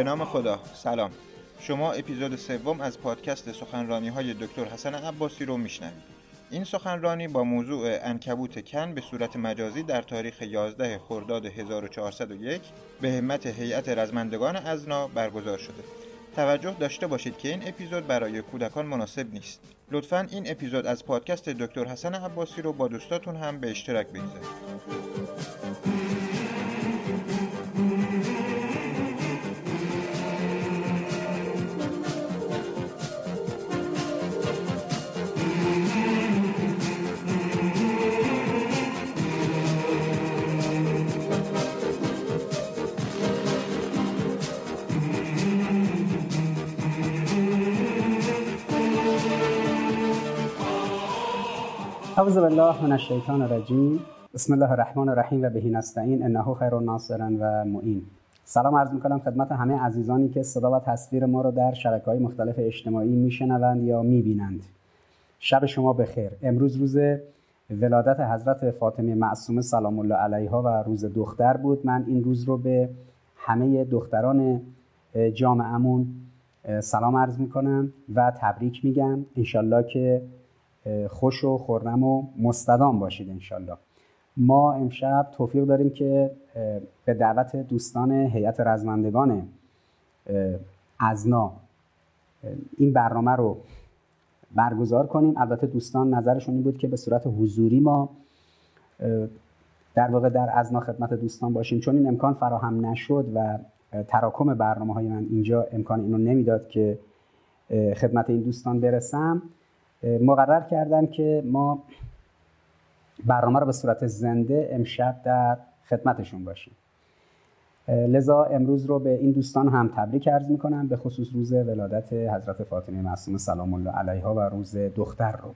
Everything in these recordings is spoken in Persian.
به نام خدا. سلام. شما اپیزود سوم از پادکست سخنرانی های دکتر حسن عباسی رو میشنوید. این سخنرانی با موضوع انکبوت کن به صورت مجازی در تاریخ 11 خرداد 1401 به همت هیئت رزمندگان ازنا برگزار شده. توجه داشته باشید که این اپیزود برای کودکان مناسب نیست. لطفا این اپیزود از پادکست دکتر حسن عباسی رو با دوستاتون هم به اشتراک بگذارید. اعوذ بالله من الشیطان الرجیم بسم الله الرحمن الرحیم و بهی نستعین. انه خیر ناصرا و معین. سلام عرض می‌کنم خدمت همه عزیزانی که صدا و تصویر ما رو در شبکه مختلف اجتماعی میشنوند یا می‌بینند. شب شما بخیر. امروز روز ولادت حضرت فاطمه معصومه سلام الله علیها و روز دختر بود. من این روز رو به همه دختران جامعمون سلام عرض می‌کنم و تبریک میگم. انشالله که خوش و خورم و مستدام باشید انشالله. ما امشب توفیق داریم که به دعوت دوستان هیئت رزمندگان ازنا این برنامه رو برگزار کنیم. البته دوستان نظرشون این بود که به صورت حضوری ما در واقع در ازنا خدمت دوستان باشیم. چون این امکان فراهم نشد و تراکم برنامه های من اینجا امکان اینو نمی‌داد که خدمت این دوستان برسم. مقرر کردم که ما برنامه رو به صورت زنده امشب در خدمتشون باشیم. لذا امروز رو به این دوستان هم تبریک عرض می‌کنم به خصوص روز ولادت حضرت فاطمه معصومه سلام الله علیها و روز دختر رو.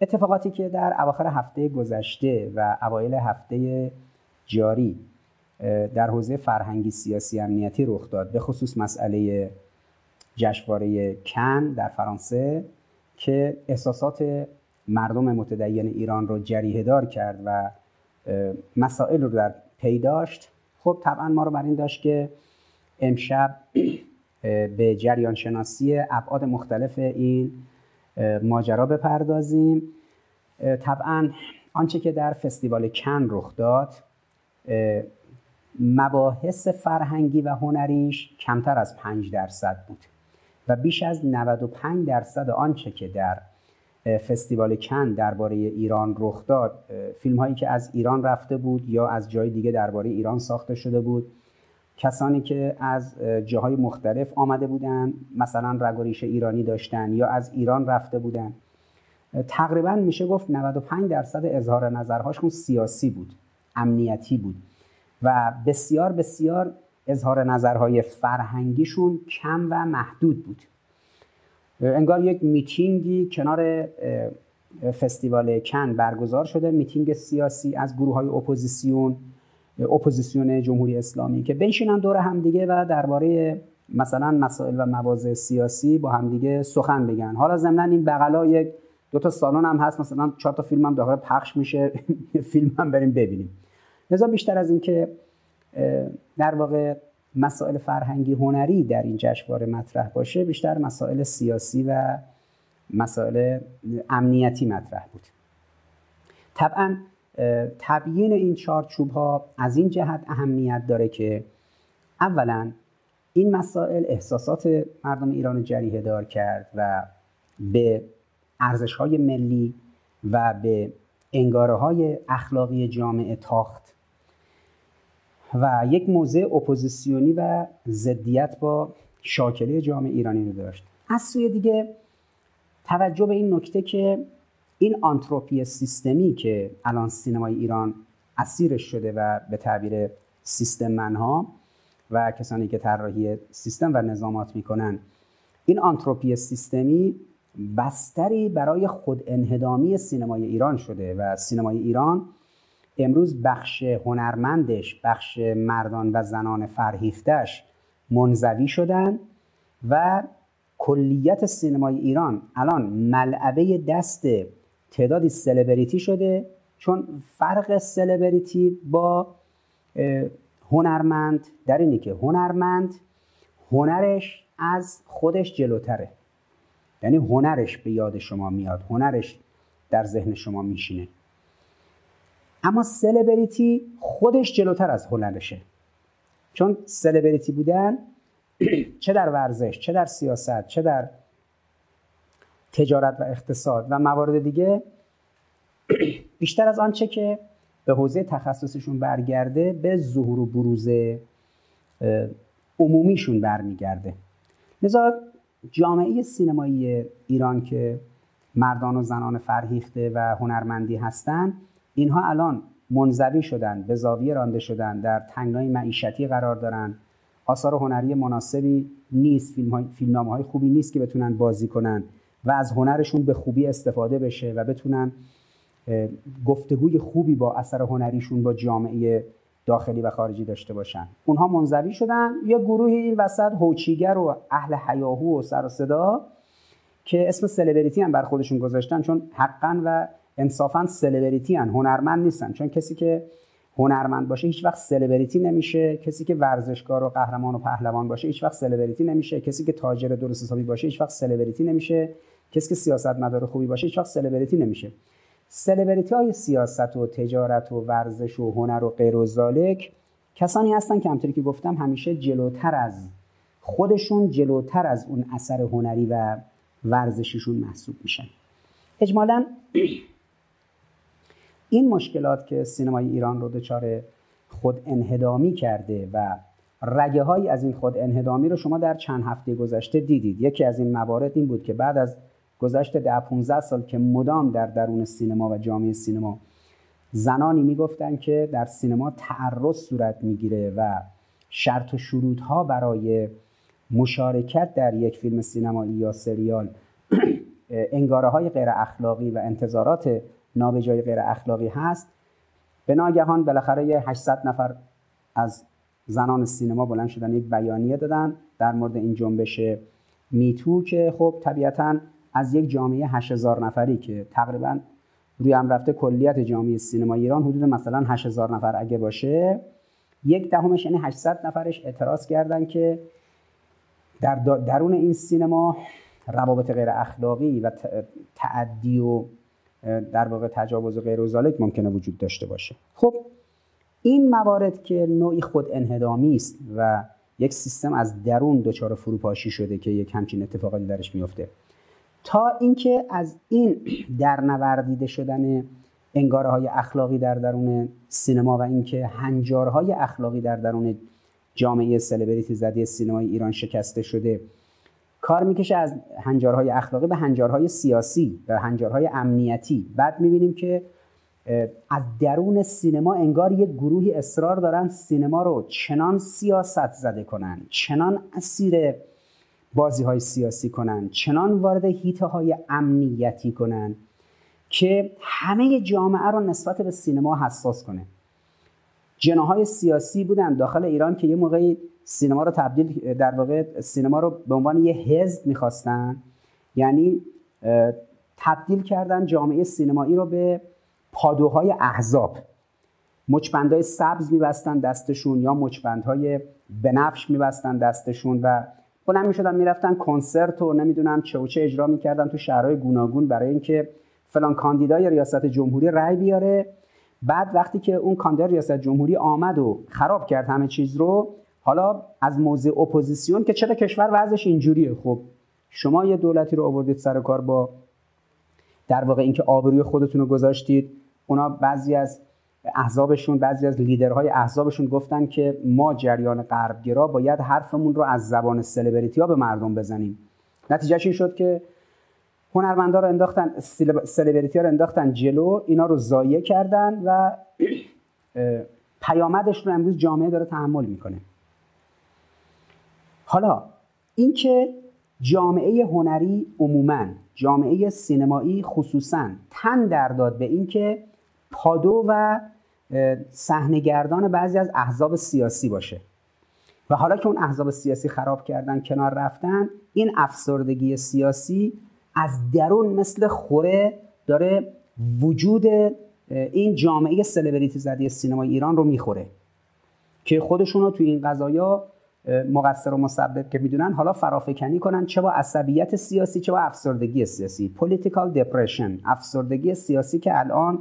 اتفاقاتی که در اواخر هفته گذشته و اوایل هفته جاری در حوزه فرهنگی سیاسی امنیتی رخ داد به خصوص مسئله جشنواره کن در فرانسه. که احساسات مردم متدین ایران رو جریه دار کرد و مسائل رو در پی داشت. خب طبعا ما رو بر این داشت که امشب به جریان شناسی ابعاد مختلف این ماجرا بپردازیم. طبعا آنچه که در فستیوال کن رخ داد مباحث فرهنگی و هنریش کمتر از 5 درصد بود. و بیش از 95 درصد آنچه که در فستیوال کن درباره ایران رخ داد فیلم هایی که از ایران رفته بود یا از جای دیگه درباره ایران ساخته شده بود. کسانی که از جاهای مختلف آمده بودند مثلا رگوریش ایرانی داشتن یا از ایران رفته بودن تقریبا میشه گفت 95 درصد اظهار نظرهاشون سیاسی بود امنیتی بود. و بسیار بسیار اظهار نظرهای فرهنگیشون کم و محدود بود. انگار یک میتینگی کنار فستیوال کن برگزار شده میتینگ سیاسی از گروه های اپوزیسیون اپوزیسیون جمهوری اسلامی که بنشینن دور همدیگه و درباره مثلا مسائل و مواضع سیاسی با همدیگه سخن بگن. حالا ضمن این بغلا یک دو تا سالن هم هست مثلا چهار تا فیلم هم داخل پخش میشه فیلم هم بریم ببینیم. لذا بیشتر از اینکه در واقع مسائل فرهنگی هنری در این جشنواره مطرح باشه بیشتر مسائل سیاسی و مسائل امنیتی مطرح بود. طبعا تبیین این چارچوب ها از این جهت اهمیت داره که اولا این مسائل احساسات مردم ایران جریه دار کرد و به ارزش های ملی و به انگاره های اخلاقی جامعه تاخت و یک موضع اپوزیسیونی و ضدیت با شاکله جامعه ایرانی رو داشت. از سوی دیگه توجه به این نکته که این آنتروپی سیستمی که الان سینمای ایران اسیرش شده و به تعبیر سیستم‌من‌ها و کسانی که طراحی سیستم و نظامات می‌کنن این آنتروپی سیستمی بستری برای خود انهدامی سینمای ایران شده و سینمای ایران امروز بخش هنرمندش بخش مردان و زنان فرهیختش منزوی شدن و کلیت سینمای ایران الان ملعبه دست تعدادی سلبریتی شده چون فرق سلبریتی با هنرمند در اینه که هنرمند هنرش از خودش جلوتره. یعنی هنرش به یاد شما میاد هنرش در ذهن شما میشینه. اما سلبریتی خودش جلوتر از هنرشه. چون سلبریتی بودن چه در ورزش چه در سیاست چه در تجارت و اقتصاد و موارد دیگه بیشتر از آنچه که به حوزه تخصصشون برگرده به ظهور و بروز عمومیشون برمیگرده. لذا جامعه سینمایی ایران که مردان و زنان فرهیخته و هنرمندی هستند اینها الان منزوی شدن به زاویه رانده شدن در تنگنای معیشتی قرار دارن آثار هنری مناسبی نیست فیلم, های، های خوبی نیست که بتونن بازی کنن و از هنرشون به خوبی استفاده بشه و بتونن گفتگوی خوبی با اثر هنریشون با جامعه داخلی و خارجی داشته باشن. اونها منزوی شدن. یه گروهی این وسط هوچیگر و اهل حیاهو و سر و صدا که اسم سلبریتی هم بر خودشون گذاشتن چون حقا و انصافا سلبریتی هن هنرمند نیستن. چون کسی که هنرمند باشه هیچ وقت سلبریتی نمیشه. کسی که ورزشکار و قهرمان و پهلوان باشه هیچ وقت سلبریتی نمیشه. کسی که تاجر درست حسابی باشه هیچ وقت سلبریتی نمیشه. کسی که سیاستمدار خوبی باشه هیچ وقت سلبریتی نمیشه. سلبریتی های سیاست و تجارت و ورزش و هنر و غیر و زالک کسانی هستن که همطوری که گفتم همیشه جلوتر از خودشون جلوتر از اون اثر هنری و ورزشیشون محسوب میشن. اجمالا این مشکلات که سینمای ایران رو دچار خود انهدامی کرده و رگه های از این خود انهدامی رو شما در چند هفته گذشته دیدید. یکی از این موارد این بود که بعد از گذشت ده 15 سال که مدام در درون سینما و جامعه سینما زنانی می‌گفتن که در سینما تعرض صورت می‌گیره و شرط و شروط ها برای مشارکت در یک فیلم سینمایی یا سریال انگاره های غیر اخلاقی و انتظارات نابجای غیر اخلاقی هست. به ناگهان بالاخره یه 800 نفر از زنان سینما بلند شدن یک بیانیه دادن در مورد این جنبش میتو که خب طبیعتا از یک جامعه 8000 نفری که تقریبا روی هم رفته کلیت جامعه سینما ایران حدود مثلا 8000 نفر اگه باشه یک دهمش یعنی 800 نفرش اعتراض کردن که در درون این سینما روابط غیر اخلاقی و تعدی و در واقع تجاوز و غیر و ممکنه وجود داشته باشه. خب این موارد که نوعی خود انهدامی است و یک سیستم از درون دچار فروپاشی شده که یک همچین اتفاقاتی درش میفته تا اینکه از این در نوردیده شدن انگاره های اخلاقی در درون سینما و اینکه هنجارهای اخلاقی در درون جامعه سلبریتی زده سینمای ایران شکسته شده کار می‌کشه از هنجارهای اخلاقی به هنجارهای سیاسی و هنجارهای امنیتی. بعد می‌بینیم که از درون سینما انگار یک گروهی اصرار دارن سینما رو چنان سیاست زده کنن چنان اسیر بازی های سیاسی کنن چنان وارد هیته های امنیتی کنن که همه جامعه رو نسبت به سینما حساس کنه. جناهای سیاسی بودن داخل ایران که یه موقعی سینما رو تبدیل در واقع سینما رو به عنوان یه حزب می‌خواستن. یعنی تبدیل کردن جامعه سینمایی رو به پادوهای احزاب. مچبندهای سبز میبستن دستشون یا مچبندهای بنفش میبستن دستشون و بلند می‌شدن می‌رفتن کنسرت و نمی‌دونم چه و چه اجرا می‌کردن تو شهرهای گوناگون برای اینکه فلان کاندیدای ریاست جمهوری رأی بیاره. بعد وقتی که اون کاندید ریاست جمهوری آمد و خراب کرد همه چیز رو حالا از موضع اپوزیسیون که چرا کشور وضعش اینجوریه؟ خب شما یه دولتی رو آوردید سر کار با در واقع اینکه آبروی خودتون رو گذاشتید. اونا بعضی از احزابشون بعضی از لیدرهای احزابشون گفتن که ما جریان غربگرا باید حرفمون رو از زبان سلبریتی ها به مردم بزنیم. نتیجهش این شد که هنرمندا رو انداختن سلبریتی ها رو انداختن جلو اینا رو ضایع کردن و پیامدش رو امروز جامعه داره تحمل می‌کنه. حالا اینکه جامعه هنری عموما جامعه سینمایی خصوصا تن در داد به اینکه پادو و صحنهگردان بعضی از احزاب سیاسی باشه. و حالا که اون احزاب سیاسی خراب کردن کنار رفتن این افسردگی سیاسی از درون مثل خوره داره وجود این جامعه سلبریتی زدی سینما ایران رو می‌خوره. که خودشون رو توی این قضایا مقصر و مسبب که می‌دونن حالا فرافکنی کنن چه با عصبیت سیاسی چه با افسردگی سیاسی. Political depression افسردگی سیاسی که الان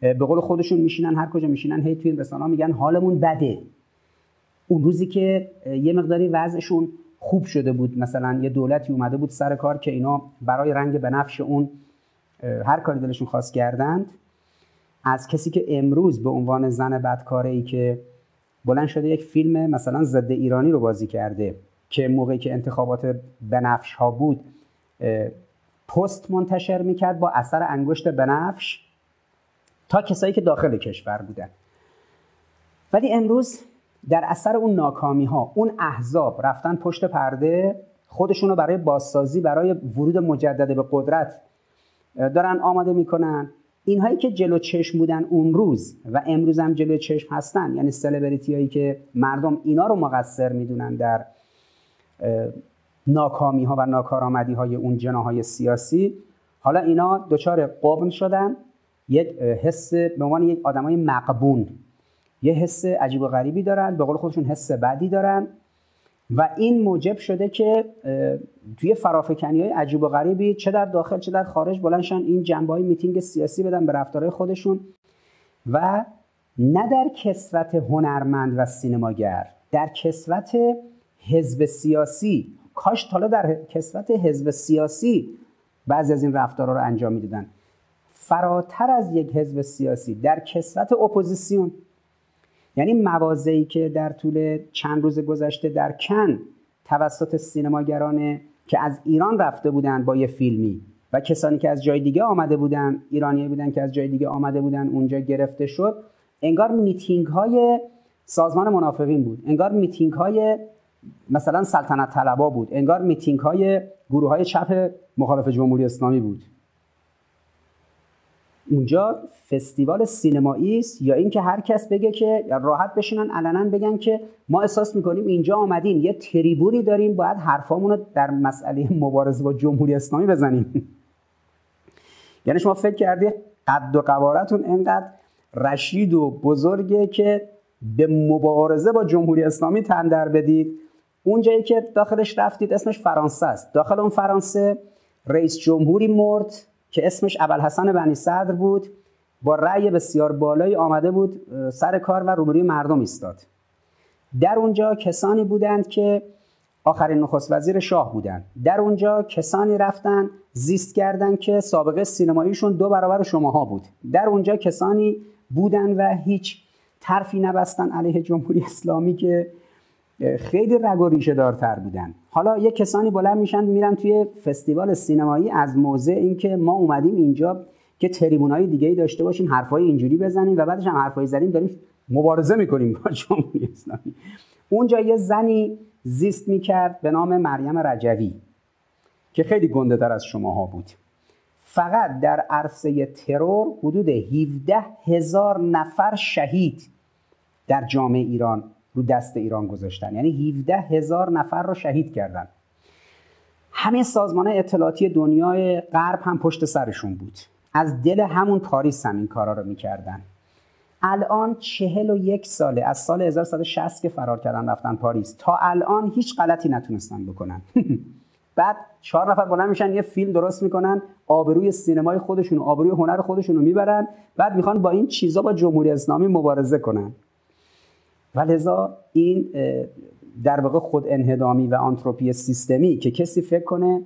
به قول خودشون میشینن هر کجا میشینن هی توی این میگن حالمون بده. اون روزی که یه مقداری وضعشون خوب شده بود مثلا یه دولتی اومده بود سر کار که اینا برای رنگ بنفش اون هر کاری دلشون خواست کردند. از کسی که امروز به عنوان زن بدکاره ای که بلند شده یک فیلم مثلا ضد ایرانی رو بازی کرده که موقعی که انتخابات بنفش ها بود پست منتشر می‌کرد با اثر انگشت بنفش تا کسایی که داخل کشور بودن. ولی امروز در اثر اون ناکامی ها اون احزاب رفتن پشت پرده خودشون رو برای بازسازی برای ورود مجدد به قدرت دارن آماده می‌کنن. اینهایی که جلو چشم بودن اون روز و امروز هم جلو چشم هستن یعنی سلبریتی هایی که مردم اینا رو مقصر می‌دونن در ناکامی ها و ناکارآمدی های اون جناهای سیاسی حالا اینا دچار قبن شدن یک حس به عنوان یک آدمای مقبون یه حس عجیب و غریبی دارن به قول خودشون حس بدی دارن و این موجب شده که توی فرافکنی های عجیب و غریبی چه در داخل چه در خارج بلندشان این جنبه های میتینگ سیاسی بدن به رفتارهای خودشون. و نه در کسوت هنرمند و سینماگر در کسوت حزب سیاسی. کاش حالا در کسوت حزب سیاسی بعضی از این رفتارها رو انجام می‌دادن. فراتر از یک حزب سیاسی در کسوت اپوزیسیون. یعنی موازهی که در طول چند روز گذشته در کن توسط سینماگران که از ایران رفته بودند با یه فیلمی و کسانی که از جای دیگه آمده بودن ایرانی بودن که از جای دیگه آمده بودن اونجا گرفته شد انگار میتینگ های سازمان منافقین بود. انگار میتینگ های مثلا سلطنت طلبا بود. انگار میتینگ های گروه های چپ مخالف جمهوری اسلامی بود. اونجا فستیوال سینمایی است یا اینکه هر کس بگه که راحت بشینن علنا بگن که ما احساس می‌کنیم اینجا آمدیم یه تریبونی داریم باید حرفامون رو در مسئله مبارزه با جمهوری اسلامی بزنیم. یعنی شما فکر کردی قد و قوارتون اینقدر رشید و بزرگه که به مبارزه با جمهوری اسلامی تندر بدید. اونجایی که داخلش رفتید اسمش فرانسه است. داخل اون فرانسه رئیس جمهوری مرد که اسمش ابوالحسن بنی صدر بود با رأی بسیار بالایی آمده بود سر کار و روبروی مردم ایستاد. در اونجا کسانی بودند که آخرین نخست وزیر شاه بودند. در اونجا کسانی رفتن زیست کردند که سابقه سینماییشون دو برابر شماها بود. در اونجا کسانی بودند و هیچ ترفی نبستن علیه جمهوری اسلامی که خیلی رگ و ریشه دارتر بودن. حالا یه کسانی بلند میشن میرن توی فستیوال سینمایی از موضع اینکه ما اومدیم اینجا که تریبونای دیگه ای داشته باشیم حرفای اینجوری بزنیم و بعدش هم حرفای زدیم داریم مبارزه می‌کنیم با جمهوری اسلامی. اونجا یه زنی زیست می‌کرد به نام مریم رجوی که خیلی گنده تر از شماها بود. فقط در عرصه ترور حدود 17 هزار نفر شهید در جامعه ایران رو دست ایران گذاشتن. یعنی 17 هزار نفر رو شهید کردن. همه سازمان اطلاعاتی دنیای غرب هم پشت سرشون بود. از دل همون پاریس هم این کارا رو می‌کردن. الان چهل و یک ساله از سال 1160 که فرار کردن رفتن پاریس. تا الان هیچ غلطی نتونستن بکنن. بعد چهار نفر بلند میشن یه فیلم درست می‌کنن آبروی سینمای خودشون آبروی هنر خودشون رو می‌برن. بعد می‌خوان با این چیزا با جمهوری اسلامی مبارزه کنن. و لذا این در واقع خود انهدامی و آنتروپی سیستمی که کسی فکر کنه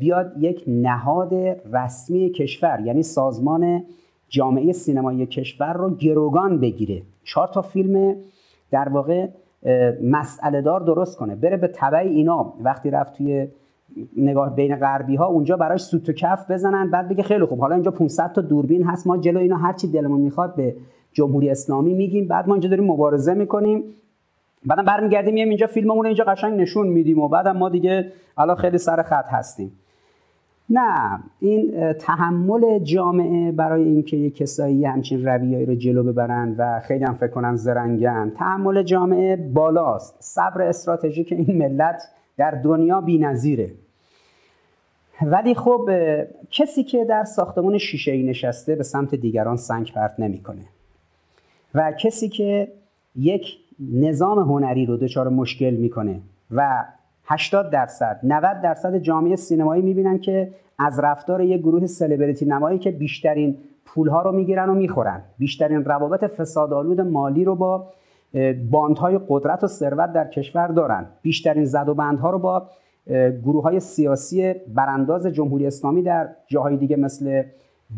بیاد یک نهاد رسمی کشور یعنی سازمان جامعه سینمایی کشور رو گروگان بگیره. چهار تا فیلم در واقع مسئله دار درست کنه. بره به تبع اینا. وقتی رفت توی نگاه بین غربی ها اونجا براش سوت و کف بزنن بعد بگه خیلی خوب حالا اینجا 500 تا دوربین هست ما جلو اینا هر چی دلمون می‌خواد به جمهوری اسلامی میگیم. بعد ما اینجا داریم مبارزه می‌کنیم. بعدم برمیگردیم میایم اینجا فیلممون اینجا قشنگ نشون میدیم و بعدم ما دیگه الان خیلی سر خط هستیم. نه این تحمل جامعه برای اینکه یه کسایی همچین رویایی رو جلو ببرن و خیلی هم فکر کنن زرنگن تحمل جامعه بالاست. صبر استراتژیک این ملت در دنیا بی‌نظیره. ولی خب کسی که در ساختمان شیشه ای نشسته به سمت دیگران سنگ پرت نمی‌کنه. و کسی که یک نظام هنری رو دچار مشکل می‌کنه و 80 درصد 90 درصد جامعه سینمایی می‌بینن که از رفتار یک گروه سلبریتی نمایی که بیشترین پولها رو می‌گیرن و می‌خورن. بیشترین روابط فسادآلود مالی رو با باندهای قدرت و ثروت در کشور دارن. بیشترین زد و بندها رو با گروه های سیاسی برانداز جمهوری اسلامی در جاهای دیگه مثل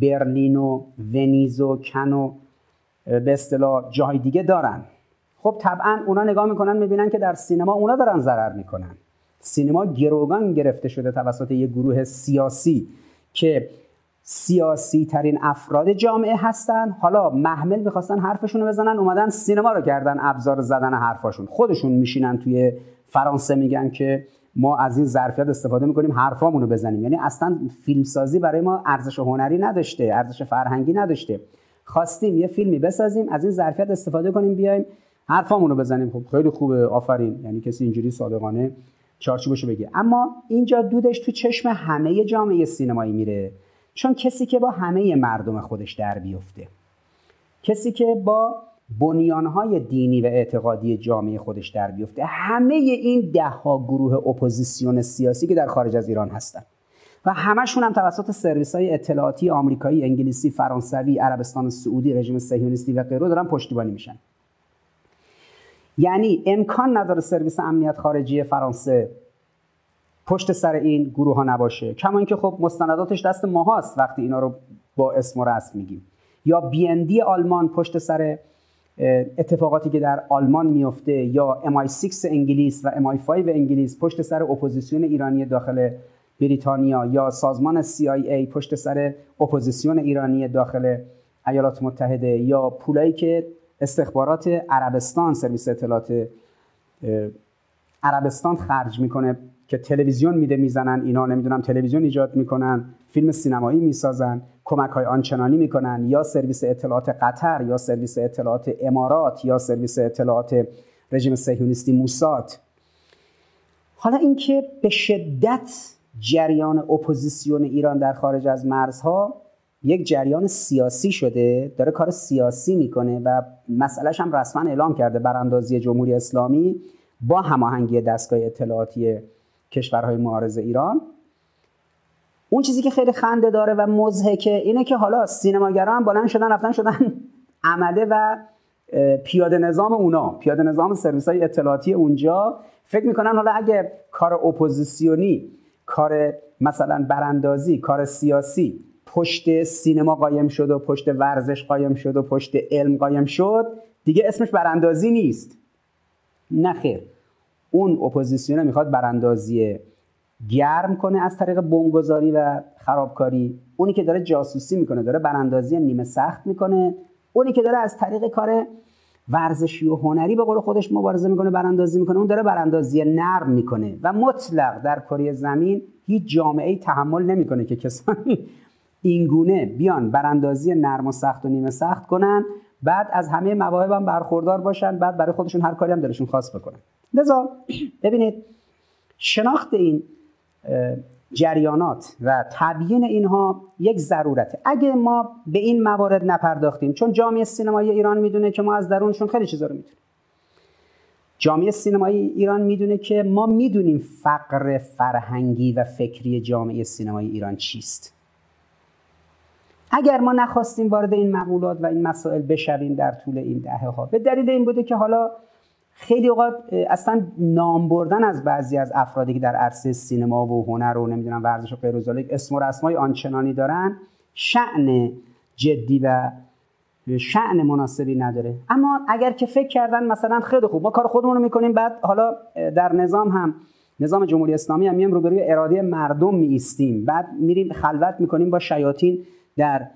برلین و ونیز و کن و به اصطلاح جاهای دیگه دارن. خب طبعا اونا نگاه می‌کنن می‌بینن که در سینما اونا دارن ضرر می‌کنن. سینما گروگان گرفته شده توسط یک گروه سیاسی که سیاسی ترین افراد جامعه هستن. حالا محمل می‌خواستن حرفشون رو بزنن اومدن سینما رو کردن ابزار زدن حرفاشون. خودشون میشینن توی فرانسه میگن که ما از این ظرفیت استفاده می‌کنیم حرفامون رو بزنیم. یعنی اصلا فیلمسازی برای ما ارزش هنری نداشته ارزش فرهنگی نداشته. خواستیم یه فیلمی بسازیم از این ظرفیت استفاده کنیم بیایم حرفامون بزنیم. خب خیلی خوبه آفرین. یعنی کسی اینجوری صادقانه چارچوبشو بگه. اما اینجا دودش تو چشم همه جامعه سینمایی میره. چون کسی که با همه مردم خودش در بیفته. کسی که با بنیانهای دینی و اعتقادی جامعه خودش در بیفته. همه این ده ها گروه اپوزیسیون سیاسی که در خارج از ایران هستن. و همشون هم توسط سرویس های اطلاعاتی آمریکایی، انگلیسی، فرانسوی، عربستان سعودی، رژیم صهیونیستی و غیره دارن پشتیبانی میشن. یعنی امکان نداره سرویس امنیت خارجی فرانسه پشت سر این گروه ها نباشه کما اینکه خب مستنداتش دست ماهاست وقتی اینا رو با اسم و رسم میگیم یا بی آلمان پشت سر اتفاقاتی که در آلمان میفته یا MI6 انگلیس و MI5 انگلیس پشت سر اپوزیسیون ایرانی داخل بریتانیا یا سازمان CIA پشت سر اپوزیسیون ایرانی داخل ایالات متحده یا پولایی که استخبارات عربستان سرویس اطلاعات عربستان خرج می‌کنه که تلویزیون میده می‌زنن اینا نمی‌دونم تلویزیون ایجاد می‌کنن فیلم سینمایی می‌سازن کمک های آنچنانی می‌کنن یا سرویس اطلاعات قطر یا سرویس اطلاعات امارات یا سرویس اطلاعات رژیم صهیونیستی موساد. حالا اینکه به شدت جریان اپوزیسیون ایران در خارج از مرزها یک جریان سیاسی شده داره کار سیاسی می‌کنه و مسئلهش هم رسما اعلام کرده براندازی جمهوری اسلامی با هماهنگی دستگاه اطلاعاتی کشورهای معارض ایران. اون چیزی که خیلی خنده داره و مضحکه اینه که حالا سینماگران هم بلند شدن رفتن شدن عمله و پیاده نظام اونا پیاده نظام سرویس های اطلاعاتی اونجا. فکر می‌کنن حالا اگه کار اپوزیسیونی کار مثلا براندازی کار سیاسی پشت سینما قایم شد و پشت ورزش قایم شد و پشت علم قایم شد دیگه اسمش براندازی نیست. نخیر اون اپوزیسیون می‌خواد براندازی گرم کنه از طریق بمبگذاری و خرابکاری. اونی که داره جاسوسی می‌کنه داره براندازی نیمه سخت می‌کنه. اونی که داره از طریق کار ورزشی و هنری به قول خودش مبارزه می‌کنه براندازی می‌کنه. اون داره براندازی نرم می‌کنه و مطلق در کره زمین هیچ جامعه تحمل نمی‌کنه که کسانی اینگونه بیان براندازی نرم و سخت و نیمه سخت کنن. بعد از همه مواهب هم برخوردار باشن. بعد برای خودشون هر کاری هم دلشون خاص بکنن. لذا ببینید شناخت این جریانات و تبیین اینها یک ضرورته. اگه ما به این موارد نپرداختیم چون جامعه سینمایی ایران می‌دونه که ما از درونشون خیلی چیزا رو می‌دونیم جامعه سینمایی ایران می‌دونه که ما می‌دونیم فقر فرهنگی و فکری جامعه سینمایی ایران چیست. اگر ما نخواستیم وارد این مقولات و این مسائل بشویم در طول این دهه ها به دلیل این بوده که حالا خیلی اوقات اصلا نام بردن از بعضی از افرادی که در عرصه سینما و هنر و نمی‌دونم ورزش و غیر اسم و رسمای آنچنانی دارن شعن جدی و شعن مناسبی نداره. اما اگر که فکر کردن مثلا خیلی خوب ما کار خودمون رو می‌کنیم بعد حالا در نظام هم نظام جمهوری اسلامی هم میام روبروی اراده مردم می بعد میریم خلوت می‌کنیم با شیاطین در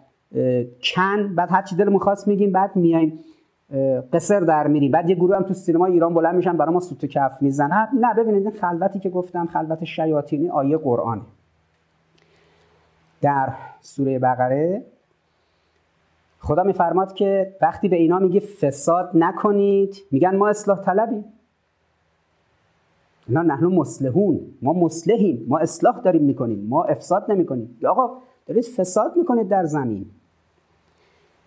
کن بعد هر چی دلمون خواست میگیم بعد میایم. قصر در میریم بعد یه گروه هم تو سینما ایران بلند میشن برای ما سوت کف می‌زنن. نه ببینید این خلوتی که گفتم خلوت شیاطینی آیه قرآنه. در سوره بقره خدا میفرماد که وقتی به اینا میگه فساد نکنید میگن ما اصلاح طلبیم. نه نحن مسلحون ما مسلحیم ما اصلاح داریم می‌کنیم. ما افساد نمی‌کنیم. یا آقا دارید فساد می‌کنید در زمین.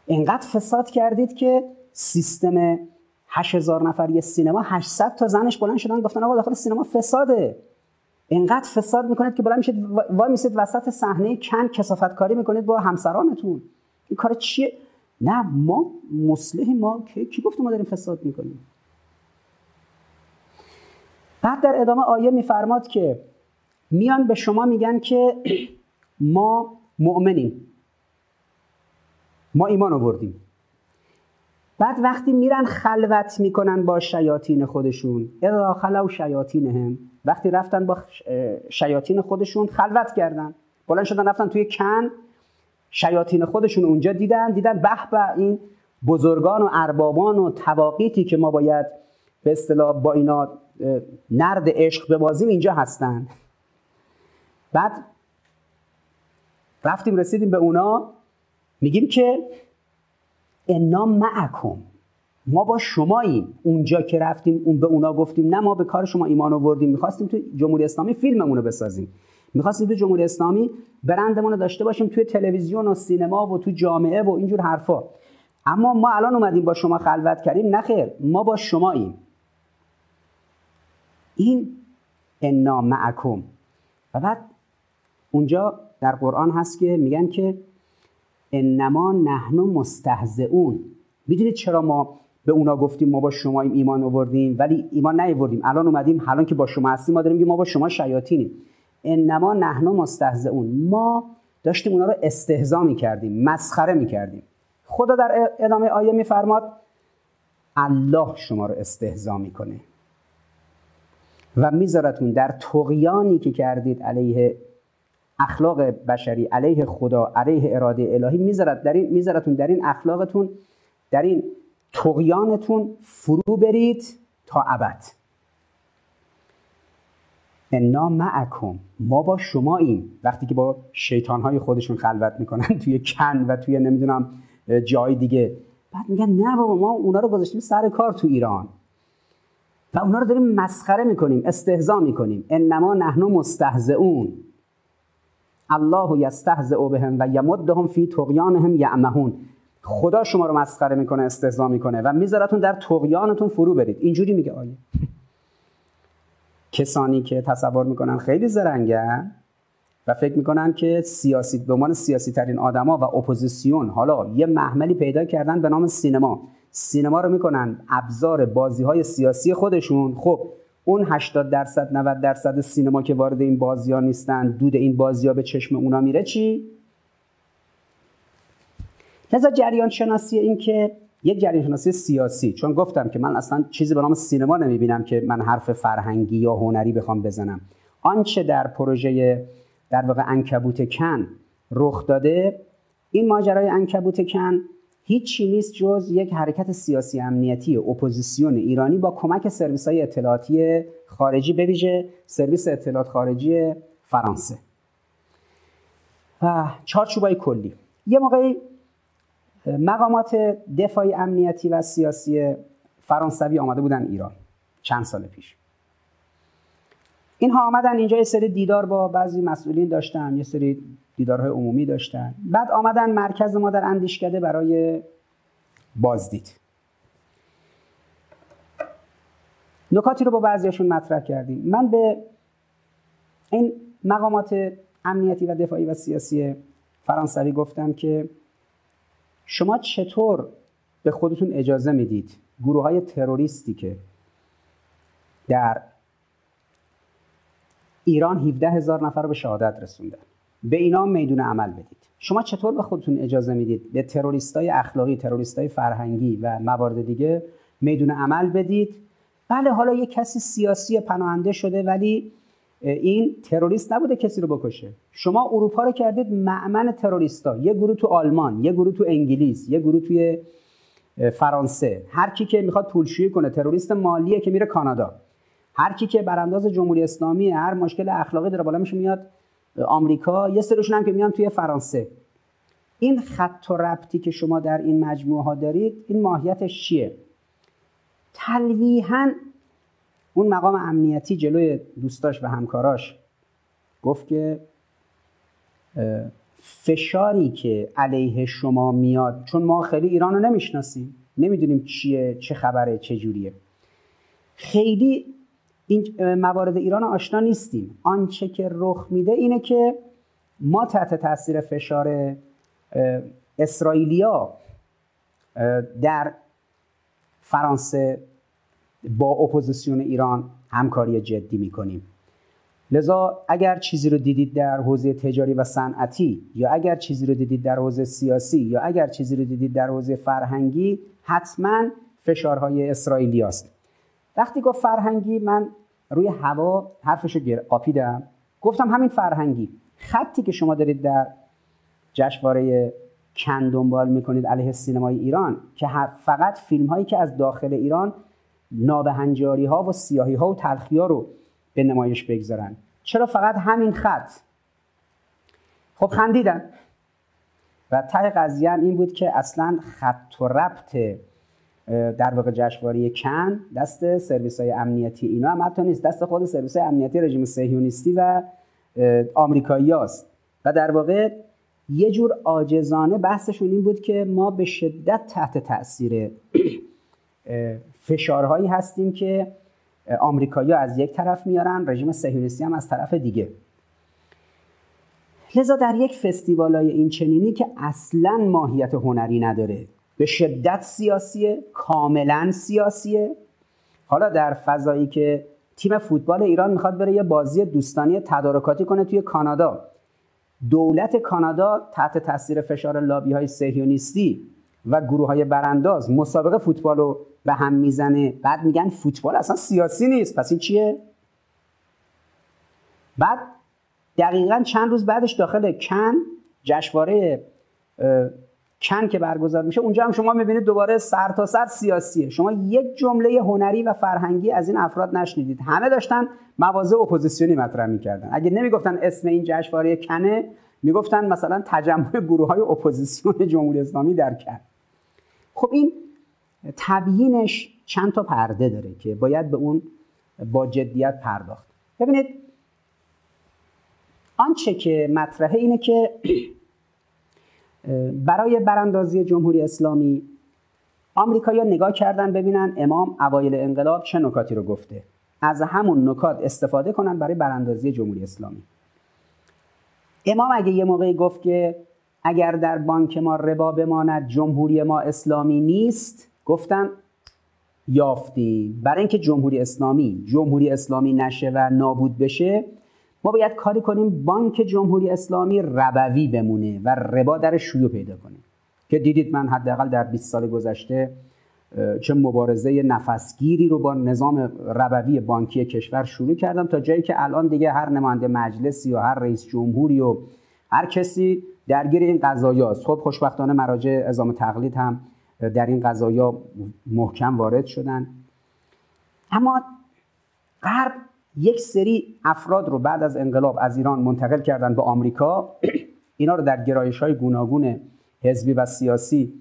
انقدر فساد کردید که سیستم 8000 نفر یه سینما 800 تا زنش بلند شدن گفتن آقا داخل سینما فساده. اینقدر فساد می‌کنید که بلند میشید وای میسید وسط صحنه کن کسافت کاری می‌کنید با همسرانتون. این کار چیه؟ نه ما مصلح ما کی گفت ما داریم فساد می‌کنیم؟ بعد در ادامه آیه میفرماد که میان به شما میگن که ما مؤمنیم. ما ایمان آوردیم. بعد وقتی میرن خلوت می‌کنن با شیاطین خودشون. اذا خلو شیاطینهم. وقتی رفتن با شیاطین خودشون خلوت کردن. بلند شدن رفتن توی کن. شیاطین خودشون اونجا دیدن. دیدن به به این بزرگان و اربابان و تواقیتی که ما باید به اصطلاح با اینا نرد عشق ببازیم اینجا هستن. بعد رفتیم رسیدیم به اونا. میگیم که انا معکم ما با شماییم. اونجا که رفتیم اون به اونا گفتیم نه ما به کار شما ایمان آوردیم. می‌خواستیم تو جمهوری اسلامی فیلممون رو بسازیم. می‌خواستیم تو جمهوری اسلامی برندمون رو داشته باشیم توی تلویزیون و سینما و تو جامعه و اینجور حرفا. اما ما الان اومدیم با شما خلوت کردیم. نخیر ما با شماییم. این انا معکم. و بعد اونجا در قرآن هست که میگن که انما نحن مستهزئون. می‌دونید چرا ما به اونا گفتیم ما با شما ایمان آوردیم؟ ولی ایمان نیاوردیم. الان اومدیم الان که با شما هستیم ما داریم ما با شما شیاطینیم. انما نحن مستهزئون. ما داشتیم اونا رو استهزا می‌کردیم مسخره می‌کردیم. خدا در ادامه آیه میفرماد الله شما رو استهزا می‌کنه. و میذارتون در تقیانی که کردید علیه اخلاق بشری علیه خدا علیه اراده الهی میذارت در این میذارتون در این اخلاقتون در این تقیانتون فرو برید تا ابد. انا معکم ما با شما این وقتی که با شیطانهای خودشون خلوت می‌کنن توی کن و توی نمی‌دونم جای دیگه. بعد میگن نه بابا ما اونا رو گذاشتیم سر کار تو ایران. و اونا رو داریم مسخره می‌کنیم استهزا می‌کنیم. انما نحن مستهزئون. الله یستهزئ بهم و یمدهم فی طغیانهم یعمهون خدا شما رو مسخره می‌کنه استهزا می‌کنه و میذارتون در طغیانتون فرو برید. اینجوری میگه آیه. کسانی که تصور می‌کنن خیلی زرنگن و فکر می‌کنن که سیاسی به عنوان سیاسی ترین آدما و اپوزیسیون حالا یه محملی پیدا کردن به نام سینما. سینما رو می‌کنن ابزار بازی های سیاسی خودشون. خب اون 80 درصد 90 درصد سینما که وارد این بازی ها نیستن دود این بازی ها به چشم اونا میره چی؟ لذا جریان شناسی این که یک جریان شناسی سیاسی چون گفتم که من اصلا چیزی به نام سینما نمی‌بینم که من حرف فرهنگی یا هنری بخوام بزنم آنچه در پروژه در واقع عنکبوت کن رخ داده این ماجرای عنکبوت کن هیچی نیست جز یک حرکت سیاسی امنیتی اپوزیسیون ایرانی با کمک سرویس های اطلاعاتی خارجی بویژه سرویس اطلاعات خارجی فرانسه. و چارچوبای کلی. یه موقعی مقامات دفاعی امنیتی و سیاسی فرانسوی آمده بودن ایران چند سال پیش. اینها آمدن اینجا یه سری دیدار با بعضی مسئولین داشتن یه سری دیدارهای عمومی داشتن. بعد آمدن مرکز ما در اندیشکده برای بازدید. نکاتی رو با بعضیاشون مطرح کردیم. من به این مقامات امنیتی و دفاعی و سیاسی فرانسوی گفتم که شما چطور به خودتون اجازه می‌دید گروه های تروریستی که در ایران 17 هزار نفر رو به شهادت رسوندن؟ به اینا میدون عمل بدید. شما چطور به خودتون اجازه می‌دید به تروریستای اخلاقی تروریستای فرهنگی و موارد دیگه میدون عمل بدید؟ بله حالا یه کسی سیاسی پناهنده شده ولی این تروریست نبوده کسی رو بکشه. شما اروپا رو کردید معمن تروریستا. یه گروه تو آلمان یه گروه تو انگلیس یه گروه توی فرانسه. هر کی که می‌خواد پولشویی کنه تروریست مالیه که میره کانادا. هر کی که برانداز جمهوری اسلامی هر مشکل اخلاقی داره بالا میشه میاد آمریکا یه سرشون هم که میان توی فرانسه. این خط و ربطی که شما در این مجموعه ها دارید این ماهیتش چیه؟ تلویحا اون مقام امنیتی جلوی دوستاش و همکاراش گفت که فشاری که علیه شما میاد چون ما خیلی ایران رو نمی‌شناسیم نمی‌دونیم چیه چه خبره چه جوریه. خیلی این موارد ایران آشنا نیستیم. آنچه که رخ میده اینه که ما تحت تاثیر فشار اسرائیلیا در فرانسه با اپوزیسیون ایران همکاری جدی می‌کنیم. لذا اگر چیزی رو دیدید در حوزه تجاری و صنعتی یا اگر چیزی رو دیدید در حوزه سیاسی یا اگر چیزی رو دیدید در حوزه فرهنگی حتما فشارهای اسرائیلی است وقتی گفت فرهنگی من روی هوا حرفش رو قاپیدم. گفتم همین فرهنگی. خطی که شما دارید در جشنواره کن دنبال می‌کنید علیه سینمای ایران که فقط فیلم هایی که از داخل ایران نابهنجاری ها و سیاهی ها و تلخی ها رو به نمایش بگذارن. چرا فقط همین خط؟ خب خندیدن و ته قضیه این بود که اصلا خط و ربط در واقع جشنواره کن دست سرویس های امنیتی اینا هم حتی نیست دست خود سرویس های امنیتی رژیم صهیونیستی و آمریکایی هست. و در واقع یه جور آجزانه بحثشون این بود که ما به شدت تحت تاثیر فشارهایی هستیم که آمریکایی از یک طرف میارن رژیم صهیونیستی هم از طرف دیگه لذا در یک فستیوال های این چنینی که اصلا ماهیت هنری نداره به شدت سیاسیه کاملا سیاسیه. حالا در فضایی که تیم فوتبال ایران می‌خواد بره یه بازی دوستانی تدارکاتی کنه توی کانادا. دولت کانادا تحت تاثیر فشار لابی های سهیونیستی و گروه های برانداز مسابقه فوتبال رو به هم می‌زنه. بعد میگن فوتبال اصلا سیاسی نیست. پس این چیه؟ بعد دقیقا چند روز بعدش داخل کن جشنواره کن که برگزار میشه اونجا هم شما می‌بینید دوباره سر تا سر سیاسیه. شما یک جمله هنری و فرهنگی از این افراد نشنیدید. همه داشتن مواضع اپوزیسیونی مطرح می‌کردن. اگه نمی‌گفتن اسم این جشنواره کنه می‌گفتن مثلا تجمع گروه های اپوزیسیون جمهوری اسلامی در کن. خب این تبیینش چند تا پرده داره که باید به اون با جدیت پرداخت. ببینید آنچه که مطرحه اینه که برای براندازی جمهوری اسلامی آمریکایی‌ها نگاه کردن ببینن امام اوایل انقلاب چه نکاتی رو گفته. از همون نکات استفاده کنن برای براندازی جمهوری اسلامی. امام اگه یه موقعی گفت که اگر در بانک ما ربا بماند جمهوری ما اسلامی نیست گفتن یافتیم برای اینکه جمهوری اسلامی جمهوری اسلامی نشه و نابود بشه ما باید کاری کنیم بانک جمهوری اسلامی ربوی بمونه و ربا در شیوع پیدا کنه. که دیدید من حداقل در 20 سال گذشته چه مبارزه نفسگیری رو با نظام ربوی بانکی کشور شروع کردم تا جایی که الان دیگه هر نماینده مجلسی و هر رئیس جمهوری و هر کسی درگیر این قضایاست خب خوشبختانه مراجع ازام تقلید هم در این قضایا محکم وارد شدن. اما غرب یک سری افراد رو بعد از انقلاب از ایران منتقل کردن به آمریکا. اینا رو در گرایش های گوناگون حزبی و سیاسی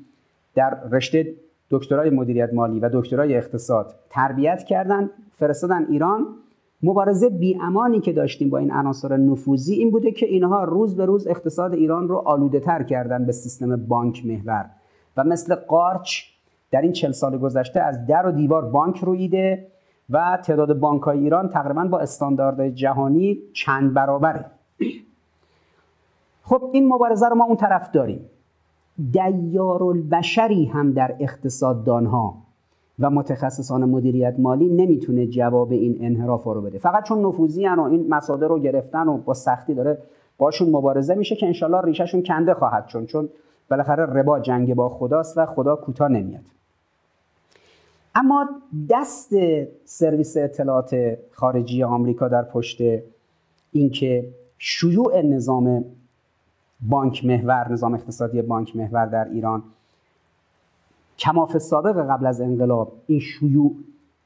در رشته دکترای مدیریت مالی و دکترای اقتصاد تربیت کردن فرستادن ایران. مبارزه بیامانی که داشتیم با این عناصر نفوذی این بوده که اینها روز به روز اقتصاد ایران رو آلوده تر کردن به سیستم بانک محور. و مثل قارچ در این چل سال گذشته از در و دیوار بانک رویده و تعداد بانک های ایران تقریبا با استانداردهای جهانی چند برابره. خب این مبارزه رو ما اون طرف داریم. دیار البشری هم در اقتصاددانها و متخصصان مدیریت مالی نمی‌تونه جواب این انحراف رو بده. فقط چون نفوذی و این مساده رو گرفتن و با سختی داره باشون مبارزه میشه که انشالله ریشهشون کنده خواهد چون چون بالاخره ربا جنگ با خداست و خدا کوتاه نمیاد. اما دست سرویس اطلاعات خارجی آمریکا در پشت اینکه شیوع نظام بانک محور نظام اقتصادی بانک محور در ایران کماف سابق قبل از انقلاب این شیوع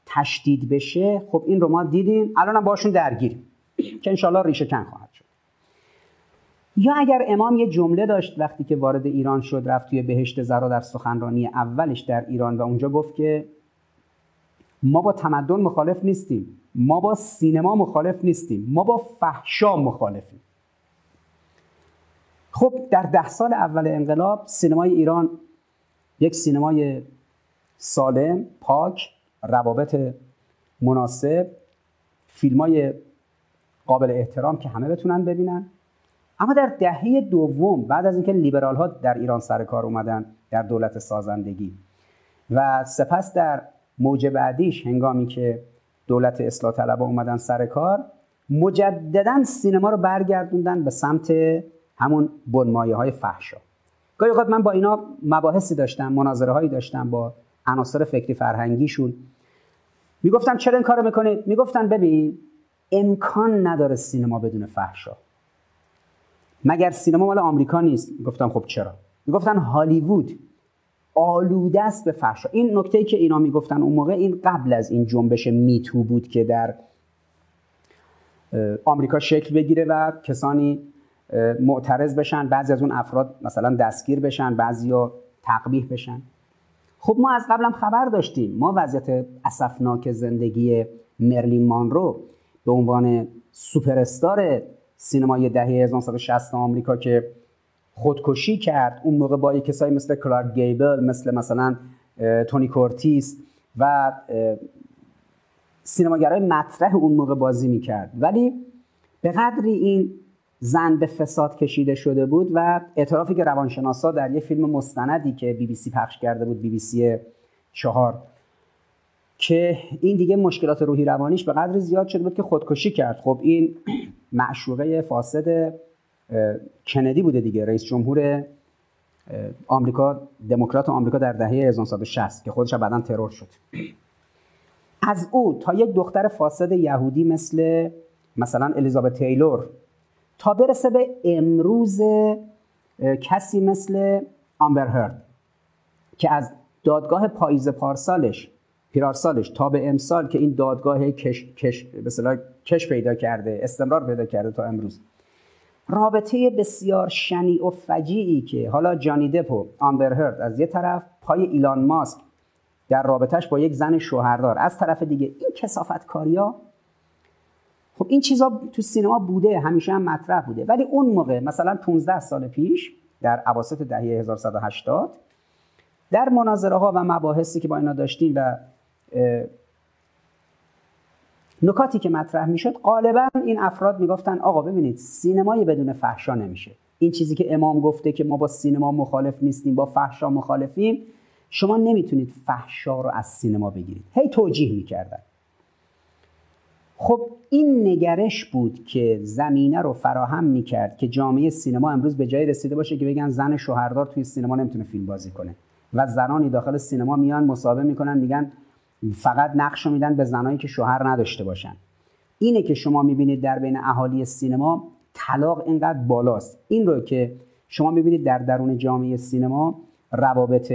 تشدید بشه خب این رو ما دیدیم. الان هم باشون درگیریم که انشالله ریشه کن خواهد شد. یا اگر امام یه جمله داشت وقتی که وارد ایران شد رفت توی بهشت زرا در سخنرانی اولش در ایران و اونجا گفت که ما با تمدن مخالف نیستیم. ما با سینما مخالف نیستیم. ما با فحشا مخالفیم. خب در ده سال اول انقلاب سینمای ایران یک سینمای سالم پاک روابط مناسب فیلم های قابل احترام که همه بتونن ببینن. اما در دهه دوم بعد از اینکه لیبرال ها در ایران سر کار اومدن در دولت سازندگی. و سپس در موج بعدیش هنگامی که دولت اصلاح طلبا اومدن سر کار مجددا سینما رو برگردوندن به سمت همون بنمایه های فحشا. گاهی اوقات من با اینا مباحثی داشتم مناظره هایی داشتم با عناصر فکری فرهنگیشون. می‌گفتم چرا این کارو می‌کنید؟ می‌گفتن ببین امکان نداره سینما بدون فحشا. مگر سینما مال آمریکا نیست؟ گفتم خب چرا؟ می‌گفتن هالیوود آلوده است به فحشا این نکته که اینا می‌گفتن اون موقع این قبل از این جنبش میتو بود که در آمریکا شکل بگیره و کسانی معترض بشن. بعضی از اون افراد مثلا دستگیر بشن بعضی ها تقبیح بشن. خب ما از قبلم خبر داشتیم. ما وضعیت اسفناک زندگی مرلین مانرو به عنوان سوپرستار سینمای دهه 1960 آمریکا که خودکشی کرد. اون موقع با کسایی مثل کلارک گیبل مثل مثلا تونی کورتیس و سینماگرای مطرح اون موقع بازی می‌کرد. ولی به قدری این زن به فساد کشیده شده بود و اعترافی که روانشناسا در یه فیلم مستندی که بی بی سی پخش کرده بود بی بی سی چهار که این دیگه مشکلات روحی روانیش به قدری زیاد شده بود که خودکشی کرد. خب این معشوقه فاسد کندی بوده دیگه رئیس جمهور آمریکا دموکرات آمریکا در دهه 1960 که خودش بعدا ترور شد. از او تا یک دختر فاسد یهودی مثل مثلا الیزابت تیلور تا برسه به امروز کسی مثل آمبر هرد که از دادگاه پاییز پارسالش پیرارسالش تا به امسال که این دادگاه کش, کش, کش پیدا کرده استمرار پیدا کرده تا امروز. رابطه بسیار شنیع و فجیعی که حالا جانی دپ و آمبر هرد از یه طرف پای ایلان ماسک در رابطهش با یک زن شوهردار. از طرف دیگه این کسافت کاریا خب این چیزا تو سینما بوده همیشه هم مطرح بوده. ولی اون موقع مثلا 15 سال پیش در اواسط دهه 1180 در مناظره ها و مباحثی که با اینا داشتیم و نکاتی که مطرح می‌شد غالبا این افراد می‌گفتن آقا ببینید سینمای بدون فحشا نمیشه. این چیزی که امام گفته که ما با سینما مخالف نیستیم با فحشا مخالفیم شما نمی‌تونید فحشا رو از سینما بگیرید. هی توجیه می‌کردن. خب این نگرش بود که زمینه رو فراهم می‌کرد که جامعه سینما امروز به جای رسیده باشه که بگن زن شوهردار توی سینما نمی‌تونه فیلم بازی کنه. و زنانی داخل سینما میان مصاحبه می‌کنن میگن فقط نقش میدن به زنایی که شوهر نداشته باشن. اینه که شما می‌بینید در بین اهالی سینما طلاق اینقدر بالاست. این رو که شما می‌بینید در درون جامعه سینما روابط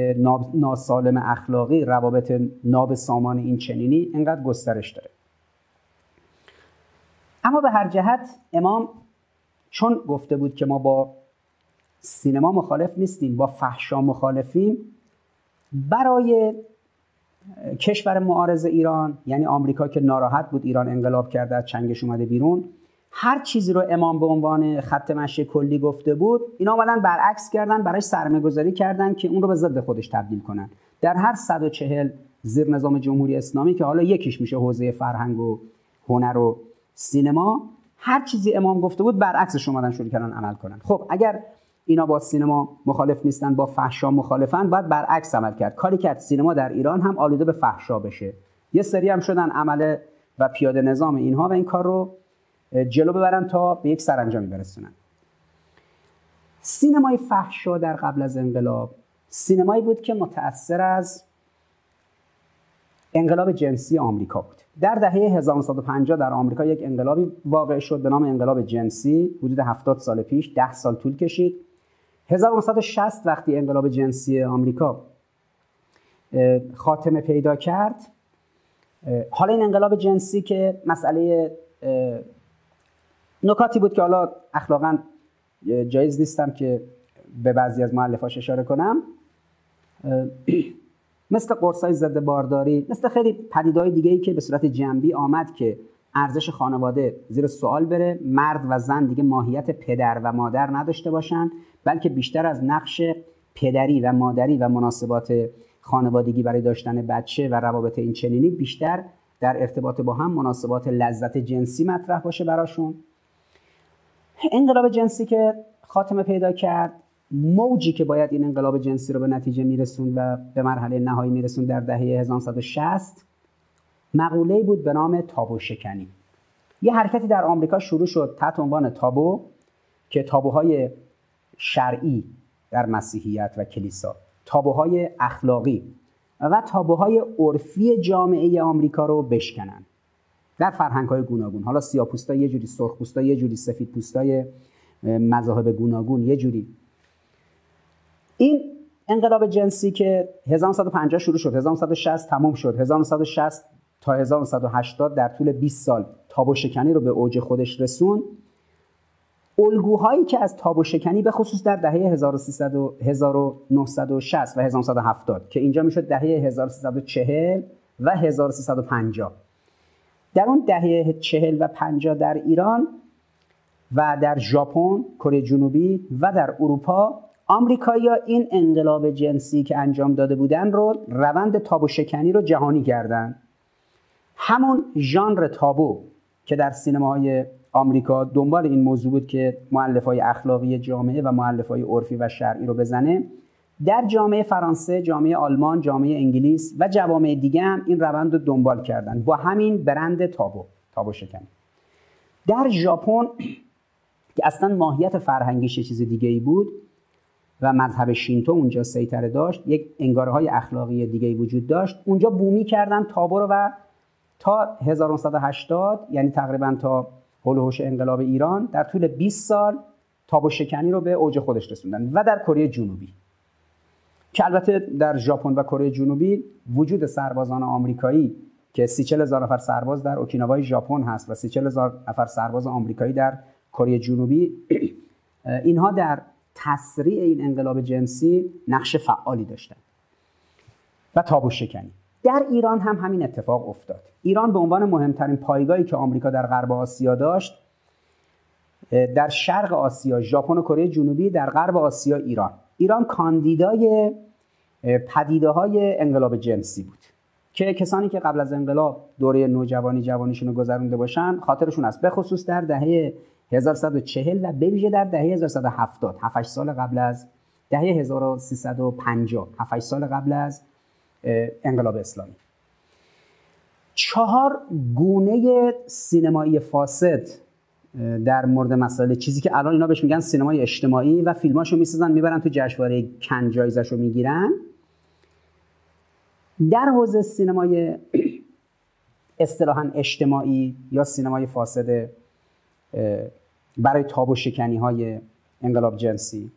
ناسالم اخلاقی روابط ناب سامان این چنینی اینقدر گسترش داره. اما به هر جهت امام چون گفته بود که ما با سینما مخالف نیستیم با فحشا مخالفیم برای کشور معارض ایران یعنی آمریکا که ناراحت بود ایران انقلاب کرده از چنگش اومده بیرون. هر چیزی رو امام به عنوان خط مشی کلی گفته بود اینا آمدن برعکس کردن برای سرمایه گذاری کردن که اون رو به ضد خودش تبدیل کنن. در هر 140 زیر نظام جمهوری اسلامی که حالا یکیش میشه حوزه فرهنگ و هنر و سینما هر چیزی امام گفته بود برعکسش اومدن شروع کردن عمل کنن. خب اگر اینا با سینما مخالف نیستن با فحشا مخالفن. باید برعکس عمل کرد. کاری که سینما در ایران هم آلوده به فحشا بشه. یه سری هم شدن عمل و پیاده نظام اینها و این کار رو جلو ببرن تا به یک سرانجامی برسونن. سینمای فحشا در قبل از انقلاب سینمایی بود که متأثر از انقلاب جنسی آمریکا بود. در دهه 1950 در آمریکا یک انقلابی واقع شد به نام انقلاب جنسی. حدود 70 سال پیش 10 سال طول کشید. 1960 وقتی انقلاب جنسی آمریکا خاتمه پیدا کرد حالا این انقلاب جنسی که مسئله نکاتی بود که حالا اخلاقا جایز نیستم که به بعضی از معلفاش اشاره کنم. مثل قرصای ضد بارداری مثل خیلی پدیدهای دیگه ای که به صورت جنبی آمد که ارزش خانواده زیر سوال بره مرد و زن دیگه ماهیت پدر و مادر نداشته باشن بلکه بیشتر از نقش پدری و مادری و مناسبات خانوادگی برای داشتن بچه و روابط این چنینی بیشتر در ارتباط با هم مناسبات لذت جنسی مطرح باشه براشون. انقلاب جنسی که خاتمه پیدا کرد موجی که باید این انقلاب جنسی رو به نتیجه میرسون و به مرحله نهایی میرسون در دهه 1960 مقوله بود به نام تابو شکنی. یه حرکتی در آمریکا شروع شد تحت عنوان تابو که تابوهای شرعی در مسیحیت و کلیسا تابوهای اخلاقی و تابوهای عرفی جامعه آمریکا رو بشکنن در فرهنگ های گوناگون. حالا سیاپوستا یه جوری سرخپوستا یه جوری سفید پوستای مذاهب گوناگون یه جوری. این انقلاب جنسی که 1950 شروع شد 1960 تموم شد 1960 تا 1980 در طول 20 سال تاب و شکنی رو به اوج خودش رسون. الگوهایی که از تاب و شکنی به خصوص در دهه 1300 و 1960 و 1970 که اینجا می‌شد دهه 1340 و 1350 در اون دهه 40 و 50 در ایران و در ژاپن، کره جنوبی و در اروپا آمریکایی‌ها این انقلاب جنسی که انجام داده بودن رو روند تاب و شکنی رو جهانی کردن. همون ژانر تابو که در سینماهای آمریکا دنبال این موضوع بود که معلف های اخلاقی جامعه و معلف های عرفی و شرعی رو بزنه. در جامعه فرانسه، جامعه آلمان، جامعه انگلیس و جوامع دیگه هم این روند رو دنبال کردن. با همین برند تابو تابو شکنی در ژاپن که اصلا ماهیت فرهنگیش چیز دیگه ای بود و مذهب شینتو اونجا سیطره داشت یک انگاره های اخلاقی دیگه ای وجود داشت. اونجا بومی کردن تابو رو و تا 1980 یعنی تقریبا تا هلوهوش انقلاب ایران در طول 20 سال تاب شکنی رو به اوج خودش رسوندن و در کره جنوبی. که البته در ژاپن و کره جنوبی وجود سربازان آمریکایی که سی هزار نفر سرباز در اوکیناوای ژاپن هست و سی هزار نفر سرباز آمریکایی در کره جنوبی اینها در تسریع این انقلاب جنسی نقش فعالی داشتن و تابو شکنی. در ایران هم همین اتفاق افتاد. ایران به عنوان مهمترین پایگاهی که آمریکا در غرب آسیا داشت در شرق آسیا ژاپن و کره جنوبی در غرب آسیا ایران. ایران کاندیدای پدیده های انقلاب جنسی بود که کسانی که قبل از انقلاب دوره نوجوانی جوانیشون رو گذرونده باشن خاطرشون است به خصوص در دهه 1140 و به در دهه 1170 7 سال قبل از دهه 1350 7 سال قبل از انقلاب اسلامی. چهار گونه سینمایی فاسد در مورد مسائل چیزی که الان اینا بهش میگن سینمای اجتماعی و فیلماشو می‌سازن می‌برن تو جشنواره کن جایزشو می‌گیرن. در حوزه سینمای اصطلاحا اجتماعی یا سینمای فاسد برای تاب و شکنی های انقلاب جنسی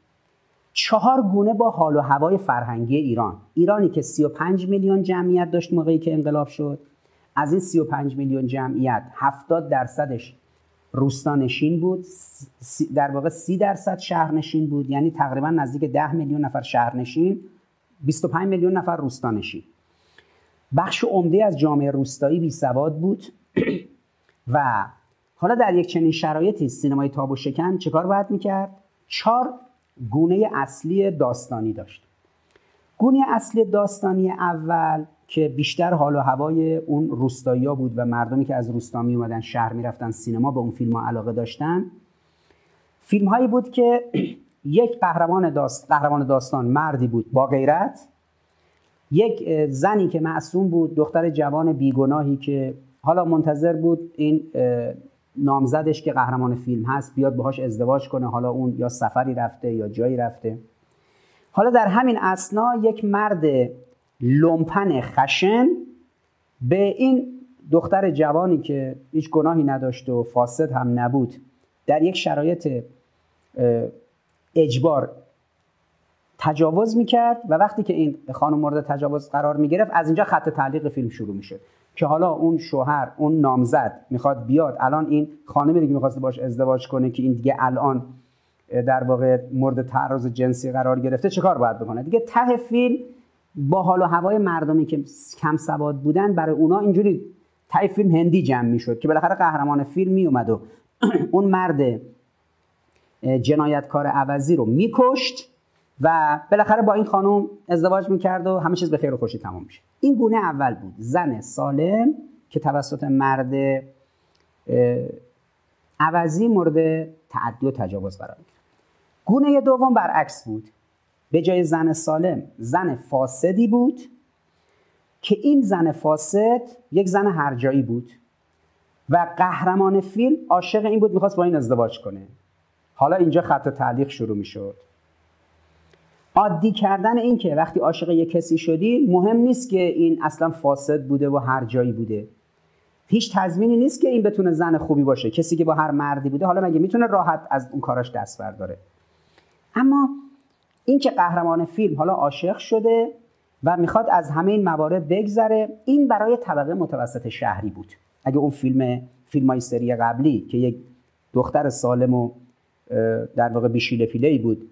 چهار گونه با حال و هوای فرهنگی ایران. ایرانی که 35 میلیون جمعیت داشت موقعی که انقلاب شد. از این 35 میلیون جمعیت 70 درصدش روستانشین بود. در واقع 30 درصد شهرنشین بود. یعنی تقریبا نزدیک 10 میلیون نفر شهرنشین 25 میلیون نفر روستانشین. بخش عمده از جامعه روستایی بی سواد بود. و حالا در یک چنین شرایطی سینمای تاب و شکن چه کار باید می‌کرد؟ چهار گونه اصلی داستانی داشت. گونه اصلی داستانی اول که بیشتر حال و هوای اون روستایی بود و مردمی که از روستا می اومدن شهر می‌رفتن سینما به اون فیلم ها علاقه داشتن فیلم هایی بود که یک قهرمان, داست، قهرمان داستان مردی بود با غیرت یک زنی که معصوم بود دختر جوان بیگناهی که حالا منتظر بود این نامزدش که قهرمان فیلم هست بیاد باهاش ازدواج کنه حالا اون یا سفری رفته یا جایی رفته. حالا در همین اسنا یک مرد لومپن خشن به این دختر جوانی که هیچ گناهی نداشت و فاسد هم نبود در یک شرایط اجبار تجاوز می‌کرد و وقتی که این خانم مورد تجاوز قرار می‌گرفت از اینجا خط تعلیق فیلم شروع میشه که حالا اون شوهر اون نامزد می‌خواد بیاد الان این خانمی دیگه می‌خواسته باش ازدواج کنه که این دیگه الان در واقع مورد تعرض جنسی قرار گرفته چه کار باید بکنه؟ دیگه ته فیلم با حال و هوای مردمی که کم سواد بودن برای اونا اینجوری ته فیلم هندی جمع می‌شد که بالاخره قهرمان فیلم میومد و اون مرد جنایتکار عوضی رو میکشت. و بالاخره با این خانم ازدواج می‌کرد و همه چیز به خیر و خوشی تمام میشه. این گونه اول بود. زن سالم که توسط مرد عوضی مورد تعدی و تجاوز قرار می‌گیره. گونه دوم برعکس بود. به جای زن سالم زن فاسدی بود که این زن فاسد یک زن هرجایی بود و قهرمان فیلم عاشق این بود می‌خواست با این ازدواج کنه. حالا اینجا خط تعلیق شروع می‌شد. عادی کردن این که وقتی عاشق یک کسی شدی مهم نیست که این اصلا فاسد بوده و هر جایی بوده. هیچ تضمینی نیست که این بتونه زن خوبی باشه. کسی که با هر مردی بوده حالا مگه می‌تونه راحت از اون کاراش دست برداره؟ اما این که قهرمان فیلم حالا عاشق شده و می‌خواد از همه این موارد بگذره این برای طبقه متوسط شهری بود. اگه اون فیلم فیلم های سری قبلی که یک دختر سالم و در واقع بیشیل پیله بود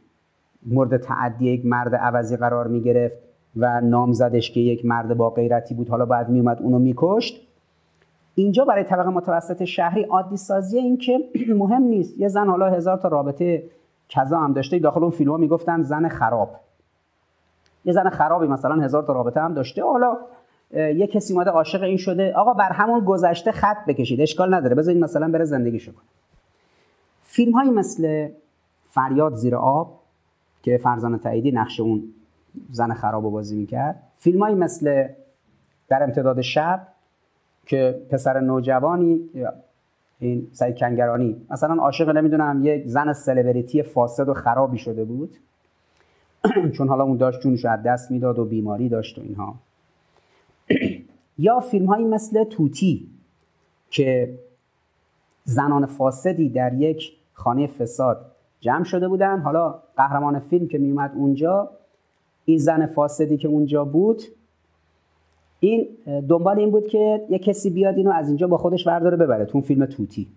مورد تعدی یک مرد عوضی قرار می گرفت و نامزدش که یک مرد با غیرتی بود. حالا باید می اومد اونو میکشت اینجا برای طبقه متوسط شهری عادی سازی این که مهم نیست. یه زن حالا هزار تا رابطه کذا هم داشته. داخل اون فیلم ها می‌گفتن زن خراب. یه زن خرابی مثلا هزار تا رابطه هم داشته. حالا یه کسی اومده عاشق این شده. آقا بر همون گذشته خط بکشید. اشکال نداره. بذارید مثلا بره زندگیشو کنه. فیلم های مثل فریاد زیر آب که فرزان تعییدی نقش اون زن خراب و بازی می‌کرد. فیلم های مثل در امتداد شب که پسر نوجوانی این سعید کنگرانی مثلا عاشق نمی‌دونم یک زن سلبریتی فاسد و خرابی شده بود. چون حالا اون داشت جونش از دست می‌داد و بیماری داشت و اینها. یا فیلم هایی مثل توتی که زنان فاسدی در یک خانه فساد جمع شده بودن. حالا قهرمان فیلم که میومد اونجا این زن فاسدی که اونجا بود این دنبال این بود که یه کسی بیاد اینو از اینجا با خودش ورداره ببره تو فیلم توتی.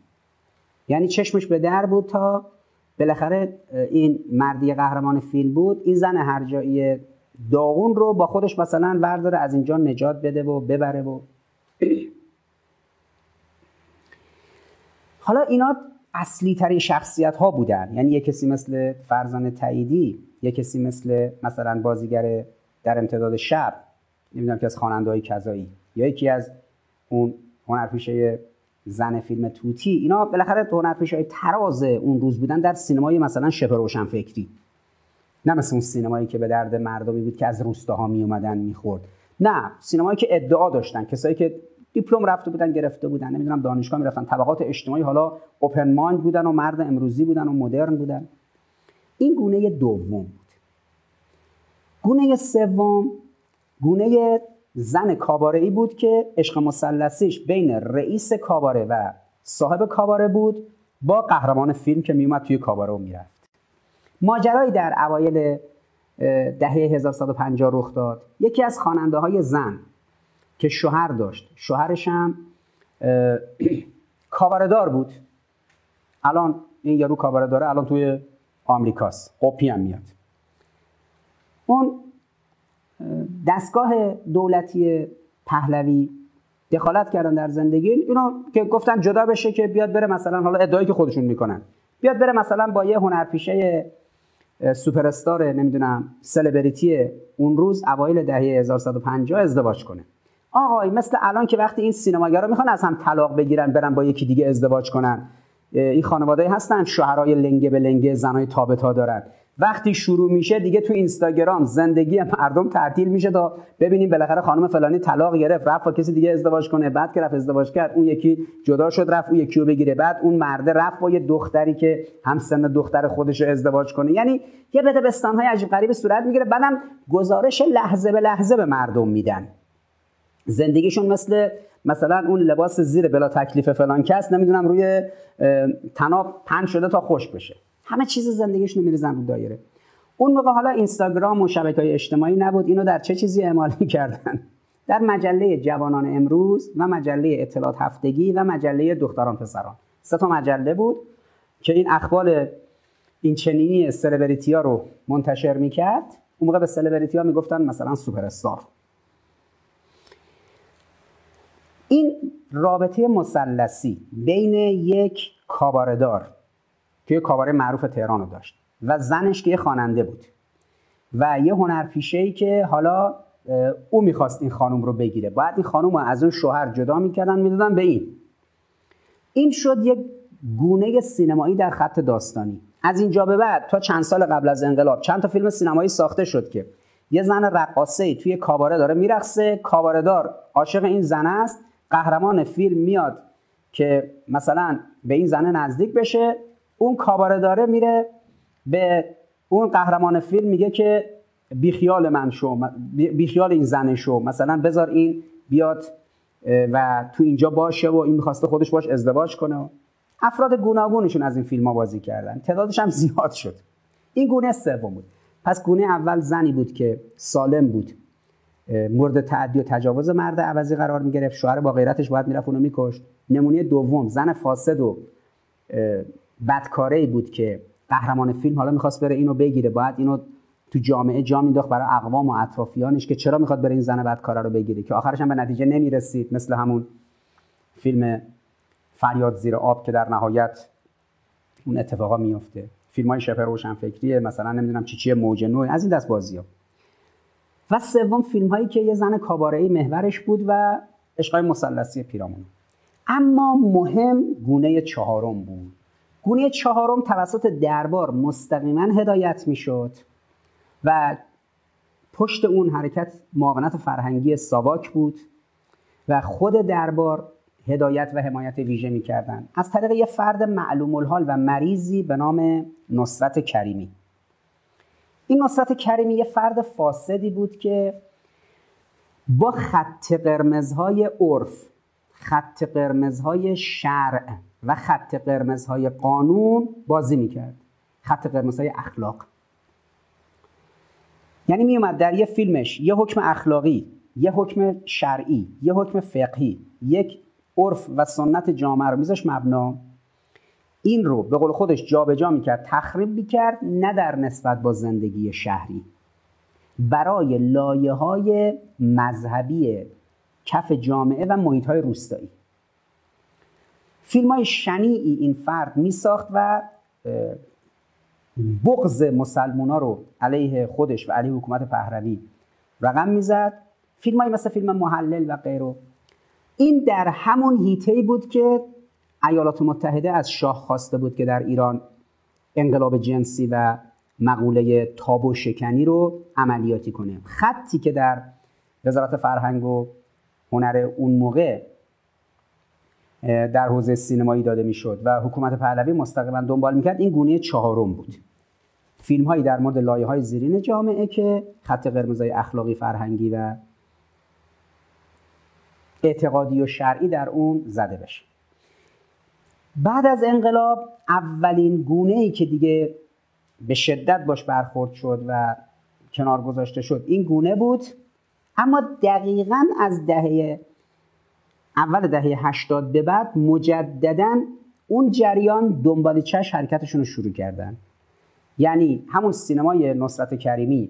یعنی چشمش به در بود تا بالاخره این مردی قهرمان فیلم بود این زن هر جایی داغون رو با خودش مثلا ورداره از اینجا نجات بده و ببره و حالا اینا اصلی ترین شخصیت ها بودن. یعنی یه کسی مثل فرزان تعییدی یه کسی مثل مثلا بازیگر در امتداد شب نمی‌دونم که از خواننده های کذایی یا یکی از اون هنرپیشه زن فیلم توتی. اینا بالاخره هنرپیشه های تراز اون روز بودن در سینمای مثلا شبه روشن فکری نه مثل اون سینمایی که به درد مردمی بود که از روستاها می اومدن می‌خورد. نه سینمایی که ادعا داشتن کسایی که دیپلم رفته بودن گرفته بودن. نمی‌دونم دانشگاه می‌رفتن. طبقات اجتماعی حالا اوپن مایند بودن و مرد امروزی بودن و مدرن بودن. این گونه دوم بود. گونه سوم گونه زن کاباره ای بود که عشق مسلسیش بین رئیس کاباره و صاحب کاباره بود با قهرمان فیلم که میومد توی کاباره و می‌رفت. ماجرایی در اوایل دهه 1150 رخ داد. یکی از خواننده های زن که شوهر داشت. شوهرش هم کاوردار بود. الان این یارو کاوره الان توی آمریکاست. قپی هم میاد. اون دستگاه دولتی پهلوی دخالت کردن در زندگی اینا که گفتن جدا بشه که بیاد بره مثلا حالا ادعایی که خودشون می‌کنن. بیاد بره مثلا با یه هنرپیشه سوپر استار نمی‌دونم سلبریتی اون روز اوایل دهه 1150 ازدواج کنه. آقای مثل الان که وقتی این سینماگرا می‌خوان از هم طلاق بگیرن برن با یکی دیگه ازدواج کنن این خانواده هستن شوهرای لنگه به لنگه زنای تابتا دارن. وقتی شروع میشه دیگه تو اینستاگرام زندگی مردم تعطیل میشه تا ببینیم بالاخره خانم فلانی طلاق گرفت رفت با کسی دیگه ازدواج کنه بعد که رفت ازدواج کرد اون یکی جدا شد رفت اون یکی رو بگیره. بعد اون مرده رفت با یه دختری که هم سن دختر خودش رو ازدواج کنه. یعنی یه بده بستان های عجیب غریب صورت می‌گیره. بعدم گزارش لحظه به لحظه به مردم میدن. زندگیشون مثل مثلا اون لباس زیر بلا تکلیف فلان کس نمی‌دونم روی تناب پن شده تا خوش بشه. همه چیز زندگیشون میریزن رو دایره. اون موقع حالا اینستاگرام و شبکه های اجتماعی نبود. اینو در چه چیزی اعمال کردن در مجله جوانان امروز و مجله اطلاعات هفتگی و مجله دختران پسران. سه تا مجله بود که این اخبار این چنینی سلبریتی ها رو منتشر می‌کرد. اون موقع به سلبریتی ها می‌گفتن مثلا سوپر استار این رابطه مثلثی بین یک کاباردار که کاباره معروف تهران رو داشت و زنش که یه خواننده بود. و یه هنرپیشه ای که حالا او می‌خواست این خانم رو بگیره. باید این خانم رو از اون شوهر جدا می‌کردن می‌دادن به این. این شد یک گونه سینمایی در خط داستانی. از اینجا به بعد تا چند سال قبل از انقلاب چند تا فیلم سینمایی ساخته شد که یه زن رقاصه توی کاباره داره میرقصه. کابارهدار عاشق این زن است. قهرمان فیلم میاد که مثلا به این زنه نزدیک بشه اون کاباره داره میره به اون قهرمان فیلم میگه که بیخیال من شو بیخیال این زن شو. مثلا بذار این بیاد و تو اینجا باشه و این می‌خواسته خودش باش ازدواج کنه. افراد گوناگونشون از این فیلم ها بازی کردن. تعدادش هم زیاد شد. این گونه سوم بود. پس گونه اول زنی بود که سالم بود. مورد تعدی و تجاوز مرد عوضی قرار می‌گرفت. شوهر با غیرتش باید می‌رفت اونو میکشت. نمونه دوم زن فاسد و بدکاره بود که قهرمان فیلم حالا می‌خواست بره اینو بگیره. باید اینو تو جامعه جا مینداخت برای اقوام و اطرافیانش که چرا می‌خواد بره این زن بدکاره رو بگیره که آخرش هم به نتیجه نمی‌رسید. مثل همون فیلم فریاد زیر آب که در نهایت اون اتفاقا میفته فیلم های روشن فکریه مثلا نمی‌دونم چی چیه موج نوع از این دست بازی ها. و سوم فیلم هایی که یه زن کاباره محورش بود و عشقای مثلثی پیرامون اما مهم گونه چهارم بود. گونه چهارم توسط دربار مستقیما هدایت می‌شد و پشت اون حرکت معاونت فرهنگی ساواک بود و خود دربار هدایت و حمایت ویژه می‌کردن. از طریق یه فرد معلوم الحال و مریضی به نام نصرت کریمی. این نصرت کریمی یه فرد فاسدی بود که با خط قرمزهای عرف خط قرمزهای شرع و خط قرمزهای قانون بازی می‌کرد. خط قرمزهای اخلاق. یعنی میومد در یه فیلمش یه حکم اخلاقی یه حکم شرعی یه حکم فقهی یک عرف و سنت جامعه رو میذاش مبنا. این رو به قول خودش جابجا جا می‌کرد تخریب می‌کرد نه در نسبت با زندگی شهری. برای لایه های مذهبی کف جامعه و محیط های روستایی. فیلم های شنیعی این فرد میساخت و بغض مسلمونا رو علیه خودش و علیه حکومت پهلوی رقم می‌زد. فیلم های مثل فیلم محلل و غیره. این در همون هیته بود که ایالات متحده از شاه خواسته بود که در ایران انقلاب جنسی و مقوله تابو شکنی رو عملیاتی کنه. خطی که در وزارت فرهنگ و هنر اون موقع در حوزه سینمایی داده می‌شد و حکومت پهلوی مستقیما دنبال می‌کرد. این گونه چهارم بود. فیلم هایی در مورد لایه های زیرین جامعه که خط قرمزای اخلاقی فرهنگی و اعتقادی و شرعی در اون زده بشه. بعد از انقلاب اولین گونه ای که دیگه به شدت باش برخورد شد و کنار گذاشته شد این گونه بود. اما دقیقا از دهه اول دهه 80 به بعد مجددا اون جریان دنبال چش حرکتشون رو شروع کردن. یعنی همون سینمای نصرت کریمی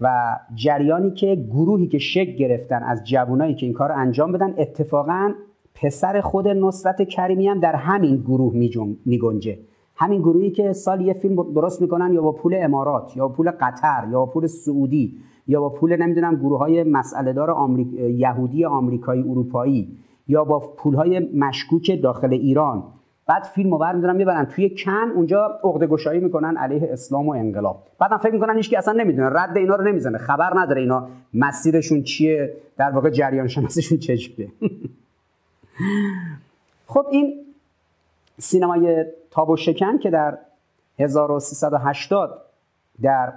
و جریانی که گروهی که شک گرفتن از جوانایی که این کار انجام بدن اتفاقا پسر خود نصرت کریمی هم در همین گروه میگنجه همین گروهی که سال یه فیلم درست می‌کنن یا با پول امارات یا با پول قطر یا با پول سعودی یا با پول نمی‌دونم گروه های مسئله دار آمریک... یهودی آمریکایی اروپایی یا با پول های مشکوک داخل ایران. بعد فیلم رو برمیدارن می‌برن توی کن اونجا عقده گشایی می‌کنن علیه اسلام و انقلاب. بعدم فکر می‌کنن هیچ اصلا نمی‌دونه رد اینا رو نمی‌زنه خبر نداره اینا مسیرشون چیه در واقع جریان شناسیشون چجوریه خب این سینمای تاب و شکن که در 1380 در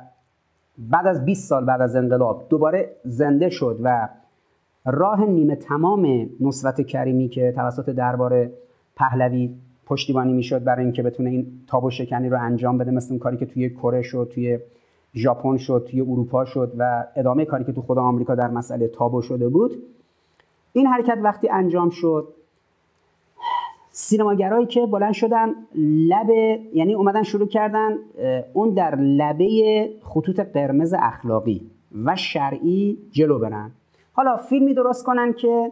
بعد از 20 سال بعد از انقلاب دوباره زنده شد و راه نیمه تمام نصرت کریمی که توسط دربار پهلوی پشتیبانی می‌شد برای اینکه بتونه این تاب و شکنی رو انجام بده مثل اون کاری که توی کره شد توی ژاپن شد توی اروپا شد و ادامه کاری که تو خود آمریکا در مسئله تابو شده بود. این حرکت وقتی انجام شد سینماگرایی که بلند شدن لب یعنی اومدن شروع کردن اون در لبه خطوط قرمز اخلاقی و شرعی جلو برن. حالا فیلمی درست کنن که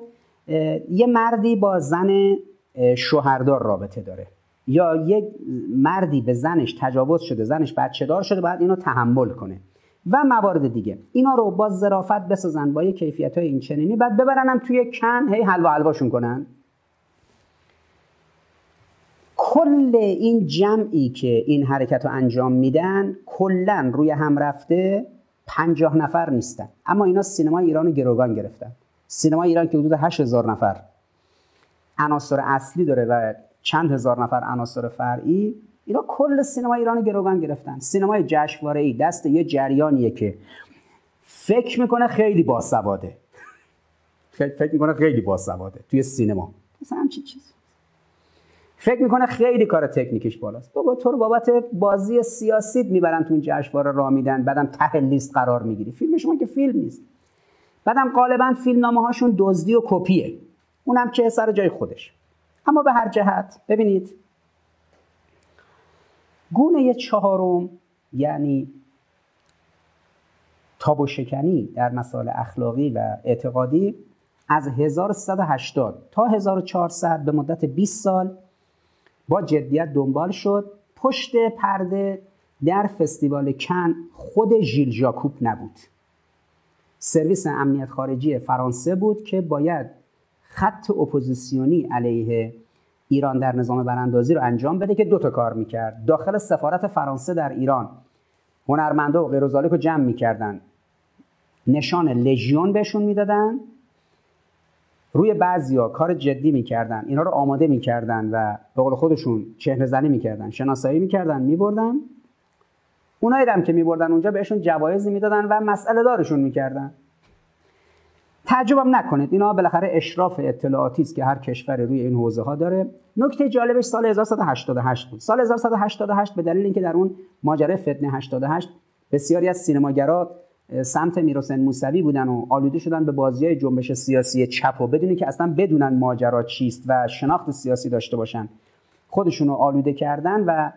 یه مردی با زن شوهردار رابطه داره. یا یک مردی به زنش تجاوز شده زنش بچه دار شده باید اینو تحمل کنه. و موارد دیگه. اینا رو با ظرافت بسازن با یه کیفیت های این چنینی. بعد ببرنم توی کن هی حلوا حلواشون کنن. کل این جمعی که این حرکت رو انجام میدن کلا روی هم رفته پنجاه نفر نیستن. اما اینا سینما ایران رو گروگان گرفتن. سینما ایران که حدود هشت هزار نفر. عناصر اصلی داره و چند هزار نفر عناصر فرعی. اینا کل سینما ایران گروگان گرفتن. سینمای جشنواره ای دست یه جریانیه که فکر می‌کنه خیلی باسواده. فکر می‌کنه خیلی باسواده توی سینما. مثلا همچین چیز فکر می‌کنه خیلی کار تکنیکش بالاست. بابا تو رو بابت بازی سیاسی می‌برن تو جشنواره را میدن بعدم ته لیست قرار می‌گیری. فیلم شما که فیلم نیست. بعدم غالبا فیلمنامه هاشون دزدی و کپیه. اونم که سر جای خودش. اما به هر جهت ببینید گونه چهارم یعنی تاب و شکنی در مسائل اخلاقی و اعتقادی از 1180 تا 1400 به مدت 20 سال با جدیت دنبال شد. پشت پرده در فستیوال کن خود ژیل ژاکوب نبود. سرویس امنیت خارجی فرانسه بود که باید خط اپوزیسیونی علیه ایران در نظام براندازی رو انجام بده که دو تا کار می‌کرد. داخل سفارت فرانسه در ایران. هنرمنده و غیر رو جمع می‌کردن. نشان لژیون بهشون می‌دادن. روی بعضیا کار جدی می‌کردن. اینا رو آماده می‌کردن و به قول خودشون چهره زنی می‌کردن. شناسایی می‌کردن میبردن. اونایی هم که میبردن اونجا بهشون جوایزی می‌دادن و مسئله دارشون می‌کردن. تعجبم نکنید. اینا بالاخره اشراف اطلاعاتی است که هر کشور روی این حوزه ها داره. نکته جالبش سال 1188 بود. سال 1188 به دلیل اینکه در اون ماجرای فتنه 88 بسیاری از سینماگرا سمت میرحسین موسوی بودن و آلوده شدن به بازی های جنبش سیاسی چپ و بدونی که اصلا بدونن ماجرا چیست و شناخت سیاسی داشته باشن. خودشون رو آلوده کردن و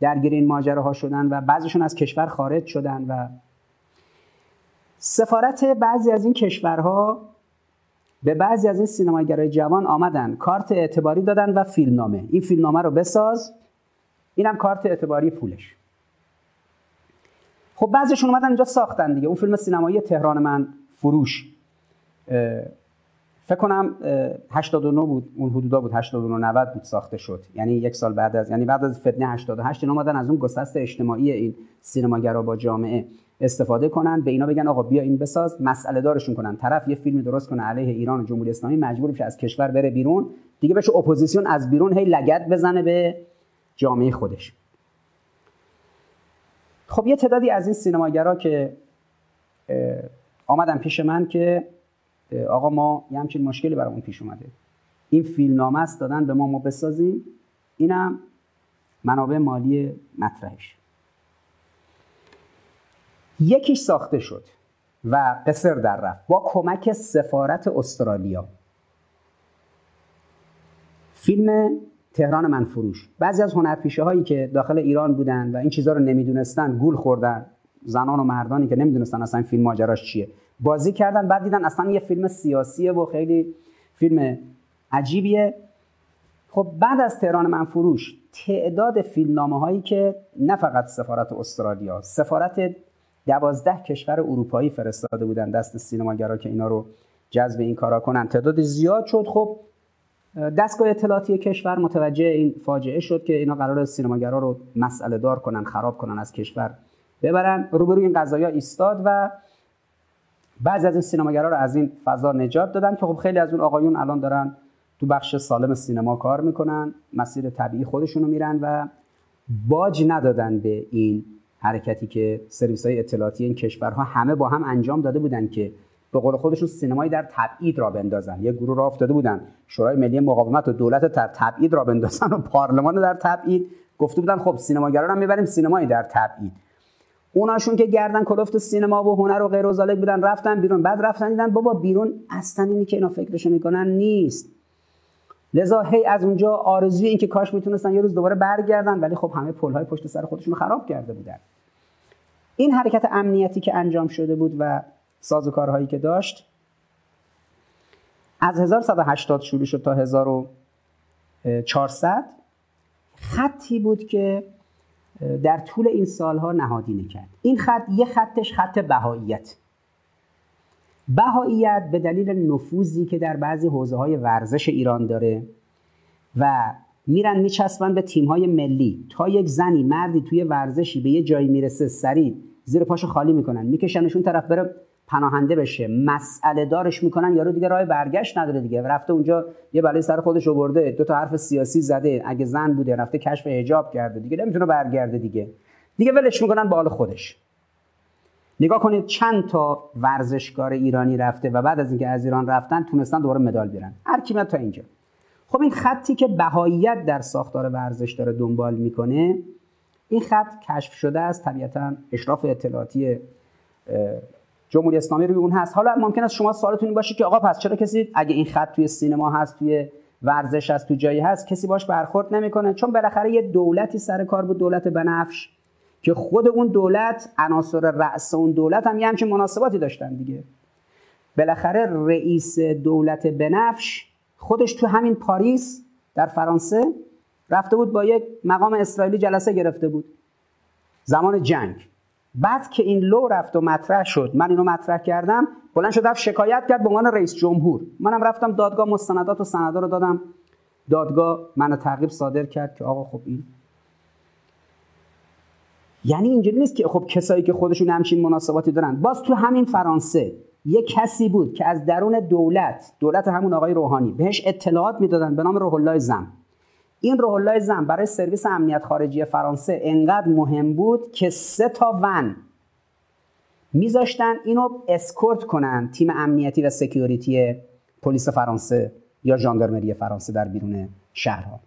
درگیر این ماجراها شدن و بعضیشون از کشور خارج شدن و سفارت بعضی از این کشورها به بعضی از این سینماگرای جوان آمدن کارت اعتباری دادن و فیلمنامه. این فیلمنامه رو بساز اینم کارت اعتباری پولش. خب بعضیشون اومدن اینجا ساختن دیگه. اون فیلم سینمایی تهران من فروش. فکر کنم 89 بود. اون حدودا بود 89 90 بود ساخته شد. یعنی یک سال بعد از یعنی بعد از فتنه 88 اینا اومدن از اون گسست اجتماعی این سینماگرا با جامعه. استفاده کنن. به اینا بگن آقا بیا این بساز. مسئله دارشون کنن. طرف یه فیلمی درست کنه. علیه ایران و جمهوری اسلامی مجبور بشه از کشور بره بیرون. دیگه بشه اپوزیسیون از بیرون هی لگد بزنه به جامعه خودش. خب یه تعدادی از این سینماگرا که آمدن پیش من که آقا ما یه همچین مشکلی برامون پیش اومده. این فیلم نامه است دادن به ما ما بسازیم. اینم منابع مالی مطرحش. یکیش ساخته شد و قصر در رفت با کمک سفارت استرالیا. فیلم تهران من فروش. بعضی از هنرپیشه هایی که داخل ایران بودن و این چیزها رو نمی‌دونستن گول خوردن. زنان و مردانی که نمی‌دونستن اصلا این فیلم ماجراش چیه. بازی کردن بعد دیدن اصلا یه فیلم سیاسیه و خیلی فیلم عجیبیه. خب بعد از تهران من فروش تعداد فیلمنامه هایی که نه فقط سفارت استرالیا سفارت دوازده کشور اروپایی فرستاده بودن دست سینماگرا که اینا رو جذب این کارا کنن. تعداد زیاد شد. خب دستگاه اطلاعاتی کشور متوجه این فاجعه شد که اینا قرار سینماگرا رو مسئله دار کنن خراب کنن از کشور ببرن. روبروی این قضايا ایستاد و بعضی از این سینماگرا رو از این فضا نجات دادن که خب خیلی از اون آقایون الان دارن تو بخش سالم سینما کار می‌کنن مسیر طبیعی خودشونو میرن و باج ندادن به این حرکتی که سرویس های اطلاعاتی این کشورها همه با هم انجام داده بودن که به قول خودشون سینمایی در تبعید را بندازن. یه گروه را افتاده بودن. شورای ملی مقاومت و دولت در تبعید را بندازن و پارلمان در تبعید. گفته بودن خب سینماگران هم می‌بریم سینمایی در تبعید. اوناشون که گردن کلفت سینما و هنر و غیر و بودن رفتن بیرون. بعد رفتن دیدن بابا بیرون اصلا اینی که اینا فکرشو می‌کنن نیست. لذا هی از اونجا آرزوی این که کاش می‌تونستن یه روز دوباره برگردن ولی خب همه پلهای پشت سر خودشون خراب کرده بودن. این حرکت امنیتی که انجام شده بود و سازوکارهایی که داشت از 1180 شروع شد تا 1400 خطی بود که در طول این سالها نهادینه کرد. این خط یه خطش خط بهاییت. بهاییت به دلیل نفوذی که در بعضی حوزه های ورزش ایران داره و میرن میچسبن به تیم های ملی. تا یک زنی مردی توی ورزشی به یه جایی می‌رسه سریع زیر پاشو خالی می‌کنن میکشنشون طرف بره پناهنده بشه. مسئله دارش می‌کنن یارو دیگه راه برگشت نداره دیگه. رفته اونجا یه بلای سر خودش آورده دو تا حرف سیاسی زده اگه زن بوده رفته کشف حجاب کرده دیگه نمی‌تونه برگرده دیگه. دیگه ولش می‌کنن به حال خودش. نگاه کنید چند تا ورزشکار ایرانی رفته و بعد از اینکه از ایران رفتن تونستن دوباره مدال بیارن هر کی تا اینجا. خب این خطی که بهاییت در ساختار ورزش داره دنبال می‌کنه این خط کشف شده است طبیعتا اشراف اطلاعاتی جمهوری اسلامی روی اون هست. حالا ممکن است شما سوالتون این باشه که آقا پس چرا کسی اگه این خط توی سینما هست توی ورزش هست تو جایی هست کسی باش برخورد نمی‌کنه؟ چون بالاخره یه دولتی سر کار بود دولت بنفش. که خود اون دولت عناصر رأس اون دولت هم یه همچین مناسباتی داشتن دیگه. بالاخره رئیس دولت بنفش خودش تو همین پاریس در فرانسه رفته بود با یک مقام اسرائیلی جلسه گرفته بود. زمان جنگ. بعد که این لو رفت و مطرح شد من اینو مطرح کردم بلند شد رفت شکایت کرد به عنوان رئیس جمهور. منم رفتم دادگاه مستندات و سندا رو دادم. دادگاه منو تعقیب صادر کرد که آقا خب این یعنی اینجوری نیست که خب کسایی که خودشون همچین مناسباتی دارن. باز تو همین فرانسه یه کسی بود که از درون دولت دولت همون آقای روحانی بهش اطلاعات می‌دادن به نام روح الله زم. این روح الله زم برای سرویس امنیت خارجی فرانسه انقدر مهم بود که سه تا ون میذاشتن اینو اسکورت کنن تیم امنیتی و security پلیس فرانسه یا ژاندارمری فرانسه در بیرون شهرها.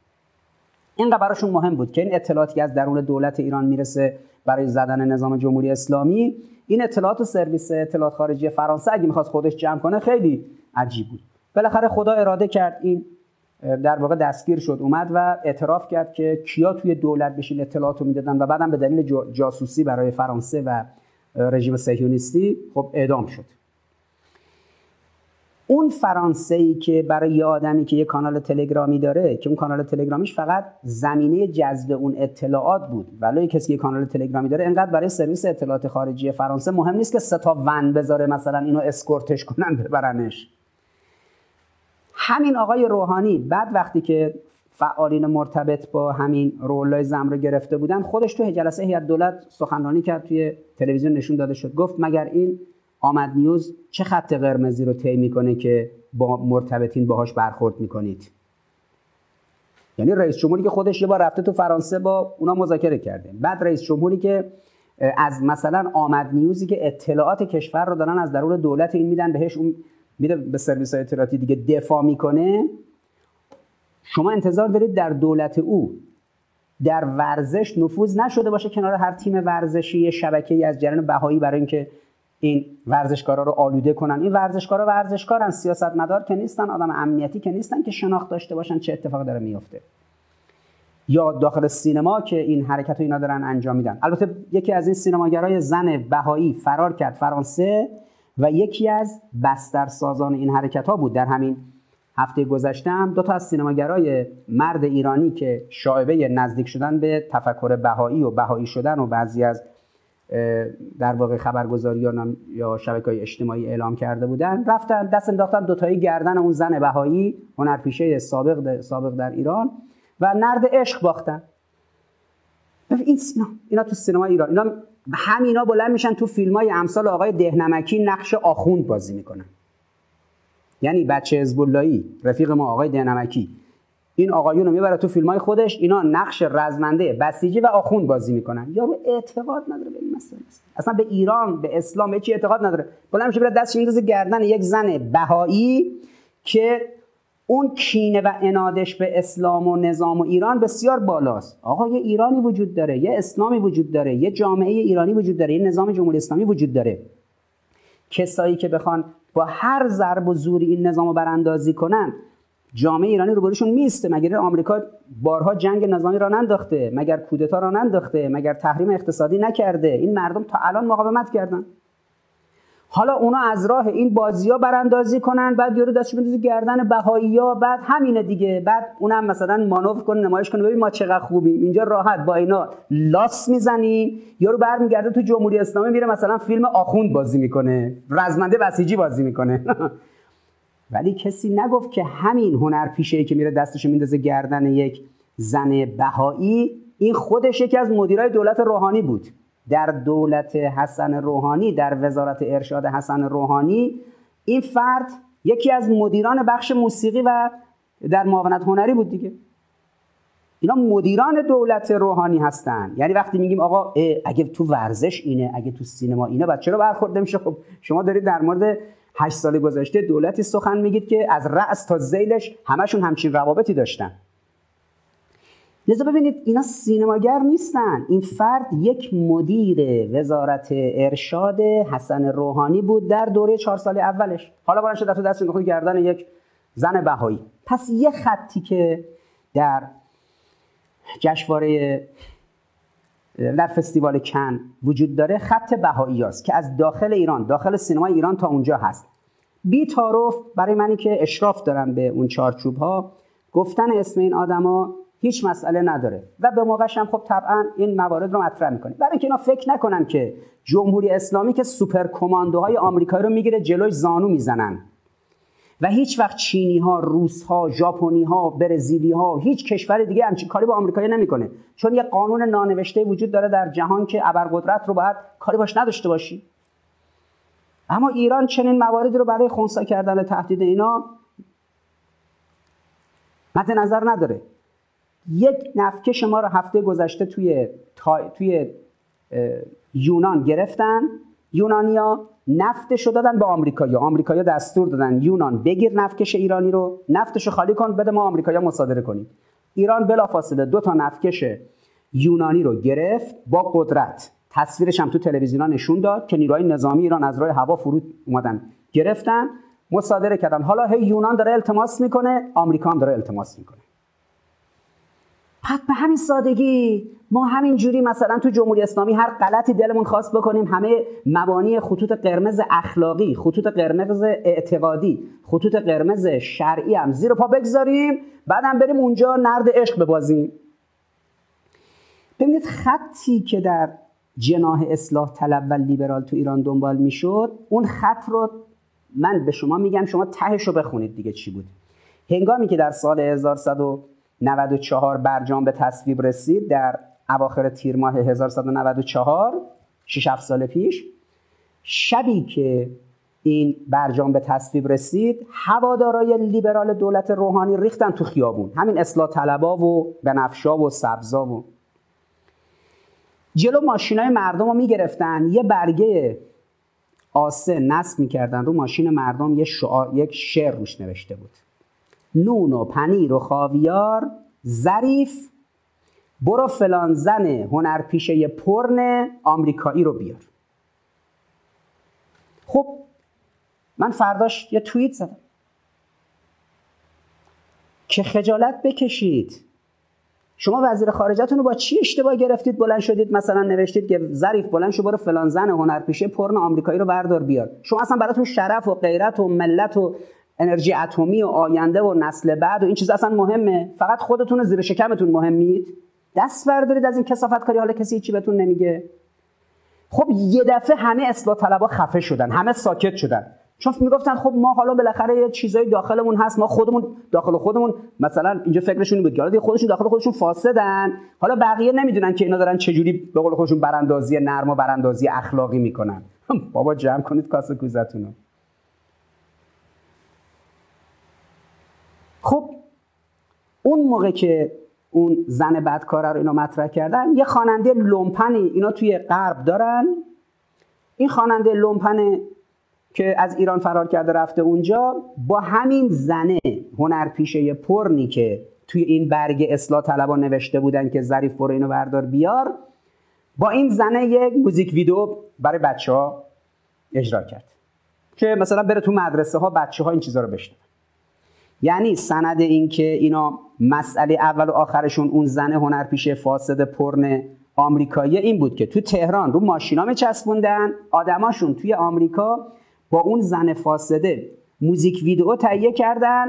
اینقدر براشون مهم بود که این اطلاعاتی از درون دولت ایران می‌رسه برای زدن نظام جمهوری اسلامی این اطلاعات و سرویس اطلاعات خارجی فرانسه اگه می‌خواست خودش جمع کنه خیلی عجیب بود. بالاخره خدا اراده کرد این در واقع دستگیر شد اومد و اعتراف کرد که کیا توی دولت پیشین اطلاعات رو می‌دادن و بعدم به دلیل جاسوسی برای فرانسه و رژیم صهیونیستی خب اعدام شد. اون فرانسه ای که برای یه آدمی که یه کانال تلگرامی داره که اون کانال تلگرامیش فقط زمینه جذب اون اطلاعات بود. ولی کسی یه کانال تلگرامی داره انقدر برای سرویس اطلاعات خارجی فرانسه مهم نیست که سه تا ون بذاره مثلا اینو اسکورتش کنن ببرنش. همین آقای روحانی بعد وقتی که فعالین مرتبط با همین رولای زم رو گرفته بودن خودش تو جلسه هیئت دولت سخنرانی کرد توی تلویزیون نشون داده شد. گفت مگر این آمد نیوز چه خط قرمزی رو طی می‌کنه که با مرتبطین باهاش برخورد می‌کنید؟ یعنی رئیس جمهوری که خودش یه بار رفته تو فرانسه با اونا مذاکره کرده. بعد رئیس جمهوری که از مثلا آمد نیوزی که اطلاعات کشور رو دارن از درون دولت این میدن بهش اون میره به سرویس اطلاعاتی دیگه دفاع می‌کنه. شما انتظار دارید در دولت او در ورزش نفوذ نشده باشه کنار هر تیم ورزشی شبکه ای از جریان بهایی برای اینکه این ورزشکارا رو آلوده کنن. این ورزشکارا ورزشکارن سیاستمدار که نیستن آدم امنیتی که نیستن که شناخت داشته باشن چه اتفاقی داره میفته. یا داخل سینما که این حرکت رو اینا دارن انجام میدن. البته یکی از این سینماگرای زن بهایی فرار کرد فرانسه و یکی از بسترسازان این حرکت ها بود. در همین هفته گذشته هم دو تا از سینماگرای مرد ایرانی که شایبه نزدیک شدن به تفکر بهایی و بهایی شدن و بعضی از در واقع خبرگزاری یا شبکه های اجتماعی اعلام کرده بودن رفتن دست انداختن دوتایی گردن اون زن بهایی هنرپیشه سابق, سابق در ایران و نرد عشق باختن. این سینا اینا تو سینما ایران اینا همینا بلند میشن تو فیلم های امثال آقای دهنمکی نقش آخوند بازی می‌کنن. یعنی بچه حزب رفیق ما آقای دهنمکی. این آقایون رو می‌بره تو فیلم های خودش اینا نقش رزمنده بسیجی و آخوند بازی می‌کنن. یارو اعتقاد نداره به این مسئله. اصلا به ایران به اسلام چی اعتقاد نداره؟ بلند میشه بره دستش میندازه گردن یک زن بهایی که اون کینه و انادش به اسلام و نظام و ایران بسیار بالاست. آقا یه ایرانی وجود داره یه اسلامی وجود داره یه جامعه ایرانی وجود داره یه نظام جمهوری اسلامی وجود داره. کسایی که بخوان با هر ضرب و زوری این نظام رو براندازی کنن جامعه ایرانی روبروشون میسته مگر آمریکا بارها جنگ نظامی را ننداخته مگر کودتا را ننداخته مگر تحریم اقتصادی نکرده. این مردم تا الان مقاومت کردن. حالا اونا از راه این بازی ها براندازی کنن بعد یارو دستش بندازه گردن بهایی ها بعد همینه دیگه. بعد اونم مثلا مانور کنه نمایش کنه. ببین ما چقدر خوبیم. اینجا راحت با اینا لاس می‌زنیم. یارو برمیگرده تو جمهوری اسلامی میره مثلا فیلم آخوند بازی می‌کنه. رزمنده بسیجی بازی می‌کنه. ولی کسی نگفت که همین هنر پیشه ای که میره دستش میندازه گردن یک زن بهایی این خودش یکی از مدیرای دولت روحانی بود. در دولت حسن روحانی در وزارت ارشاد حسن روحانی این فرد یکی از مدیران بخش موسیقی و در معاونت هنری بود دیگه. اینا مدیران دولت روحانی هستن. یعنی وقتی میگیم آقا اگه تو ورزش اینه اگه تو سینما اینه بعد چرا برخورد نمیشه؟ خب شما دارید در مورد هشت سال گذشته دولتی سخن میگید که از رأس تا زیلش همشون همچین روابطی داشتن. لذا ببینید اینا سینماگر نیستن. این فرد یک مدیر وزارت ارشاد حسن روحانی بود در دوره چهار سال اولش. حالا شده تو دست خود گردن یک زن بهایی. پس یه خطی که در جشنواره در فستیوال کن وجود داره خط بهایی است که از داخل ایران داخل سینمای ایران تا اونجا هست. بی تعارف برای منی که اشراف دارم به اون چارچوب ها گفتن اسم این آدما هیچ مسئله نداره و به موقعش هم خب طبعا این موارد رو مطرح می‌کنه. برای اینکه اینا فکر نکنن که جمهوری اسلامی که سوپر کماندوهای آمریکایی رو می‌گیره جلوی زانو می‌زنن. و هیچ وقت چینی ها، روس ها، ژاپنی ها، برزیلی ها، هیچ کشور دیگه همچین کاری با آمریکایی نمی‌کنه. چون یه قانون نانوشته وجود داره در جهان که ابرقدرت رو باید کاری باش نداشته باشی. اما ایران چنین مواردی رو برای خونسا کردن تهدید اینا مد نظر نداره. یک نفکش ما رو هفته گذشته توی, توی یونان گرفتن. یونانیا نفتش رو دادن به آمریکایی. آمریکایی دستور دادن یونان بگیر نفکش ایرانی رو. نفتش رو خالی کن بده ما آمریکایی مصادره کنیم. ایران بلافاصله دو تا نفکش یونانی رو گرفت با قدرت. تصویرش هم تو تلویزیون نشون داد که نیروهای نظامی ایران از راه هوا فرود اومدن. گرفتن مصادره کردن. حالا هی یونان داره التماس می‌کنه آمریکا هم داره التماس می‌کنه. پس به همین سادگی ما همین جوری مثلا تو جمهوری اسلامی هر غلطی دلمون خواست بکنیم همه مبانی خطوط قرمز اخلاقی خطوط قرمز اعتقادی خطوط قرمز شرعی هم زیر پا بگذاریم بعدم بریم اونجا نرد عشق ببازیم. ببینید خطی که در جناه اصلاح طلب و لیبرال تو ایران دنبال می‌شد اون خط رو من به شما میگم شما تهش رو بخونید دیگه چی بود. هنگامی که در سال 1194 برجام به تصویب رسید در اواخر تیر ماه 1194 6 7 سال پیش. شبی که این برجام به تصویب رسید هوادارای لیبرال دولت روحانی ریختن تو خیابون. همین اصلاح طلبا و بنفشا و سبزا و جلو ماشینای مردم رو می‌گرفتن. یه برگه آسه نصب می‌کردن رو ماشین مردم. یه یک شعر روش نوشته بود. نون و پنیر و خاویار ظریف. برو فلان زن هنرپیشه پرن آمریکایی رو بیار. خب من فرداش یه توییت زدم. که خجالت بکشید. شما وزیر خارجتون رو با چی اشتباه گرفتید؟ بلند شدید مثلا نوشتید که ظریف بلند شو برو فلان زن هنرپیشه پرن آمریکایی رو بردار بیار. شما اصلا براتون شرف و غیرت و ملت و انرژی اتمی و آینده و نسل بعد و این چیز اصلا مهمه. فقط خودتون زیر شکمتون مهمید دست بردارید از این کسافت کاری حالا کسی چی بهتون نمیگه. خب یه دفعه همه اصلاح طلبا خفه شدن. همه ساکت شدن. چون می‌گفتن خب ما حالا بالاخره یه چیزای داخلمون هست. ما خودمون داخل خودمون مثلا اینجا فکرشون بود حالا خودشون داخل خودشون فاسدن. حالا بقیه نمی‌دونن که اینا دارن چجوری به قول خودشون براندازی نرم و براندازی اخلاقی می‌کنن. بابا جمع کنید کاسه کوزتونو. خب اون موقع که اون زن بدکاره رو اینا مطرح کردن یه خواننده لومپنی اینا توی غرب دارن. این خواننده لومپن که از ایران فرار کرده رفته اونجا با همین زنه هنرپیشه پرنی که توی این برگ اصلاح طلبا نوشته بودن که ظریف برو اینو بردار بیار با این زنه یک موزیک ویدیو برای بچه ها اجرا کرد. که مثلا بره تو مدرسه ها بچه ها این چیزا رو بشنن یعنی سند این که اینا مسئله اول و آخرشون اون زن هنرپیشه فاسد پرن آمریکایی این بود که تو تهران رو ماشینا میچسبوندن آدماشون توی آمریکا با اون زن فاسده موزیک ویدئو تهیه کردن.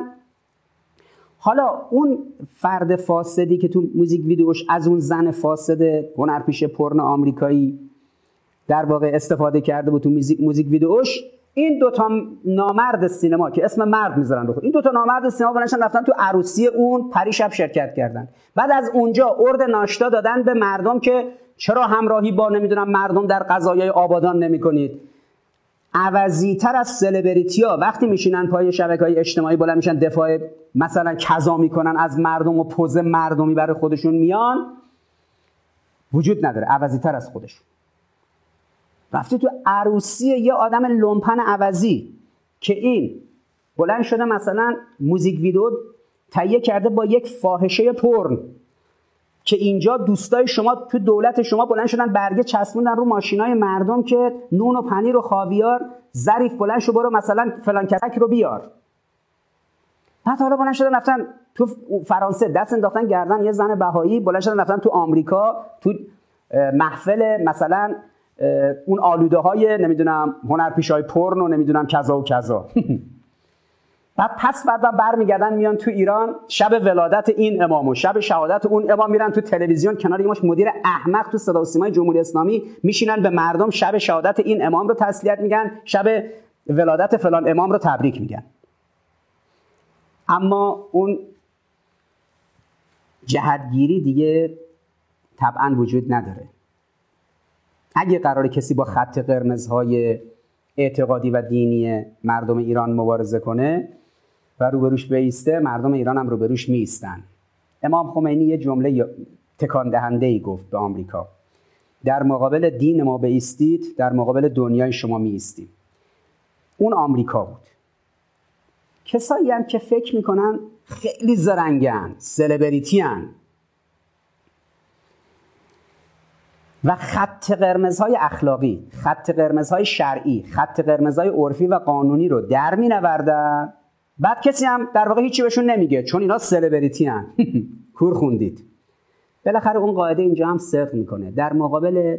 حالا اون فرد فاسدی که تو موزیک ویدئوش از اون زن فاسد هنرپیشه پرن آمریکایی در واقع استفاده کرده بود تو موزیک, موزیک ویدئوش این دوتا نامرد سینما که اسم مرد می‌ذارن بخور این دوتا نامرد سینما بلنشن رفتن تو عروسی اون پریشب شرکت کردن. بعد از اونجا ارد ناشتا دادن به مردم که چرا همراهی با نمی‌دونم مردم در قضایای آبادان نمی‌کنید. عوضی تر از سلبریتی ها وقتی میشینن پای شبکه های اجتماعی بلند میشن دفاع مثلا کذا می‌کنن از مردم و پوز مردمی برای خودشون میان وجود نداره عوضی تر از خودشون. رفته تو عروسی یه آدم لومپن عوضی که این بلند شده مثلا موزیک ویدیو تهیه کرده با یک فاحشه پرن که اینجا دوستای شما تو دولت شما بلند شدن برگه چسبوندن رو ماشینای مردم که نون و پنیر و خاویار ظریف بلند شو برو مثلا فلان کسک رو بیار. بعد حالا بلند شدن رفتن تو فرانسه دست انداختن گردن یه زن بهایی بلند شدن رفتن تو آمریکا تو محفل مثلا اون آلوده های نمی‌دونم هنرپیش های پرن و نمی‌دونم کذا و کذا. بعد پس بعد برمیگردن میان تو ایران. شب ولادت این امام و شب شهادت اون امام میرن تو تلویزیون. کنار یه مدیر احمق تو صدا و سیمای جمهوری اسلامی میشینن به مردم شب شهادت این امام رو تسلیت میگن. شب ولادت فلان امام رو تبریک میگن. اما اون جهتگیری دیگه طبعا وجود نداره. اگه قرار کسی با خط قرمزهای اعتقادی و دینی مردم ایران مبارزه کنه و روبروش بیسته مردم ایران هم روبروش میستن امام خمینی یه جمله تکان دهنده ای گفت به آمریکا. در مقابل دین ما بیستید در مقابل دنیای شما میستیم اون آمریکا بود. کسایی هم که فکر می‌کنن خیلی زرنگن سلبریتی و خط قرمزهای اخلاقی خط قرمزهای شرعی خط قرمزهای عرفی و قانونی رو در می نوردن بعد کسی هم در واقع هیچی بهشون نمیگه چون اینا سلبریتی هن. کور خوندید. بالاخره اون قاعده اینجا هم صدق می‌کنه. در مقابل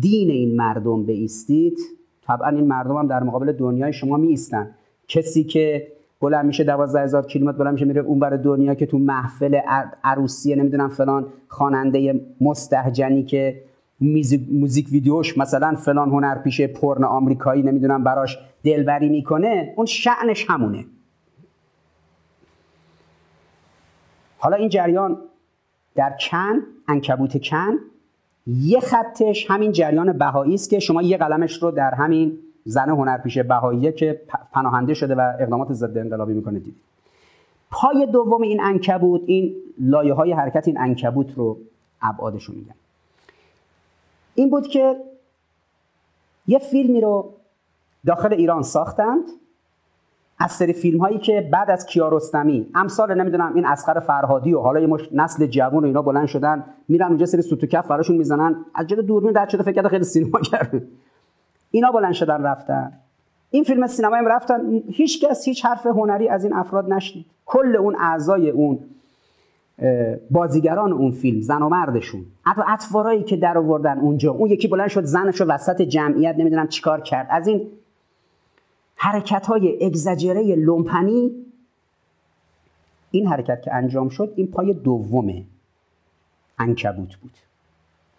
دین این مردم بیستید طبعا این مردم هم در مقابل دنیای شما میستن کسی که بلند میشه دوازده هزار کیلومتر بلند میشه میره اون بر دنیا که تو محفل عروسی نمی‌دونم فلان خواننده مستهجنی که موزیک ویدیوش مثلا فلان هنرپیشه پرن آمریکایی نمی‌دونم براش دلبری می‌کنه اون شعنش همونه. حالا این جریان در کن انکبوت کن یه خطش همین جریان بهایی است که شما یه قلمش رو در همین زن هنرپیشه بهاییه که پناهنده شده و اقدامات ضد انقلابی می‌کنه دید پای دوم این انکبوت این لایه های حرکت این انکبوت رو ابعادش میگن. این بود که یه فیلمی رو داخل ایران ساختند. از سری فیلم هایی که بعد از کیارستمی امثال نمی‌دونم این اسخر فرهادی و حالا یه مش نسل جوان و اینا بلند شدن میرن اونجا سری سوت و کف براشون می‌زنن. از جلو دوربین رد شده فکر کرده خیلی سینما کرده اینا بلند شدن رفتن. این فیلم سینمایی رفتن. هیچ کس هیچ حرف هنری از این افراد نشنید. کل اون اعضای اون بازیگران اون فیلم زن و مردشون. حتی اطوارایی که در آوردن اونجا. اون یکی بلند شد زنش وسط جمعیت نمی‌دونم چیکار کرد. از این حرکت های اگزجره لومپنی این حرکت که انجام شد این پای دوم انکبوت بود.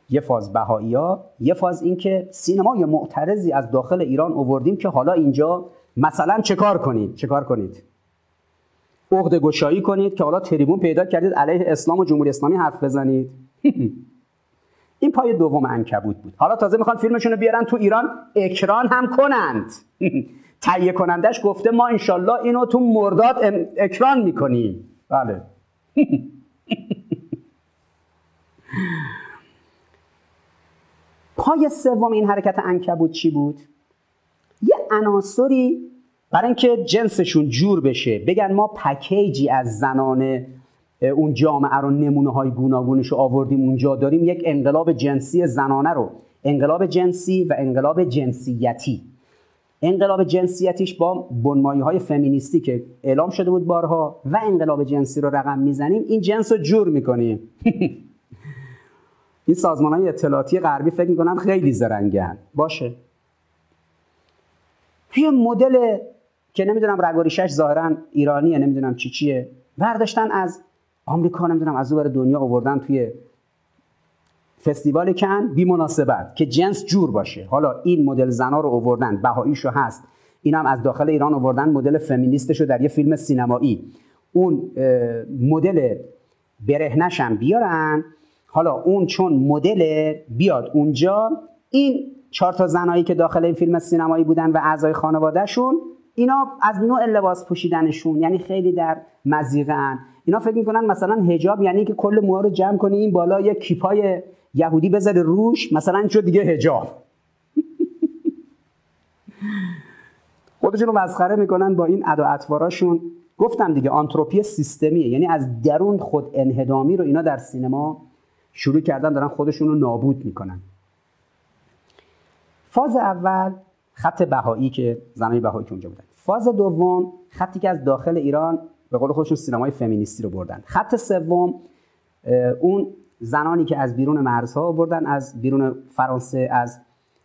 یه فاز بهایی ها یه فاز این که سینمای معترضی از داخل ایران اووردیم که حالا اینجا مثلا چه کار کنید؟ چه کار کنید؟ عقد گشایی کنید که حالا تریبون پیدا کردید علیه اسلام و جمهوری اسلامی حرف بزنید. این پای دوم انکبوت بود. حالا تازه می‌خوان فیلمشون رو بیارن تو ایران اکران هم کنند. تهیه کنندش گفته ما انشالله اینو تو مرداد اکران می‌کنیم. بله. پای سوم این حرکت انکبوت چی بود؟ یه عناصری برای اینکه جنسشون جور بشه بگن ما پکیجی از زنان اون جامعه رو نمونه های گوناگونش رو آوردیم اونجا داریم یک انقلاب جنسی زنانه رو. انقلاب جنسی و انقلاب جنسیتی. انقلاب جنسیتیش با بنمایی های فمینیستی که اعلام شده بود بارها و انقلاب جنسی رو رقم می‌زنیم این جنس رو جور می‌کنیم. این سازمان های اطلاعاتی غربی فکر می‌کنن خیلی زرنگن. باشه. توی مدل که نمی‌دونم رگوریشش ظاهرا ایرانیه نمی‌دونم چی چیه برداشتن از آمریکا نمی‌دونم از اون دنیا آوردن توی فستیوال کن بی مناسبت که جنس جور باشه. حالا این مدل زنا رو آوردن بهاییشو هست این هم از داخل ایران آوردن مدل فمینیستشو در یه فیلم سینمایی. اون مدل برهنش هم بیارن حالا اون چون مدل بیاد اونجا این چهار تا زنایی که داخل این فیلم سینمایی بودن و اعضای خانوادهشون اینا از نوع لباس پوشیدنشون یعنی خیلی در مزیقن اینا فکر می‌کنن مثلا هجاب یعنی که کل موها رو جمع کنی این بالا یه کیپای یهودی بذاره روش مثلا این شد دیگه هجاب خودشون رو مسخره می‌کنن با این ادا اطواراشون. گفتم دیگه آنتروپی سیستمیه یعنی از درون خود انهدامی رو اینا در سینما شروع کردن دارن خودشون رو نابود می‌کنن. فاز اول خط بهایی که زنای بهایی که اونجا بودن. فاز دوم خطی که از داخل ایران به قول خودشون سینمای فمینیستی رو بردن. خط سوم اون زنانی که از بیرون مرزها بردن از بیرون فرانسه از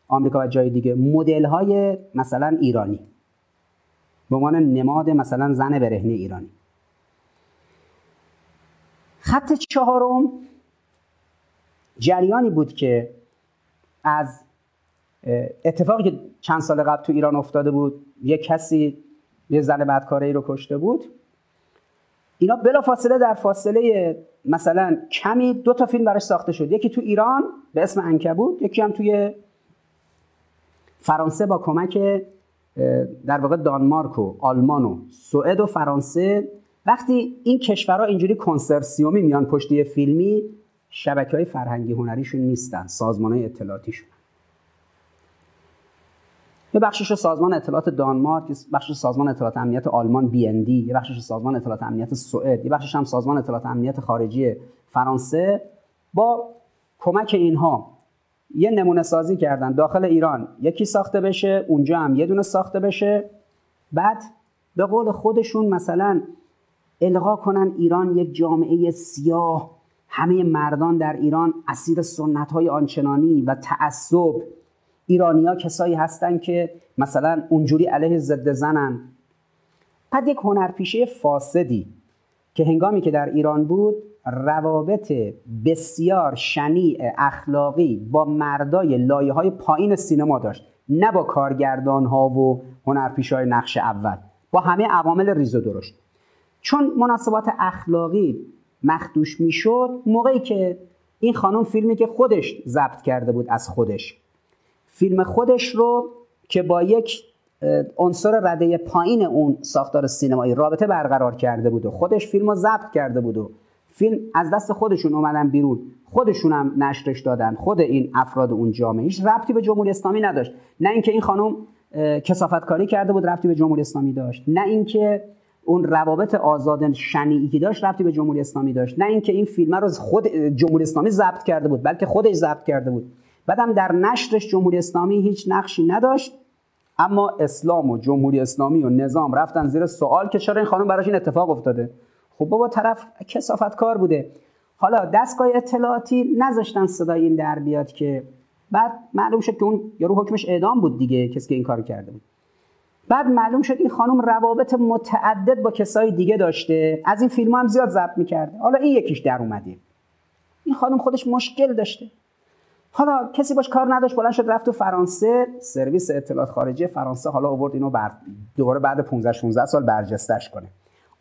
آمریکا و جای دیگه. مدل های مثلا ایرانی. به عنوان نماد مثلا زن برهنه ایرانی. خط چهارم جریانی بود که از اتفاقی که چند سال قبل تو ایران افتاده بود یه کسی یه زن بدکاره ای رو کشته بود. اینا بلا فاصله در فاصله مثلا کمی دو تا فیلم براش ساخته شد. یکی تو ایران به اسم انکبود یکی هم توی فرانسه با کمک در واقع دانمارک و آلمان و سوئد و فرانسه. وقتی این کشورها اینجوری کنسرسیومی میان پشت یه فیلمی شبکه های فرهنگی هنریشون نیستن سازمان های اطلاعاتیشون. یه بخشش سازمان اطلاعات دانمارک یه بخشش سازمان اطلاعات امنیت آلمان دی یه بخشش سازمان اطلاعات امنیت سوئد یه بخشش هم سازمان اطلاعات امنیت خارجی فرانسه با کمک اینها یه نمونه سازی کردن داخل ایران. یکی ساخته بشه اونجا هم یه دونه ساخته بشه. بعد به قول خودشون مثلا القا کنن ایران یک جامعه سیاه. همه مردان در ایران اسیر سنت های آنچنانی و تعصب. ایرانیا کسایی هستن که مثلا اونجوری علیه ضد زنن. بعد یک هنرپیشه فاسدی که هنگامی که در ایران بود روابط بسیار شنیع اخلاقی با مردای لایه های پایین سینما داشت. نه با کارگردان ها و هنرپیشه های نقش اول با همه عوامل ریز و درشت. چون مناسبات اخلاقی مخدوش می‌شد موقعی که این خانم فیلمی که خودش ضبط کرده بود از خودش. فیلم خودش رو که با یک عنصر رده پایین اون ساختار سینمایی رابطه برقرار کرده بود و خودش فیلم رو ضبط کرده بود و فیلم از دست خودشون اومدن بیرون. خودشون هم نشرش دادن. خود این افراد اون جامعه. هیچ ربطی به جمهوری اسلامی نداشت. نه اینکه این خانم کسافت کاری کرده بود ربطی به جمهوری اسلامی داشت. نه اینکه اون روابط آزاد شنیعی که داشت ربطی به جمهوری اسلامی داشت. نه اینکه این فیلم رو خود جمهوری اسلامی ضبط کرده بود بلکه خودش ضبط کرده بود. بعدم در نشرش جمهوری اسلامی هیچ نقشی نداشت اما اسلام و جمهوری اسلامی و نظام رفتن زیر سوال که چرا این خانم براش این اتفاق افتاده؟ خب بابا طرف کسافت کار بوده. حالا دستگاه اطلاعاتی نذاشتن صدای این در بیاد که بعد معلوم شد که اون یارو حکمش اعدام بود دیگه کسی که این کار کرده بود. بعد معلوم شد این خانم روابط متعدد با کسای دیگه داشته. از این فیلم هم زیاد ضبط می‌کرده. حالا این یکیش در اومده. این خانم خودش مشکل داشته. حالا کسی باش کار نداشت بلند شد رفت تو فرانسه. سرویس اطلاعات خارجی فرانسه حالا آورد اینو بر دوباره بعد 15 16 سال برجستش کنه.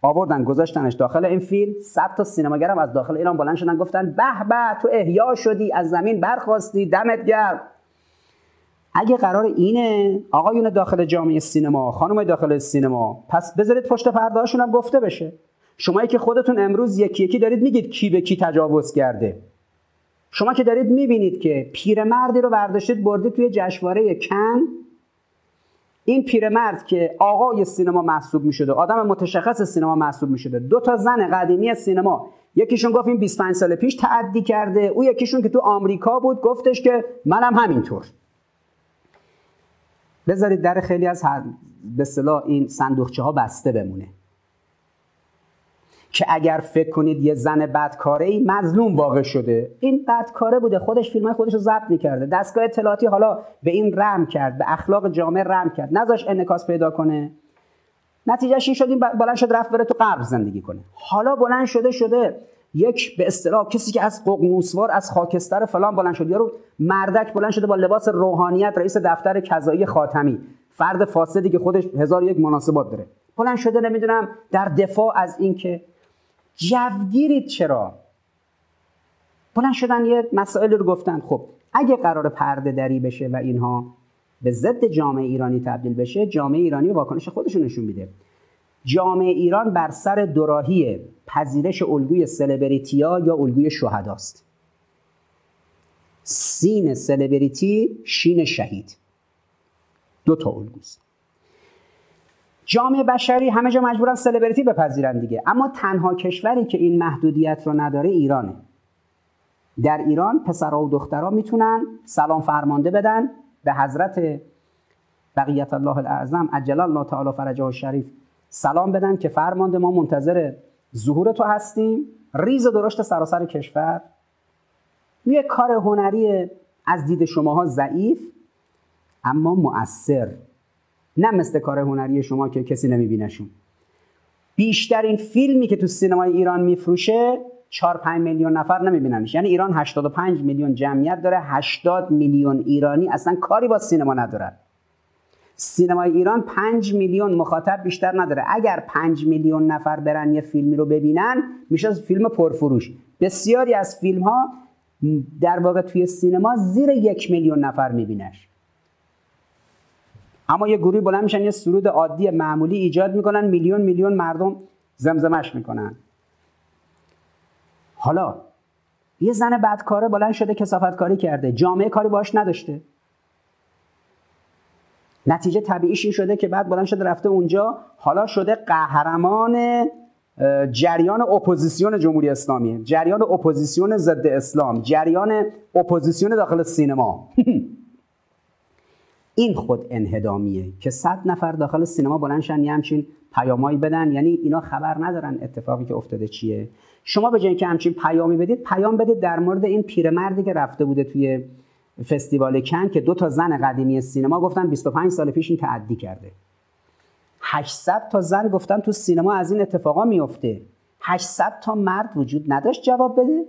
آوردن گذاشتنش داخل این فیلم. 100 تا سینماگرم از داخل ایران بلند شدن گفتن به به تو احیا شدی از زمین برخواستی دمت گرم. اگه قرار اینه آقایون داخل جامعه سینما خانم داخل سینما پس بذارید پشت پرده هم گفته بشه. شمایی که خودتون امروز یکی یکی دارید میگید کی به کی تجاوز کرده. شما که دارید می‌بینید که پیرمردی رو برداشتید بردید توی جشنواره کن. این پیرمرد که آقای سینما محسوب می‌شده آدم متشخص سینما محسوب می‌شده. دو تا زن قدیمی سینما یکیشون گفت این 25 سال پیش تعدی کرده او یکیشون که تو آمریکا بود گفتش که منم همینطور. بذارید در خیلی از به صلاح این صندوقچه ها بسته بمونه. که اگر فکر کنید یه زن بدکاره ای مظلوم واقع شده این بدکاره بوده خودش فیلم های خودش رو ضبط می‌کرده دستگاه اطلاعاتی حالا به این رم کرد به اخلاق جامعه رم کرد نذاش انکاس پیدا کنه. نتیجهش این شد این بلند شد رفت بره تو غرب زندگی کنه. حالا بلند شده شده. یک به اصطلاح کسی که از ققنوسوار از خاکستر فلان بلند شد یارو مردک بلند شده با لباس روحانیت رئیس دفتر کذایی خاتمی. فرد فاسدی که خودش هزار یک مناسبات داره. بلند شده نمی‌دونم در دفاع از اینکه جوگیرید چرا؟ بلند شدن یه مسائل رو گفتن. خب اگه قرار پرده دری بشه و اینها به ضد جامعه ایرانی تبدیل بشه جامعه ایرانی واکنش خودشون نشون میده. جامعه ایران بر سر دوراهی پذیرش الگوی سلبریتیا یا الگوی شهداست. سین سلبریتی شین شهید. دو تا الگوست جامعه بشری همه جا مجبورن سلبریتی بپذیرن دیگه. اما تنها کشوری که این محدودیت رو نداره ایرانه. در ایران پسرها و دخترها می‌تونن سلام فرمانده بدن به حضرت بقیت الله الاعظم عجل الله تعالی فرجه الشریف سلام بدن که فرمانده ما منتظر ظهور تو هستیم. ریز درشت سراسر کشور. یه کار هنری از دید شماها ضعیف اما مؤثر. نه مثل کار هنری شما که کسی نمیبینشون. بیشترین فیلمی که تو سینمای ایران میفروشه 4 5 میلیون نفر نمیبیننش. یعنی ایران 85 میلیون جمعیت داره 80 میلیون ایرانی اصلا کاری با سینما ندارن. سینمای ایران 5 میلیون مخاطب بیشتر نداره. اگر 5 میلیون نفر برن یه فیلمی رو ببینن میشه فیلم پرفروش. بسیاری از فیلم ها در واقع توی سینما زیر یک میلیون نفر میبینش. اما یه گروه بلند میشن یه سرود عادی معمولی ایجاد می‌کنن میلیون میلیون مردم زمزمش می‌کنن. حالا یه زن بدکاره بلند شده کسافت کاری کرده. جامعه کاری باش نداشته. نتیجه طبیعیش این شده که بعد بلند شده رفته اونجا. حالا شده قهرمان جریان اپوزیسیون جمهوری اسلامی جریان اپوزیسیون ضد اسلام. جریان اپوزیسیون داخل سینما. این خود انهدامیه که صد نفر داخل سینما بلندشن یه همچین پیامایی بدن. یعنی اینا خبر ندارن اتفاقی که افتاده چیه. شما به جای که همچین پیامی بدید پیام بدید در مورد این پیرمردی که رفته بوده توی فستیوال کن که دو تا زن قدیمی سینما گفتن 25 سال پیش این تعدی کرده. 800 تا زن گفتن تو سینما از این اتفاقا میفته. 800 تا مرد وجود نداشت جواب بده.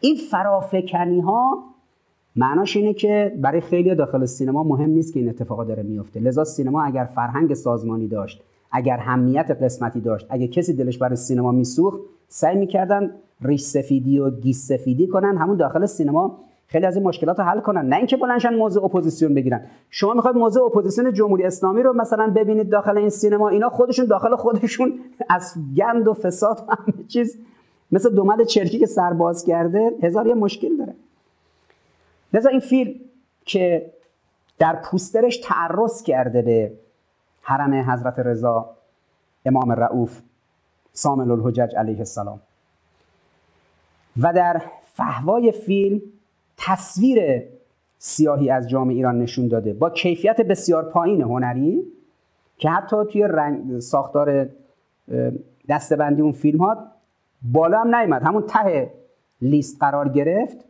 این فرافکنی ها معناش اینه که برای خیلی داخل سینما مهم نیست که این اتفاقا داره میفته. لذا سینما اگر فرهنگ سازمانی داشت اگر همیت قسمتی داشت اگه کسی دلش برای سینما میسوخت سعی می‌کردن ریش سفیدی و گیس سفیدی کنن همون داخل سینما خیلی از این مشکلات رو حل کنن. نه اینکه بلنشن موضوع اپوزیسیون بگیرن. شما می‌خواید موضوع اپوزیسیون جمهوری اسلامی رو مثلا ببینید داخل این سینما اینا خودشون داخل خودشون از گند و فساد و همه چیز. مثل دمل چرکی که سرباز کرده هزار یه مشکل داره. لذا این فیلم که در پوسترش تعرض کرده به حرم حضرت رضا امام رعوف ثامن الحجج علیه السلام. و در فهوای فیلم تصویر سیاهی از جامعه ایران نشون داده با کیفیت بسیار پایین هنری که حتی توی رنگ ساختار دستبندی اون فیلم ها بالا هم نیمد همون ته لیست قرار گرفت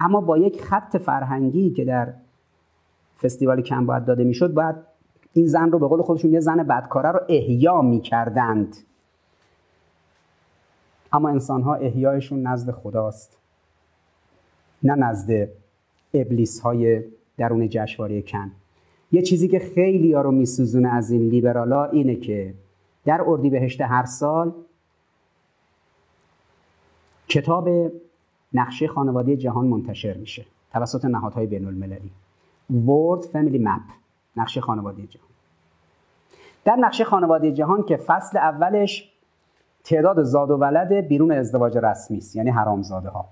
اما با یک خط فرهنگی که در فستیوال کم باید داده می‌شد باید این زن رو به قول خودشون یه زن بدکاره رو احیا می‌کردند. اما انسان ها احیایشون نزد خداست. نه نزد ابلیس های درون جشواری کن. یه چیزی که خیلی ها رو از این لیبرالا اینه که در اردیبهشت هر سال کتاب نقشه خانواده جهان منتشر میشه توسط نهادهای بین المللی World Family Map. نقشه خانواده جهان. در نقشه خانواده جهان که فصل اولش تعداد زاد و ولد بیرون ازدواج رسمی است یعنی حرامزاده ها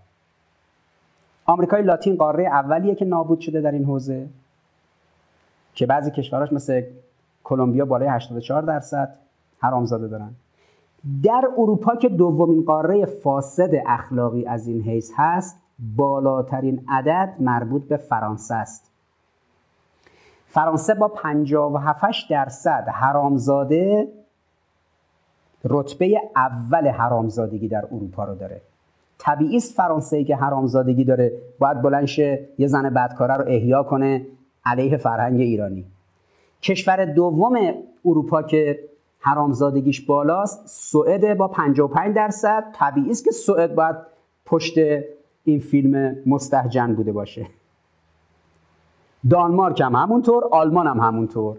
آمریکای لاتین قاره اولیه که نابود شده در این حوزه که بعضی کشوراش مثل کلمبیا بالای 84 درصد حرامزاده دارن. در اروپا که دومین قاره فاسد اخلاقی از این حیث هست بالاترین عدد مربوط به فرانسه است. فرانسه با 57 درصد حرامزاده رتبه اول حرامزادگی در اروپا رو داره. طبیعی است فرانسه که حرامزادگی داره. باید بلنشه یه زن بدکاره رو احیا کنه علیه فرهنگ ایرانی. کشور دوم اروپا که حرامزادگیش بالاست سوئد با 55 درصد. طبیعی است که سوئد باید پشت این فیلم مستهجن بوده باشه. دانمارک هم همونطور آلمان هم همونطور.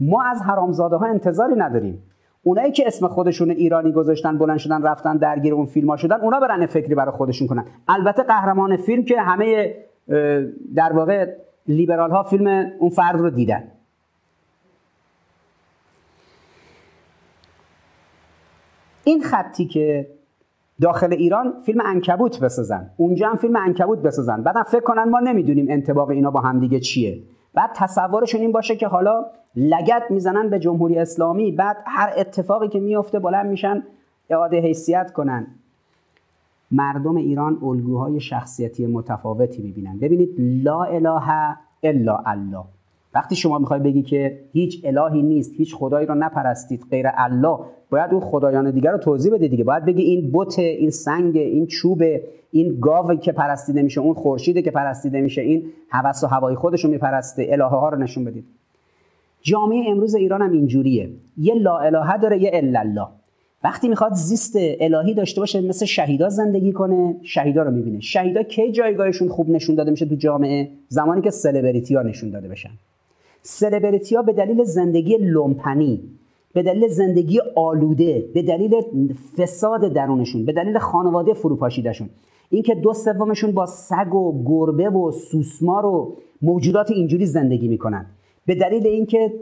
ما از حرامزاده ها انتظاری نداریم. اونایی که اسم خودشون ایرانی گذاشتن بلند شدن رفتن درگیر اون فیلم ها شدن اونا برن فکری برای خودشون کنن. البته قهرمان فیلم که همه در واقع لیبرال ها فیلم اون فرد رو دیدن. این خطی که داخل ایران فیلم انکبوت بسازن. اونجا هم فیلم انکبوت بسازن. بعدم فکر کنن ما نمی‌دونیم انتباق اینا با همدیگه چیه. بعد تصورشون این باشه که حالا لگت می‌زنن به جمهوری اسلامی بعد هر اتفاقی که میفته بلند میشن اعاده حیثیت کنن. مردم ایران الگوهای شخصیتی متفاوتی می‌بینن. ببینید لا اله الا الله. وقتی شما می‌خوای بگی که هیچ الهی نیست هیچ خدایی رو نپرستید غیر الله باید اون خدایان دیگر رو توضیح بده دیگه. باید بگی این بت این سنگ این چوب این گاو که پرستیده میشه اون خورشیده که پرستیده میشه این هوس و هوای خودش رو میپرسته الهه ها رو نشون بدید. جامعه امروز ایران هم اینجوریه. یه لا الهه داره یه الا الله. وقتی می‌خواد زیست الهی داشته باشه مثل شهیدا زندگی کنه شهیدا رو می‌بینه. شهیدا کی جایگاهشون خوب نشون داده میشه تو جامعه؟ زمانی که سلبریتی ها نشون داده بشن. سلبریتی ها به دلیل زندگی لومپنی به دلیل زندگی آلوده به دلیل فساد درونشون به دلیل خانواده فروپاشیدهشون. اینکه دو سومشون با سگ و گربه و سوسمار و موجودات اینجوری زندگی می‌کنن. به دلیل اینکه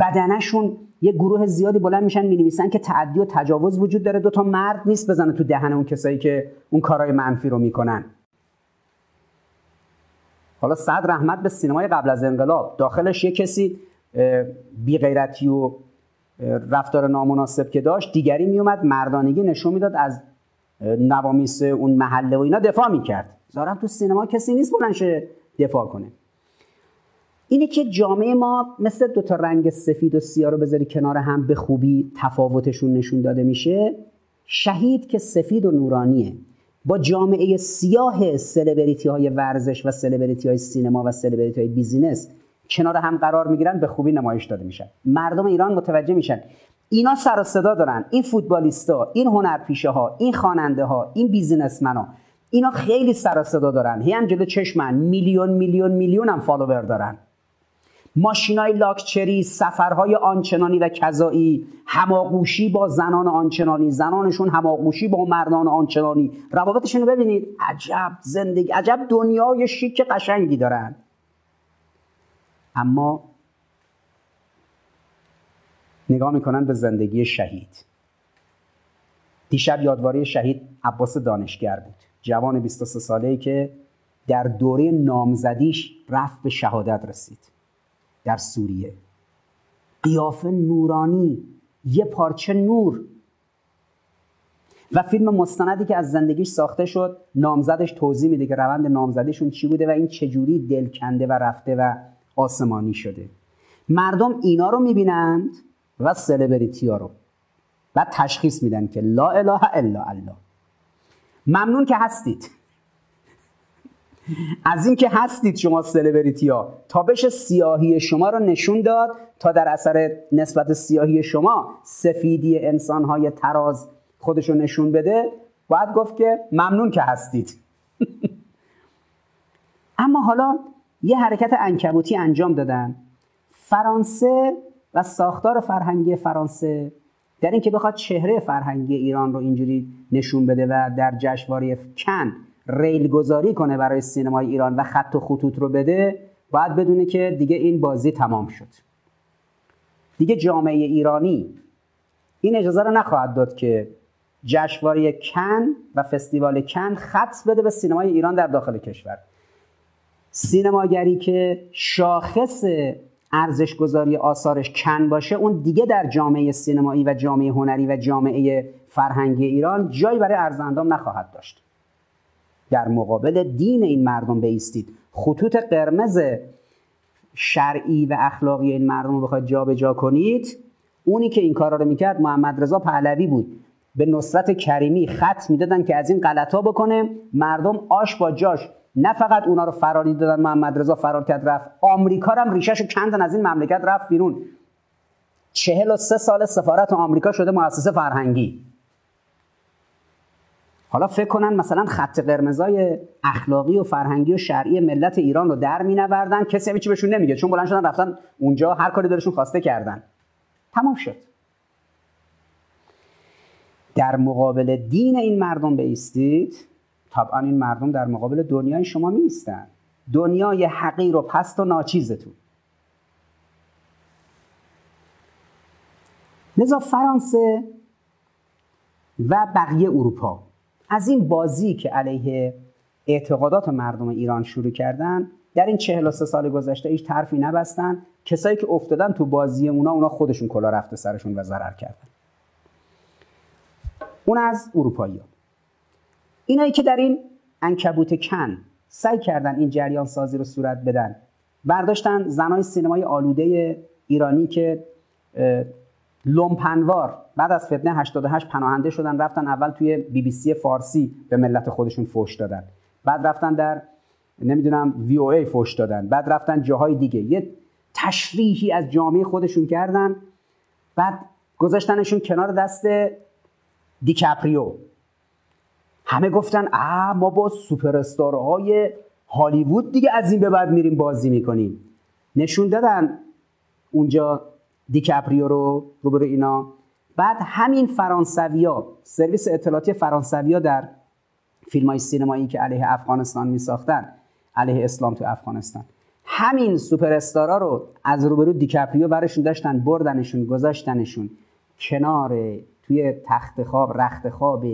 بدنشون یه گروه زیادی بلند میشن می‌نویسن که تعدی و تجاوز وجود داره. دو تا مرد نیست بزنه تو دهن اون کسایی که اون کارهای منفی رو می‌کنن. حالا صد رحمت به سینمای قبل از انقلاب. داخلش یه کسی بی غیرتی و رفتار نامناسب که داشت دیگری میومد مردانگی نشون می‌داد از نوامیس اون محله و اینا دفاع می‌کرد. ظاهرا تو سینما کسی نیست بلنشه دفاع کنه. اینه که جامعه ما مثل دو تا رنگ سفید و سیاه رو بذاری کنار هم به خوبی تفاوتشون نشون داده میشه. شهید که سفید و نورانیه. با جامعه سیاه سلبریتی های ورزش و سلبریتی های سینما و سلبریتی های business کنار هم قرار می‌گیرن به خوبی نمایش داده میشن. مردم ایران متوجه میشن. اینا سر و صدا دارن. این فوتبالیستا این هنرپیشه ها این خواننده ها این بیزینسمن ها اینا خیلی سر و صدا دارن. هی هم جلو چشمن میلیون میلیون میلیون هم فالوور دارن. ماشینای لاکچری سفرهای آنچنانی و کذایی هماغوشی با زنان آنچنانی. زنانشون هماغوشی با مردان آنچنانی. روابطشون رو ببینید. عجب زندگی عجب دنیای شیک قشنگی دارن. اما نگاه می‌کنن به زندگی شهید. دیشب یادواری شهید عباس دانشگر بود. جوان 23 ساله که در دوره نامزدیش رفت به شهادت رسید. در سوریه. قیافه نورانی یه پارچه نور. و فیلم مستندی که از زندگیش ساخته شد نامزدش توضیح میده که روند نامزدیشون چی بوده و این چجوری دل کنده و رفته و آسمانی شده. مردم اینا رو می‌بینند و سلبریتی ها رو و تشخیص میدن که لا اله الا الله. ممنون که هستید. از اینکه هستید شما سلبریتی ها. تا بشه سیاهی شما رو نشون داد تا در اثر نسبت سیاهی شما سفیدی انسان های تراز خودش رو نشون بده باید گفت که ممنون که هستید. اما حالا یه حرکت انکبوتی انجام دادن. فرانسه و ساختار فرهنگی فرانسه در اینکه بخواد چهره فرهنگی ایران رو اینجوری نشون بده و در جشنواره کن ریل گذاری کنه برای سینمای ایران و خط و خطوط رو بده باید بدونه که دیگه این بازی تمام شد. دیگه جامعه ایرانی این اجازه رو نخواهد داد که جشنواره کن و فستیوال کن خط بده به سینمای ایران در داخل کشور. سینماگری که شاخص ارزش گذاری آثارش کن باشه اون دیگه در جامعه سینمایی و جامعه هنری و جامعه فرهنگی ایران جایی برای ارزندام نخواهد داشت. در مقابل دین این مردم بیستید. خطوط قرمز شرعی و اخلاقی این مردم رو بخواید جابجا کنید اونی که این کارا رو می‌کرد محمد رضا پهلوی بود. به نصرت کریمی خط می‌دادن که از این غلطا بکنه مردم آش با جاش نه فقط اونا رو فراری دادن محمد رضا فرار کرد رفت. آمریکا هم ریشش رو کندن از این مملکت رفت بیرون. چهل و سه سال سفارت آمریکا شده مؤسسه فرهنگی. حالا فکر کنن مثلا خط قرمزای اخلاقی و فرهنگی و شرعی ملت ایران رو در مینوردن. کسی هم چی بهشون نمیگه. چون بلند شدن رفتن اونجا هر کاری دلشون خواسته کردن. تمام شد. در مقابل دین این مردم بیستید طبعا این مردم در مقابل دنیای شما میستن دنیای حقیر و پست و ناچیزتون. لذا فرانسه و بقیه اروپا از این بازی که علیه اعتقادات مردم ایران شروع کردن در این 43 سال گذشته هیچ طرفی نبستن. کسایی که افتادن تو بازی اونا اونا خودشون کلا رفته سرشون و ضرر کردن. اون از اروپایی ها. اینایی که در این انکبوت کن سعی کردن این جریان سازی رو صورت بدن. برداشتن زنای سینمای آلوده ایرانی که لومپنوار بعد از فتنه 88 پناهنده شدن رفتن اول توی بی بی سی فارسی به ملت خودشون فوش دادن. بعد رفتن در نمی‌دونم وی او ای فوش دادن. بعد رفتن جاهای دیگه. یه تشریحی از جامعه خودشون کردن. بعد گذاشتنشون کنار دست دیکاپریو. همه گفتن آ ما با سوپر های هالیوود دیگه از این به بعد میریم بازی می‌کنیم. نشون دادن اونجا دیکاپریو رو روبرو اینا. بعد همین فرانسویا سرویس اطلاعاتی فرانسویا در فیلم های سینمایی که علیه افغانستان می ساختن علیه اسلام تو افغانستان. همین سوپر استارا رو از روبرو دیکاپریو برشون داشتن بردنشون گذاشتنشون کنار توی تخت خواب رخت خواب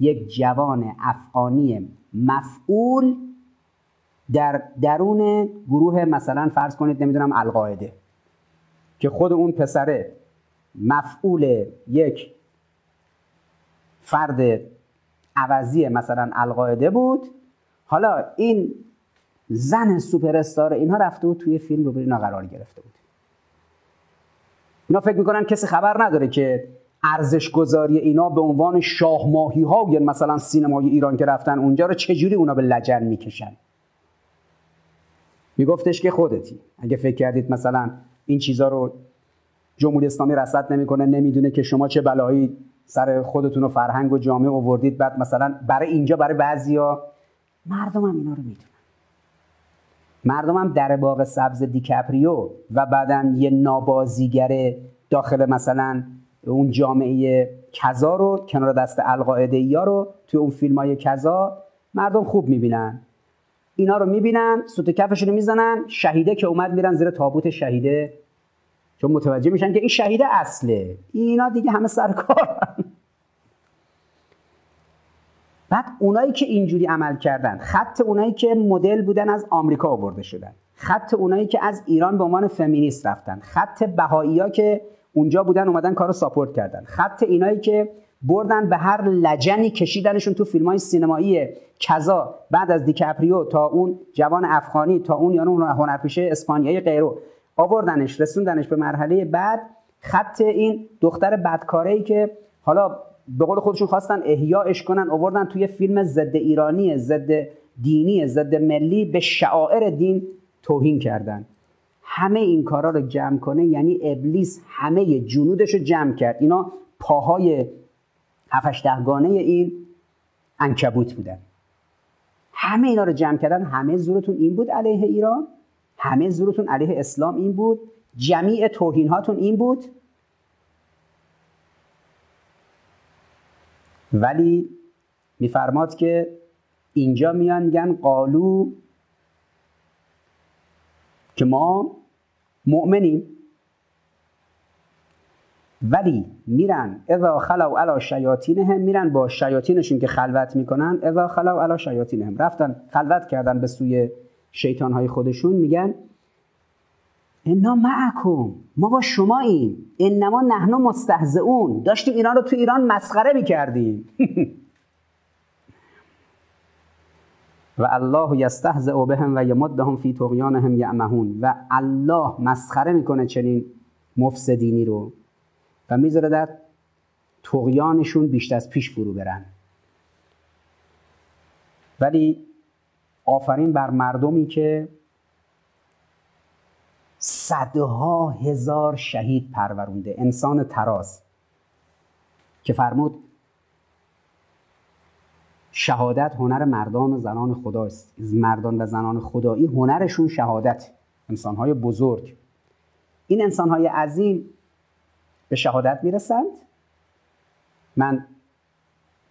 یک جوان افغانی مفعول در درون گروه مثلا فرض کنید نمی‌دونم القاعده که خود اون پسره مفعول یک فرد عوضی مثلا القاعده بود. حالا این زن سوپر استار اینها رفته بود توی فیلم رو اینا قرار گرفته بود. اینا فکر می‌کنن کسی خبر نداره که ارزش گذاری اینا به عنوان شاه ماهی ها یا مثلا سینمای ایران که رفتن اونجا رو چجوری اونا به لجن می‌کشن؟ میگفتش که خودتی. اگه فکر کردید مثلا این چیزا رو جمهوری اسلامی رصد نمی‌کنه نمی‌دونه که شما چه بلایی سر خودتون و فرهنگ و جامعه آوردید بعد مثلا برای اینجا برای بعضیا مردم هم اینا رو می‌دونن. مردم هم در باغ سبز دیکپریو و بعدا یه نابازیگر داخل مثلا اون جامعه کذا رو کنار دست القاعده یا رو توی اون فیلم های کذا مردم خوب می‌بینن. اینا رو می‌بینن سوت کفشون رو می‌زنن شهیده که اومد میرن زیر تابوت شهیده. چون متوجه میشن که این شهیده اصله. اینا دیگه همه سرکارن. بعد اونایی که اینجوری عمل کردن خط اونایی که مدل بودن از آمریکا آورده شدن. خط اونایی که از ایران به عنوان فمینیست رفتن. خط بهایی‌ها که اونجا بودن اومدن کارو ساپورت کردن. خط اینایی که بردن به هر لجنی کشیدنشون تو فیلم های سینمایی کذا بعد از دیکاپریو تا اون جوان افغانی تا اون یعنی هنرپیشه اسپانیایی غیرو آوردنش رسوندنش به مرحله بعد خط این دختر بدکاره ای که حالا به قول خودشون خواستن احیاش کنن آوردن توی فیلم ضد ایرانی ضد دینی ضد ملی به شعائر دین توهین کردن. همه این کارا رو جمع کنه یعنی ابلیس همه جنودش رو جمع کرد. اینا پاهای هفتش دهگانه این انکبوت بودن. همه اینا رو جمع کردن. همه زورتون این بود علیه ایران. همه زورتون علیه اسلام این بود. جمیع توهین هاتون این بود. ولی میفرماد که اینجا میان میگن قالو که ما مؤمنیم ولی میرن اذا خلو علی شیاطینهم میرن با شیاطینشون که خلوت می‌کنن اذا خلو علی شیاطینهم. رفتن خلوت کردن به سوی شیطان های خودشون میگن انا معکم ما با شما این انما نحن مستهزئون. داشتیم ایران رو تو ایران مسخره می‌کردیم. و الله یستهزئ بهم و یمدهم فی طغیانهم یعمهون. و الله مسخره می‌کنه چنین مفسدینی رو. و می‌ذاره در تقیانشون بیشتر از پیش فرو برن. ولی آفرین بر مردمی که صدها هزار شهید پرورونده. انسان تراز. که فرمود شهادت هنر مردان و زنان خداست. مردان و زنان خدایی هنرشون شهادت. انسانهای بزرگ. این انسانهای عظیم به شهادت می‌رسند. من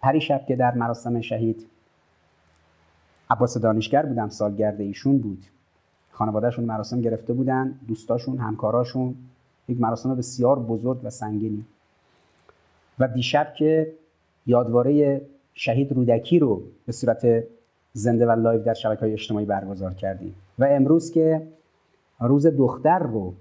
پریشب که در مراسم شهید عباس دانشگر بودم سالگرد ایشون بود. خانوادهشون مراسم گرفته بودن دوستاشون همکاراشون یک مراسم بسیار بزرگ و سنگینی. و دیشب که یادواره شهید رودکی رو به صورت زنده و لایو در شبکه های اجتماعی برگزار کردیم. و امروز که روز دختر رو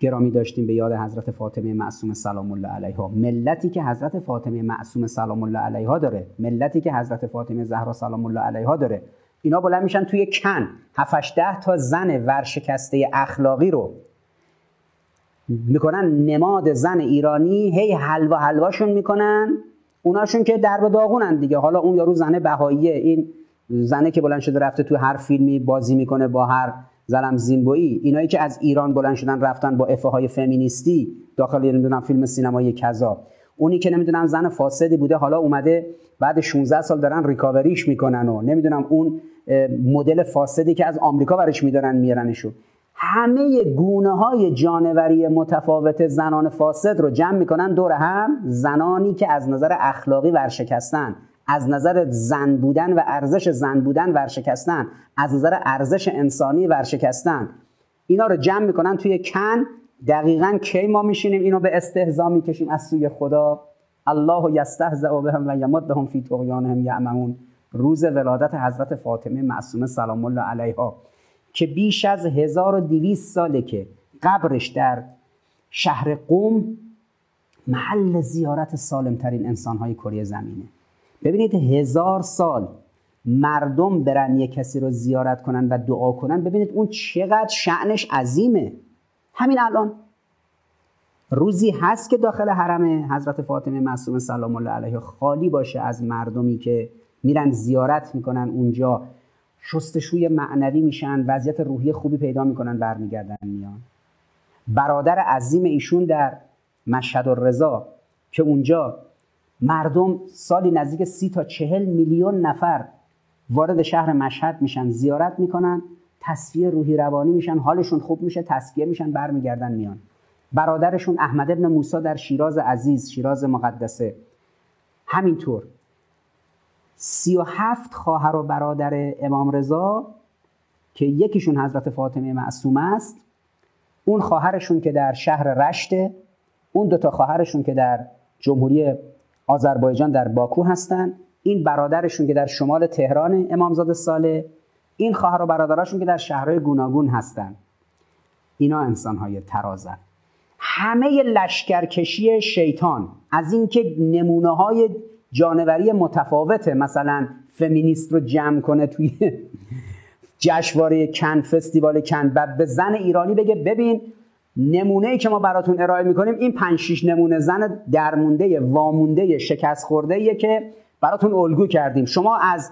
گرامی داشتیم به یاد حضرت فاطمه معصوم سلام الله علیها. ملتی که حضرت فاطمه معصوم سلام الله علیها داره ملتی که حضرت فاطمه زهرا سلام الله علیها داره اینا بلند میشن توی کن. 7 ده تا زن ورشکسته اخلاقی رو می‌کنن نماد زن ایرانی هی حلوا حلواشون می‌کنن. اوناشون که درب داغونن دیگه. حالا اون یارو زنه بهاییه. این زنه که بلند شده رفته تو هر فیلمی بازی می‌کنه با هر زلم زینبویی اینایی که از ایران بلند شدن رفتن با افه های فمینیستی داخل نمی‌دونم فیلم سینمایی کذا. اونی که نمی‌دونم زن فاسدی بوده حالا اومده بعد 16 سال دارن ریکاوریش می‌کنن و نمی‌دونم اون مدل فاسدی که از آمریکا برش میدارن میارنشو همه گونه های جانوری متفاوت زنان فاسد رو جمع می‌کنن دور هم زنانی که از نظر اخلاقی ورشکستن از نظر زن بودن و ارزش زن بودن ورشکستن از نظر ارزش انسانی ورشکستن. اینا رو جمع می‌کنن توی کن دقیقا کی ما میشینیم اینو به استهزا می‌کشیم از سوی خدا؟ الله یستهزئ بهم و یمدهم فی طغیانهم یعمهون. روز ولادت حضرت فاطمه معصومه سلام الله علیها. که بیش از 1200 ساله که قبرش در شهر قوم محل زیارت سالمترین انسانهای کره زمینه. ببینید هزار سال مردم برن یه کسی رو زیارت کنن و دعا کنن ببینید اون چقدر شعنش عظیمه. همین الان. روزی هست که داخل حرم حضرت فاطمه معصومه سلام الله علیها خالی باشه از مردمی که میرن زیارت می‌کنن اونجا. شستشوی معنوی میشن وضعیت روحی خوبی پیدا می‌کنن برمیگردن میان. برادر عظیم ایشون در مشهد الرضا که اونجا مردم سالی نزدیک سی تا چهل میلیون نفر وارد شهر مشهد میشن زیارت می‌کنن تصفیه روحی روانی میشن حالشون خوب میشه تسکیه میشن برمیگردن میان. برادرشون احمد ابن موسی در شیراز عزیز شیراز مقدسه. همینطور. سی و هفت خواهر و برادر امام رضا که یکیشون حضرت فاطمه معصومه است. اون خواهرشون که در شهر رشته اون دوتا خواهرشون که در جمهوری آذربایجان در باکو هستن. این برادرشون که در شمال تهران امامزاده ساله. این خواهر و برادراشون که در شهرهای گوناگون هستن. اینا انسانهای ترازن. همه لشکرکشی شیطان از اینکه نمونه های جانوری متفاوته. مثلا فمینیست رو جمع کنه توی جشنواره کن فستیوال کن و به زن ایرانی بگه ببین نمونه ای که ما براتون ارائه می‌کنیم این 5 6 نمونه زن درمونده وامونده شکست خورده که براتون الگو کردیم. شما از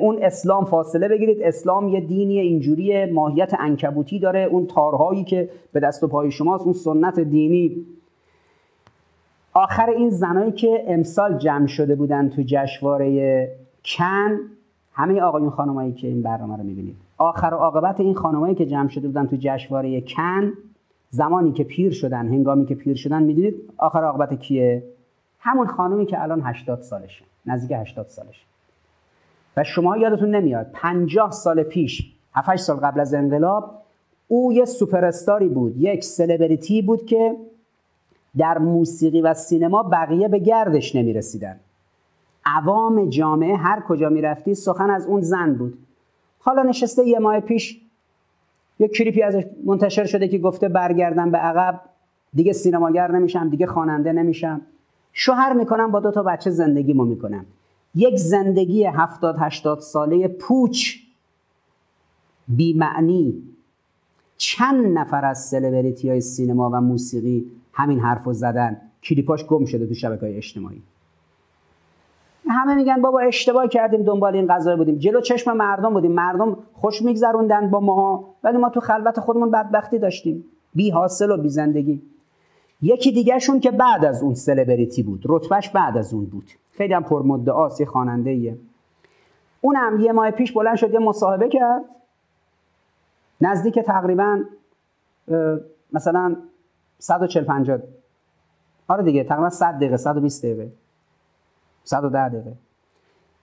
اون اسلام فاصله بگیرید. اسلام یه دینی اینجوری ماهیت انکبوتی داره. اون تارهایی که به دست و پای شماست اون سنت دینی آخر این زنایی که امسال جمع شده بودن تو جشنواره کن همه آقایون خانمایی که این برنامه رو می‌بینید. آخر و عاقبت این خانمایی که جمع شده بودن تو جشنواره کن زمانی که پیر شدن هنگامی که پیر شدن می‌دونید آخر عاقبت کیه؟ همون خانمی که الان 80 سالشه نزدیک 80 سالشه. و شما یادتون نمیاد 50 سال پیش 7 سال قبل از انقلاب او یه سوپر بود یک سلبریتی بود که در موسیقی و سینما بقیه به گردش نمی رسیدن عوام جامعه هر کجا می رفتی سخن از اون زن بود. حالا نشسته یه ماه پیش یه کلیپی ازش منتشر شده که گفته برگردم به عقب. دیگه سینماگر نمیشم دیگه خواننده نمیشم. شوهر می‌کنم با دو تا بچه زندگیمو می‌کنم. یک زندگی هفتاد هشتاد ساله پوچ. بیمعنی. چند نفر از سلبریتی های سینما و موسیقی همین حرف زدن کلیپاش گم شده تو شبکه های اجتماعی. همه میگن بابا اشتباه کردیم دنبال این قضایی بودیم. جلو چشم مردم بودیم. مردم خوش میگذروندن با ماها ولی ما تو خلوت خودمون بدبختی داشتیم. بی حاصل و بی زندگی. یکی دیگهشون که بعد از اون سلبریتی بود. رتبهش بعد از اون بود. خیلی هم پرمدعاست یه خواننده ایه اونم یه ماه پیش بلند شد یه مصاحبه کرد. نزدیک تقریبا مثلا 140 50 آره دیگه تقریبا 100 دقیقه 120 دقیقه. 110 دقیقه.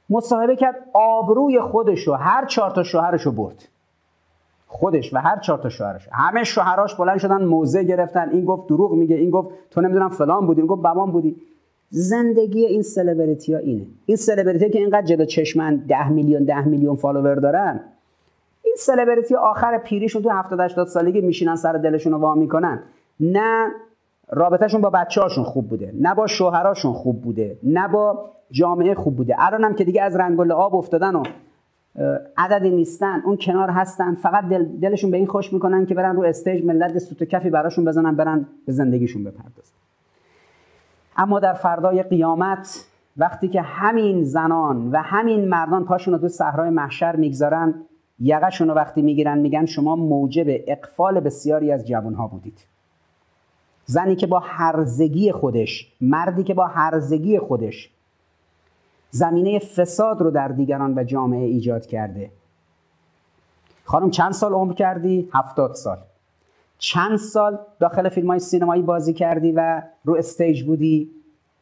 مصاحبه کرد آبروی خودشو هر چهار تا شوهرشو برد. خودش و هر چهار تا شوهرش. همه شوهراش بلند شدن موزه گرفتن. این گفت دروغ میگه این گفت تو نمی‌دونم فلان بودی این گفت بابام بودی. زندگی این سلبریتی ها اینه. این سلبریتی که اینقدر جلو چشمن ده میلیون ده میلیون فالوور دارن این سلبریتی آخر پیریشون تو 70 80 سالگی میشینن سر دلشون رو وا می‌کنن. نه رابطهشون با بچه هاشون خوب بوده نه با شوهراشون خوب بوده نه با جامعه خوب بوده. الان هم که دیگه از رنگ آب افتادن و عددی نیستن اون کنار هستن فقط دل دلشون به این خوش می‌کنن که برن رو استیج ملت دست تو کفی براشون بزنن برن به زندگیشون بپردازن. اما در فردای قیامت وقتی که همین زنان و همین مردان پاشون رو تو صحرای محشر می‌گذارن یقشون رو وقتی می‌گیرن میگن شما موجب اقفال بسیاری از جوانها بودید. زنی که با هرزگی خودش مردی که با هرزگی خودش زمینه فساد رو در دیگران و جامعه ایجاد کرده. خانم چند سال عمر کردی؟ هفتاد سال. چند سال داخل فیلم های سینمایی بازی کردی و رو استیج بودی؟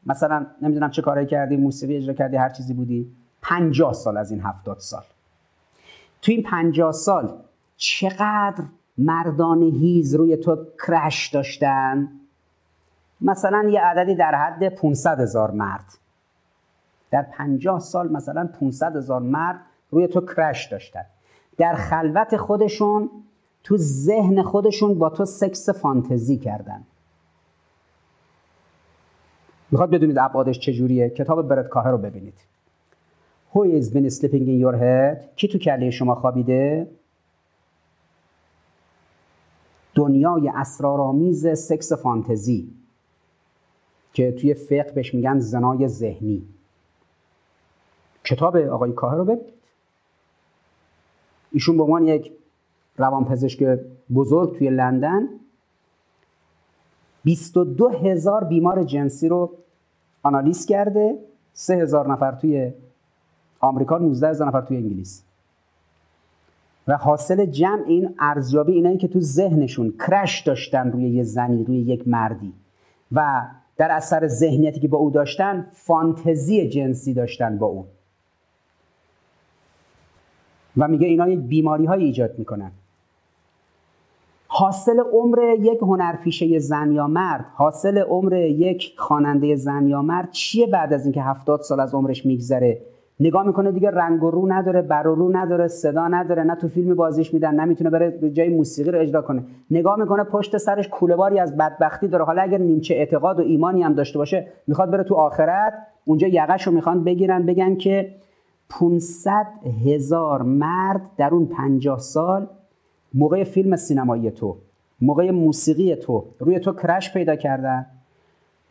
مثلا نمی‌دونم چه کاری کردی موسیقی اجرا کردی هر چیزی بودی. پنجاه سال از این هفتاد سال. تو این پنجاه سال چقدر مردان هیز روی تو کرش داشتن. مثلا یه عددی در حد 500 هزار مرد. در پنجاه سال مثلا 500 هزار مرد روی تو کرش داشتن. در خلوت خودشون تو ذهن خودشون با تو سکس فانتزی کردن. می‌خواد بدونید ابعادش چجوریه؟ کتاب برد کاهه رو ببینید. Who is been sleeping in your head? کی تو کله شما خوابیده؟ دنیای اسرارآمیز سکس فانتزی که توی فقه بهش میگن زنای ذهنی. کتاب آقای کاهه رو ببینید. ایشون به عنوان یک روانپزشک بزرگ توی لندن 22 هزار بیمار جنسی رو آنالیز کرده 3 هزار نفر توی آمریکا 19 هزار نفر توی انگلیس. و حاصل جمع این ارزیابی اینایی که تو ذهنشون کرش داشتن روی یه زنی روی یک مردی. و در اثر ذهنیتی که با او داشتن فانتزی جنسی داشتن با او. و میگه اینا یک بیماری های ایجاد می‌کنن. حاصل عمر یک هنرپیشه زن یا مرد حاصل عمر یک خواننده زن یا مرد چیه بعد از اینکه هفتاد سال از عمرش میگذره؟ نگاه می‌کنه دیگه رنگ و رو نداره بر و رو نداره صدا نداره نه تو فیلم بازیش میدن نمی‌تونه بره جای موسیقی رو اجرا کنه. نگاه می‌کنه پشت سرش کولهباری از بدبختی داره. حالا اگر نیمچه اعتقاد و ایمانی هم داشته باشه می‌خواد بره تو آخرت اونجا یقش رو می‌خوان بگیرن بگن که 500 هزار مرد در اون 50 سال موقع فیلم سینمایی تو موقع موسیقی تو روی تو کرش پیدا کردن.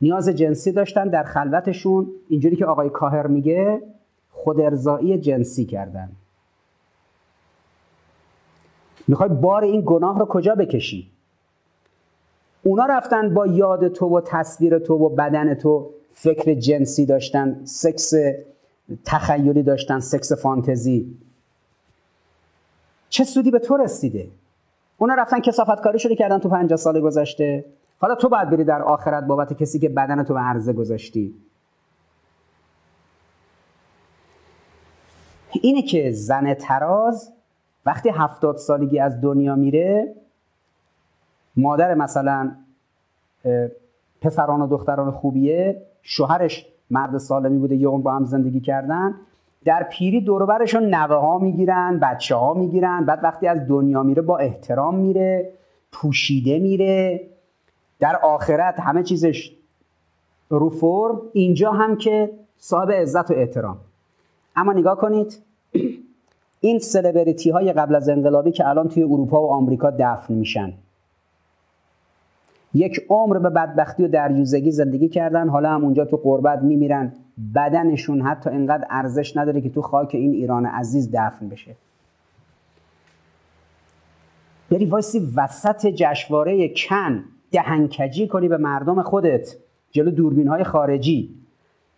نیاز جنسی داشتن در خلوتشون. اینجوری که آقای کاهر میگه خود ارزایی جنسی کردن. می‌خوای بار این گناه رو کجا بکشی؟ اونا رفتن با یاد تو و تصویر تو و بدن تو فکر جنسی داشتن سکس تخیلی داشتن سکس فانتزی. چه سودی به تو رسیده؟ اونا رفتن کسافت کاری شده کردن تو 50 سال گذشته. حالا تو باید بری در آخرت بابت کسی که بدن تو به عرضه گذاشتی. اینه که زن تراز وقتی هفتاد سالگی از دنیا میره مادر مثلا پسران و دختران خوبیه شوهرش مرد سالمی بوده یه اون با هم زندگی کردن در پیری دوربرشون نوه ها می‌گیرن بچه ها می‌گیرن بعد وقتی از دنیا میره با احترام میره پوشیده میره در آخرت همه چیزش رو فرم اینجا هم که صاحب عزت و احترام. اما نگاه کنید این سلبریتی های قبل از انقلابی که الان توی اروپا و آمریکا دفن میشن. یک عمر به بدبختی و دریوزگی زندگی کردن حالا هم اونجا تو قربت میمیرن. بدنشون حتی اینقدر ارزش نداره که تو خاک این ایران عزیز دفن بشه. بری وایسی وسط جشواره کن دهنکجی کنی به مردم خودت. جلو دوربین های خارجی.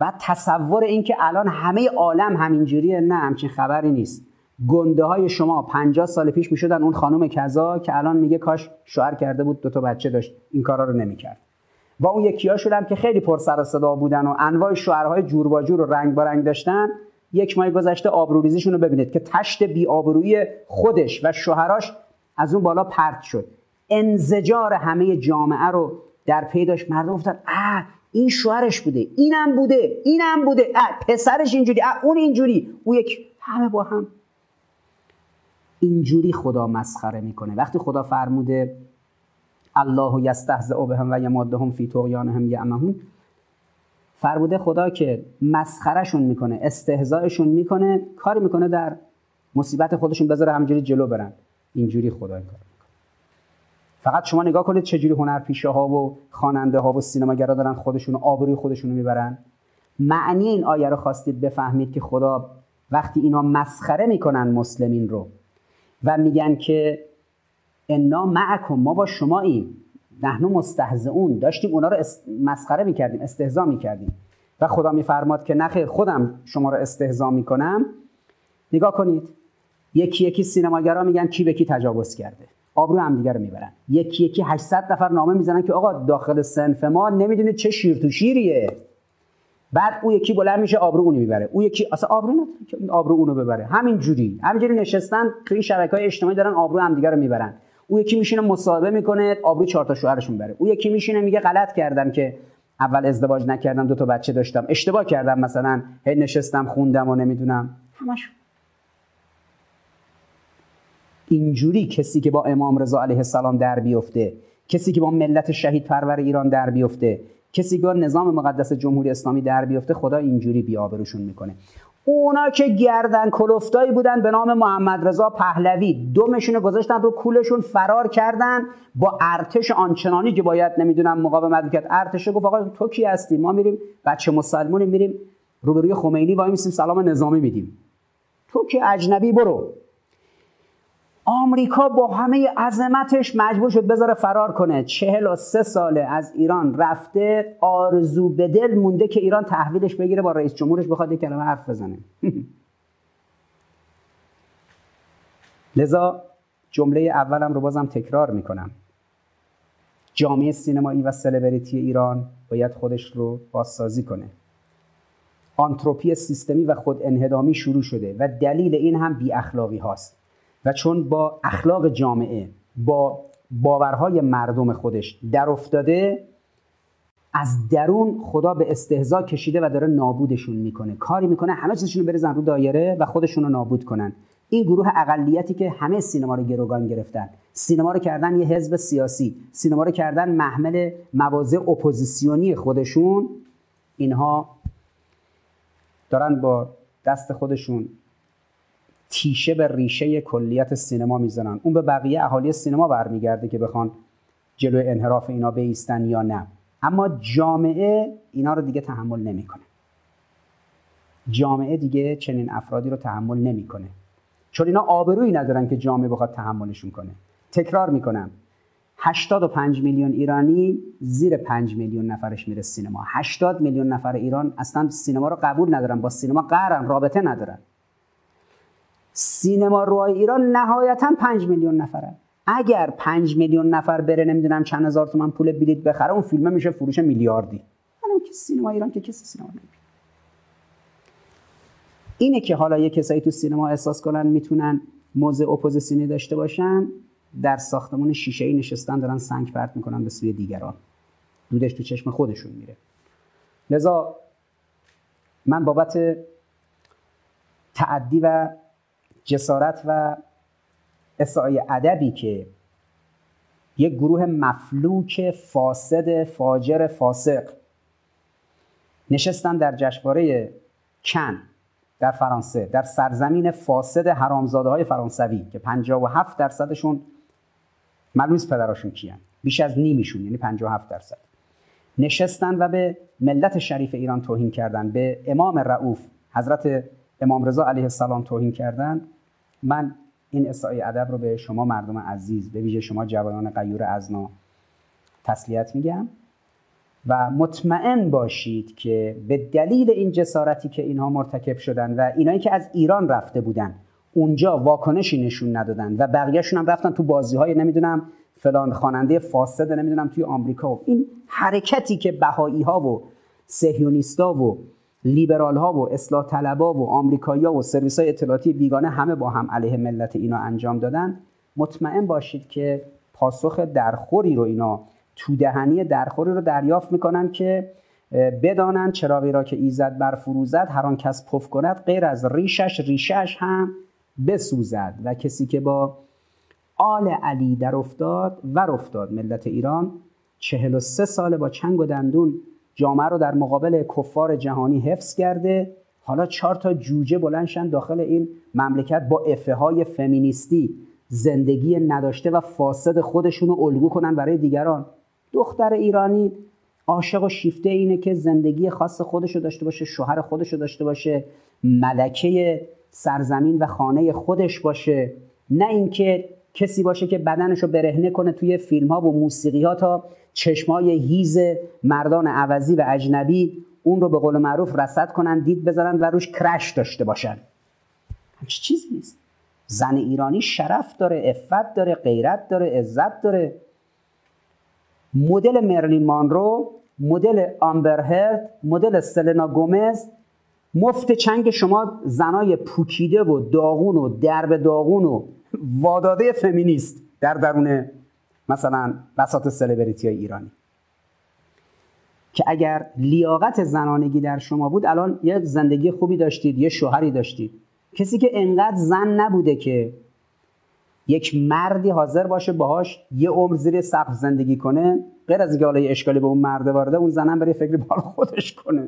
و تصور اینکه الان همه عالم همینجوریه نه همچین خبری نیست. گنده های شما 50 سال پیش می‌شدن اون خانم کذا که الان میگه کاش شوهر کرده بود دو تا بچه داشت. این کارا رو نمی‌کرد. و اون یکی ها شدن که خیلی پر سر و صدا بودن و انواع شوهرهای جور با جور و رنگ با رنگ داشتن. یک ماه گذشته آبروریزیشون رو ببینید که تشت بی آبرویی خودش و شوهراش از اون بالا پرت شد. انزجار همه جامعه رو در پیداش مردم گفتن اه این شوهرش بوده اینم بوده اینم بوده. اه پسرش اینجوری اه اون اینجوری. او یک همه با هم. اینجوری خدا مسخره می‌کنه. وقتی خدا فرموده الله یستهزئ بهم و یمادهم فی طغیانهم یعمهون. فرموده خدا که مسخرهشون می‌کنه استهزایشون می‌کنه کاری می‌کنه در مصیبت خودشون بذاره همجوری جلو برن. اینجوری خدا این کار. فقط شما نگاه کنید چجوری هنرپیشه ها و خواننده ها و سینماگرا دارن خودشون آبروی خودشون رو می‌برن. معنی این آیه رو خواستید بفهمید که خدا وقتی اینا مسخره می‌کنن مسلمین رو و میگن که انا معکم ما با شما این نحنو مستهزئون داشتیم اونا رو مسخره می‌کردیم استهزا می‌کردیم. و خدا میفرماد که نخیر خودم شما رو استهزا می‌کنم. نگاه کنید یکی یکی سینماگرا میگن کی به کی تجاوز کرده. آبرو هم دیگه رو می‌برن. یکی یکی 800 نفر نامه می‌زنن که آقا داخل سنف ما نمی‌دونید چه شیر تو شیریه. بعد او یکی بلند میشه آبرو اونو می‌بره. او یکی اصلا آبرو نداره که آبرو اونو ببره. همین جوری. همینجوری نشستن تو این شبکه های اجتماعی دارن آبرو هم دیگه رو می‌برن. او یکی میشینه مصاحبه می‌کنه آبرو چهار تا شوهرشون بره. او یکی میشینه میگه غلط کردم که اول ازدواج نکردم دو تا بچه داشتم. اشتباه کردم مثلا. هی نشستم خوندم و نمی‌دونم. همش اینجوری کسی که با امام رضا علیه السلام در بیفته کسی که با ملت شهید پرور ایران در بیفته کسی که نظام مقدس جمهوری اسلامی در بیفته خدا اینجوری بیابروشون می‌کنه. اونا که گردن کلفتایی بودن به نام محمد رضا پهلوی دومشون گذاشتن رو کولشون فرار کردن با ارتش آنچنانی که باید نمی‌دونم مقاومت کرد ارتش گفت آقا تو کی هستی؟ ما میریم بچه مسلمون میریم روبروی خمینی وای میسیم سلام نظامی میدیم. تو که اجنبی برو. آمریکا با همه عظمتش مجبور شد بذاره فرار کنه. چهل و سه ساله از ایران رفته آرزو به دل مونده که ایران تحویلش بگیره با رئیس جمهورش بخواد یک کلمه حرف بزنه. لذا جمله اولم رو بازم تکرار می‌کنم. جامعه سینمایی و سلبریتی ایران باید خودش رو بازسازی کنه. آنتروپی سیستمی و خود انهدامی شروع شده و دلیل این هم بی اخلاقی هاست. و چون با اخلاق جامعه با باورهای مردم خودش در افتاده از درون خدا به استهزا کشیده و داره نابودشون می‌کنه. کاری می‌کنه همه چیزشون رو بریزن رو دایره و خودشون رو نابود کنن. این گروه اقلیتی که همه سینما رو گروگان گرفتن. سینما رو کردن یه حزب سیاسی. سینما رو کردن محمل مواضع اپوزیسیونی خودشون. اینها دارن با دست خودشون تیشه به ریشه کلیت سینما می‌زنن. اون به بقیه اهالی سینما برمیگرده که بخوان جلوی انحراف اینا بایستن یا نه. اما جامعه اینا رو دیگه تحمل نمی‌کنه. جامعه دیگه چنین افرادی رو تحمل نمی‌کنه. چون اینا آبرویی ندارن که جامعه بخواد تحملشون کنه. تکرار می‌کنم. 85 میلیون ایرانی زیر 5 میلیون نفرش میره سینما. 80 میلیون نفر ایران اصلا سینما رو قبول ندارن با سینما قرن رابطه ندارن. سینما روی ایران نهایتا 5 میلیون نفره. اگر 5 میلیون نفر بره نمی‌دونم چند هزار تومن پول بلیت بخره اون فیلم میشه فروش میلیاردی. حالا که سینما ایران که کسی سینما نمی‌بینه. اینه که حالا یه کسایی تو سینما احساس کنن می‌تونن موضع اپوزیسیونی داشته باشن در ساختمان شیشه ای نشستن دارن سنگ پرت می‌کنن به سوی دیگران. دودش تو چشم خودشون میره. لذا من بابت تعدی و جسارت و اسائه ادبی که یک گروه مفلوک فاسد فاجر فاسق نشستن در جشنواره کن در فرانسه در سرزمین فاسد حرامزاده های فرانسوی که 57 درصدشون معلوم نیست پدراشون کیان. بیش از نیمیشون یعنی 57 درصد. نشستن و به ملت شریف ایران توهین کردن به امام رعوف حضرت امام رضا علیه السلام توهین کردن. من این اسای ادب رو به شما مردم عزیز به ویژه شما جوانان غیور ازنا تسلیت میگم و مطمئن باشید که به دلیل این جسارتی که اینها مرتکب شدن و اینایی که از ایران رفته بودن اونجا واکنشی نشون ندادن و بقیهشون هم رفتن تو بازی های نمی‌دونم فلان خواننده فاسد نمی‌دونم توی آمریکا. و این حرکتی که بهایی ها و سهیونیستا و لیبرال ها و اصلاح طلبا و آمریکایی‌ها و سرویس های اطلاعاتی بیگانه همه با هم علیه ملت اینا انجام دادن. مطمئن باشید که پاسخ درخوری رو اینا تودهنی درخوری رو دریافت می‌کنن که بدانند چراغی را که ایزد بر فروزد هر آن کس پف کند غیر از ریشش ریشش هم بسوزد. و کسی که با آل علی در افتاد و افتاد ملت ایران چهل و سه ساله با چنگ و دندون جامعه رو در مقابل کفار جهانی حفظ کرده. حالا چهار تا جوجه بلندشن داخل این مملکت با افه های فمینیستی زندگی نداشته و فاسد خودشون رو الگو کنن برای دیگران. دختر ایرانی عاشق و شیفته اینه که زندگی خاص خودش رو داشته باشه شوهر خودش رو داشته باشه ملکه سرزمین و خانه خودش باشه. نه اینکه کسی باشه که بدنش رو برهنه کنه توی فیلم ها و موسیقی ها تا چشمای هیز مردان عوضی و اجنبی اون رو به قول معروف رسد کنن دید بذارن و روش کرش داشته باشن. همچی چیزی نیست. زن ایرانی شرف داره افت داره غیرت داره عزت داره. مدل مرلین مانرو مدل آمبر مدل سلنا گومز مفت چنگ شما زنای پوکیده و داغون و درب داغون و واداده فمینیست در درون مثلا بساط سلبریتی های ایرانی. که اگر لیاقت زنانگی در شما بود الان یه زندگی خوبی داشتید یه شوهری داشتید. کسی که انقدر زن نبوده که یک مردی حاضر باشه باهاش یه عمر زیر سقف زندگی کنه غیر از اینکه حالا اشکالی به اون مرده وارده اون زنم بره فکر بال خودش کنه.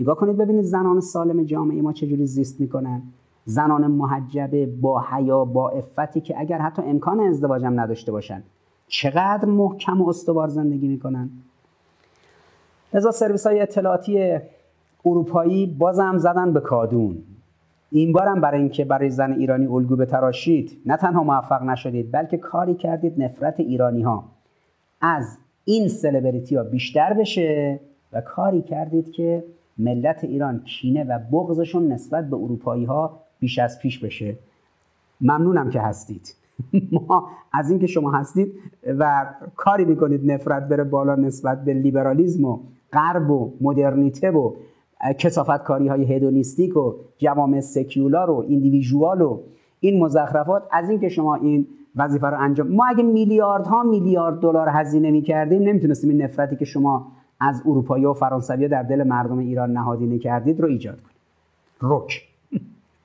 نگاه کنید ببینید زنان سالم جامعه ما چجوری زیست می‌کنن. زنان محجبه با حیا با افتی که اگر حتی امکان ازدواجم نداشته باشن چقدر محکم و استوار زندگی می‌کنن؟ لذا سرویس های اطلاعاتی اروپایی بازم زدن به کادون. این بارم برای اینکه برای زن ایرانی الگو بتراشید نه تنها موفق نشدید بلکه کاری کردید نفرت ایرانی ها از این سلبریتی ها بیشتر بشه و کاری کردید که ملت ایران کینه و بغضشون نسبت به اروپایی ها بیش از پیش بشه. ممنونم که هستید. ما از اینکه شما هستید و کاری می‌کنید نفرت بره بالا نسبت به لیبرالیزم و غرب و مدرنیته و کسافت کاری های هدونیستیک و جوامع سکیولار و ایندیویژوال و این مزخرفات از اینکه شما این وظیفه رو انجام ما اگه میلیاردها میلیارد دلار هزینه می‌کردیم نمی‌تونستیم این نفرتی که شما از اروپایی و فرانسوی در دل مردم ایران نهادینه کردید رو ایجاد کنیم. رک.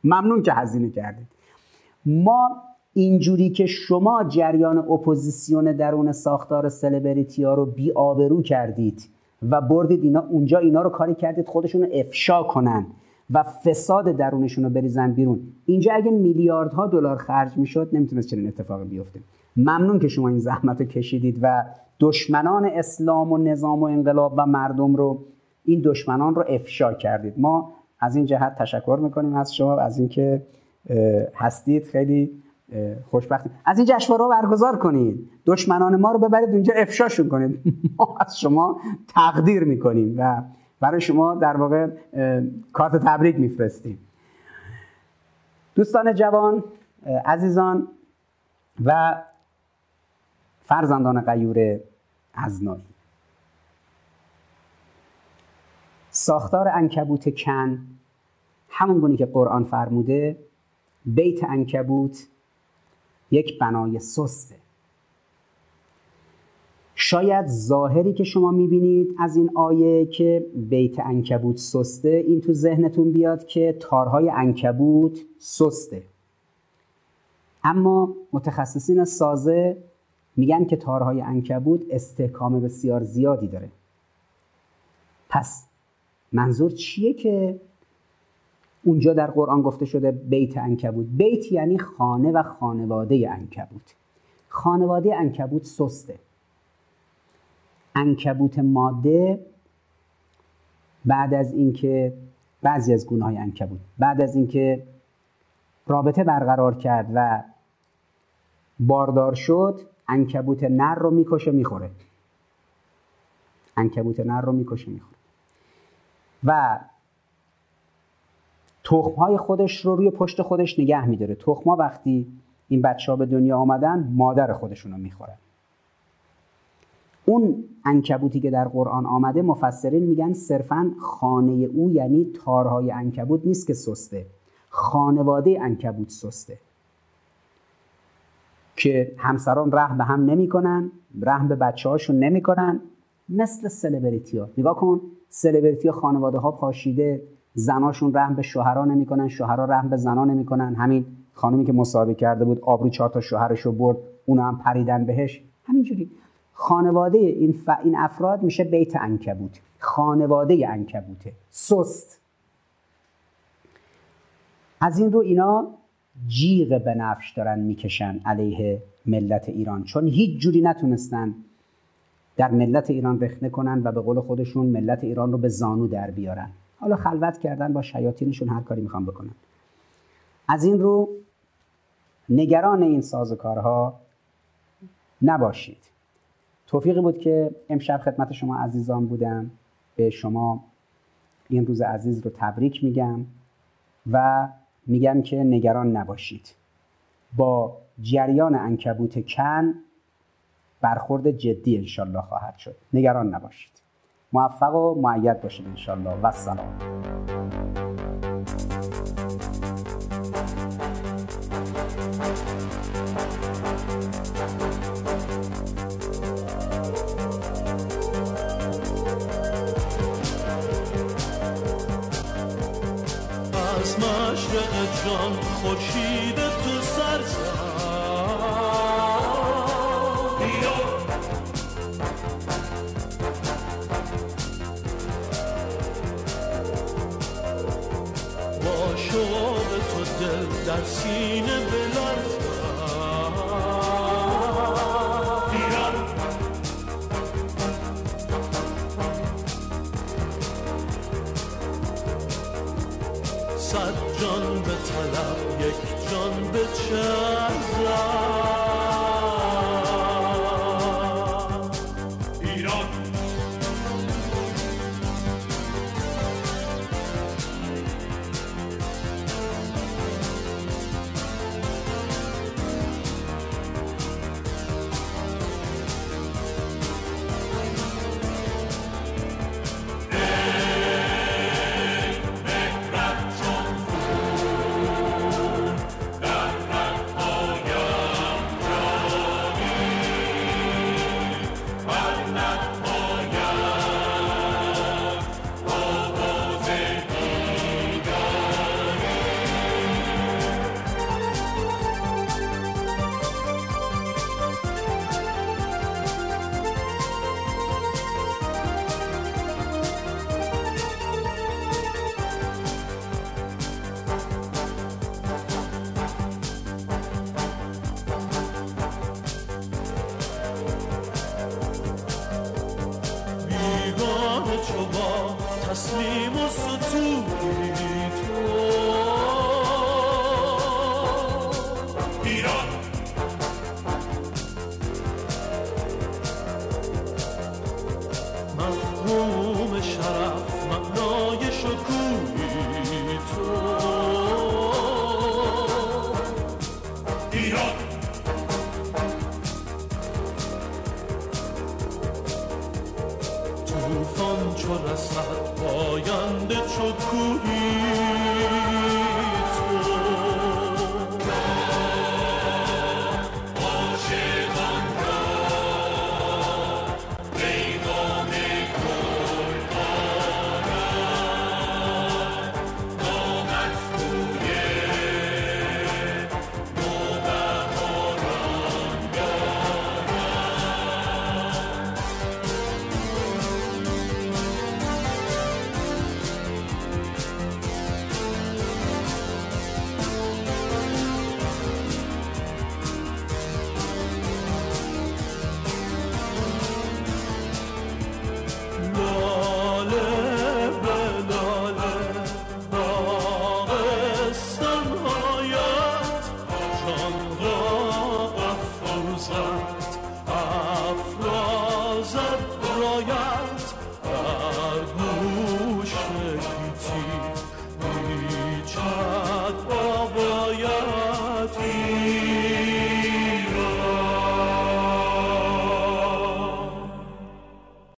ممنون که هزینه کردید. ما اینجوری که شما جریان اپوزیسیون درون ساختار سلبریتی ها رو بی آبرو کردید و بردید اینا اونجا اینا رو کاری کردید خودشون رو افشا کنن و فساد درونشون رو بریزن بیرون. اینجا اگه میلیاردها دلار خرج می‌شد نمی‌تونست چنین اتفاقی بیفته. ممنون که شما این زحمت رو کشیدید و دشمنان اسلام و نظام و انقلاب و مردم رو این دشمنان رو افشا کردید. ما از این جهت تشکر می‌کنیم از شما از اینکه هستید. خیلی خوشبختیم. از این جشنواره برگزار کنید. دشمنان ما رو ببرید اونجا افشاشون کنید. ما از شما تقدیر می‌کنیم و برای شما در واقع کارت تبریک میفرستیم. دوستان جوان عزیزان و فرزندان قیور ازنایی. ساختار انکبوت کن همون گونه که قرآن فرموده بیت انکبوت یک بنای سسته. شاید ظاهری که شما می‌بینید از این آیه که بیت انکبوت سسته این تو ذهنتون بیاد که تارهای انکبوت سسته. اما متخصصین سازه میگن که تارهای انکبوت استحکام بسیار زیادی داره. پس منظور چیه که اونجا در قرآن گفته شده بیت انکبوت بیت یعنی خانه و خانواده انکبوت خانواده انکبوت سسته. انکبوت ماده بعد از اینکه بعضی از های انکبوت بعد از اینکه رابطه برقرار کرد و باردار شد انکبوت نر رو می‌کشه می‌خوره. انکبوت نر رو می‌کشه می‌خوره. و تخم های خودش رو روی پشت خودش نگه میداره. تخم ها وقتی این بچه ها به دنیا آمدن مادر خودشون رو می‌خورن. اون انکبوتی که در قرآن آمده مفسرین میگن صرفا خانه او یعنی تارهای انکبوت نیست که سسته. خانواده انکبوت سسته. که همسران رحم به هم نمی‌کنن رحم به بچه هاشون نمی‌کنن. مثل سلبریتی ها. نگاه کن سلبریتی ها خانواده ها پاشیده زناشون رحم به شوهرها نمی‌کنن شوهرها رحم به زنا نمی‌کنن. همین خانمی که مصاحبه کرده بود آبرو چهار تا شوهرش رو برد اونو هم پریدن بهش. همینجوری. خانواده این, ف... این افراد میشه بیت انکبوت خانواده انکبوته سست. از این رو اینا جیغ به نفش دارن می‌کشن علیه ملت ایران. چون هیچ جوری نتونستن در ملت ایران رخنه کنن و به قول خودشون ملت ایران رو به زانو در بیارن. حالا خلوت کردن با شیاطینشون هر کاری می‌خوان بکنن. از این رو نگران این سازوکارها نباشید. توفیقی بود که امشب خدمت شما عزیزان بودم. به شما این روز عزیز رو تبریک میگم و میگم که نگران نباشید. با جریان انکبوت کن برخورد جدی انشالله خواهد شد. نگران نباشید. موفق و معید باشید انشالله. و سلام. I've seen a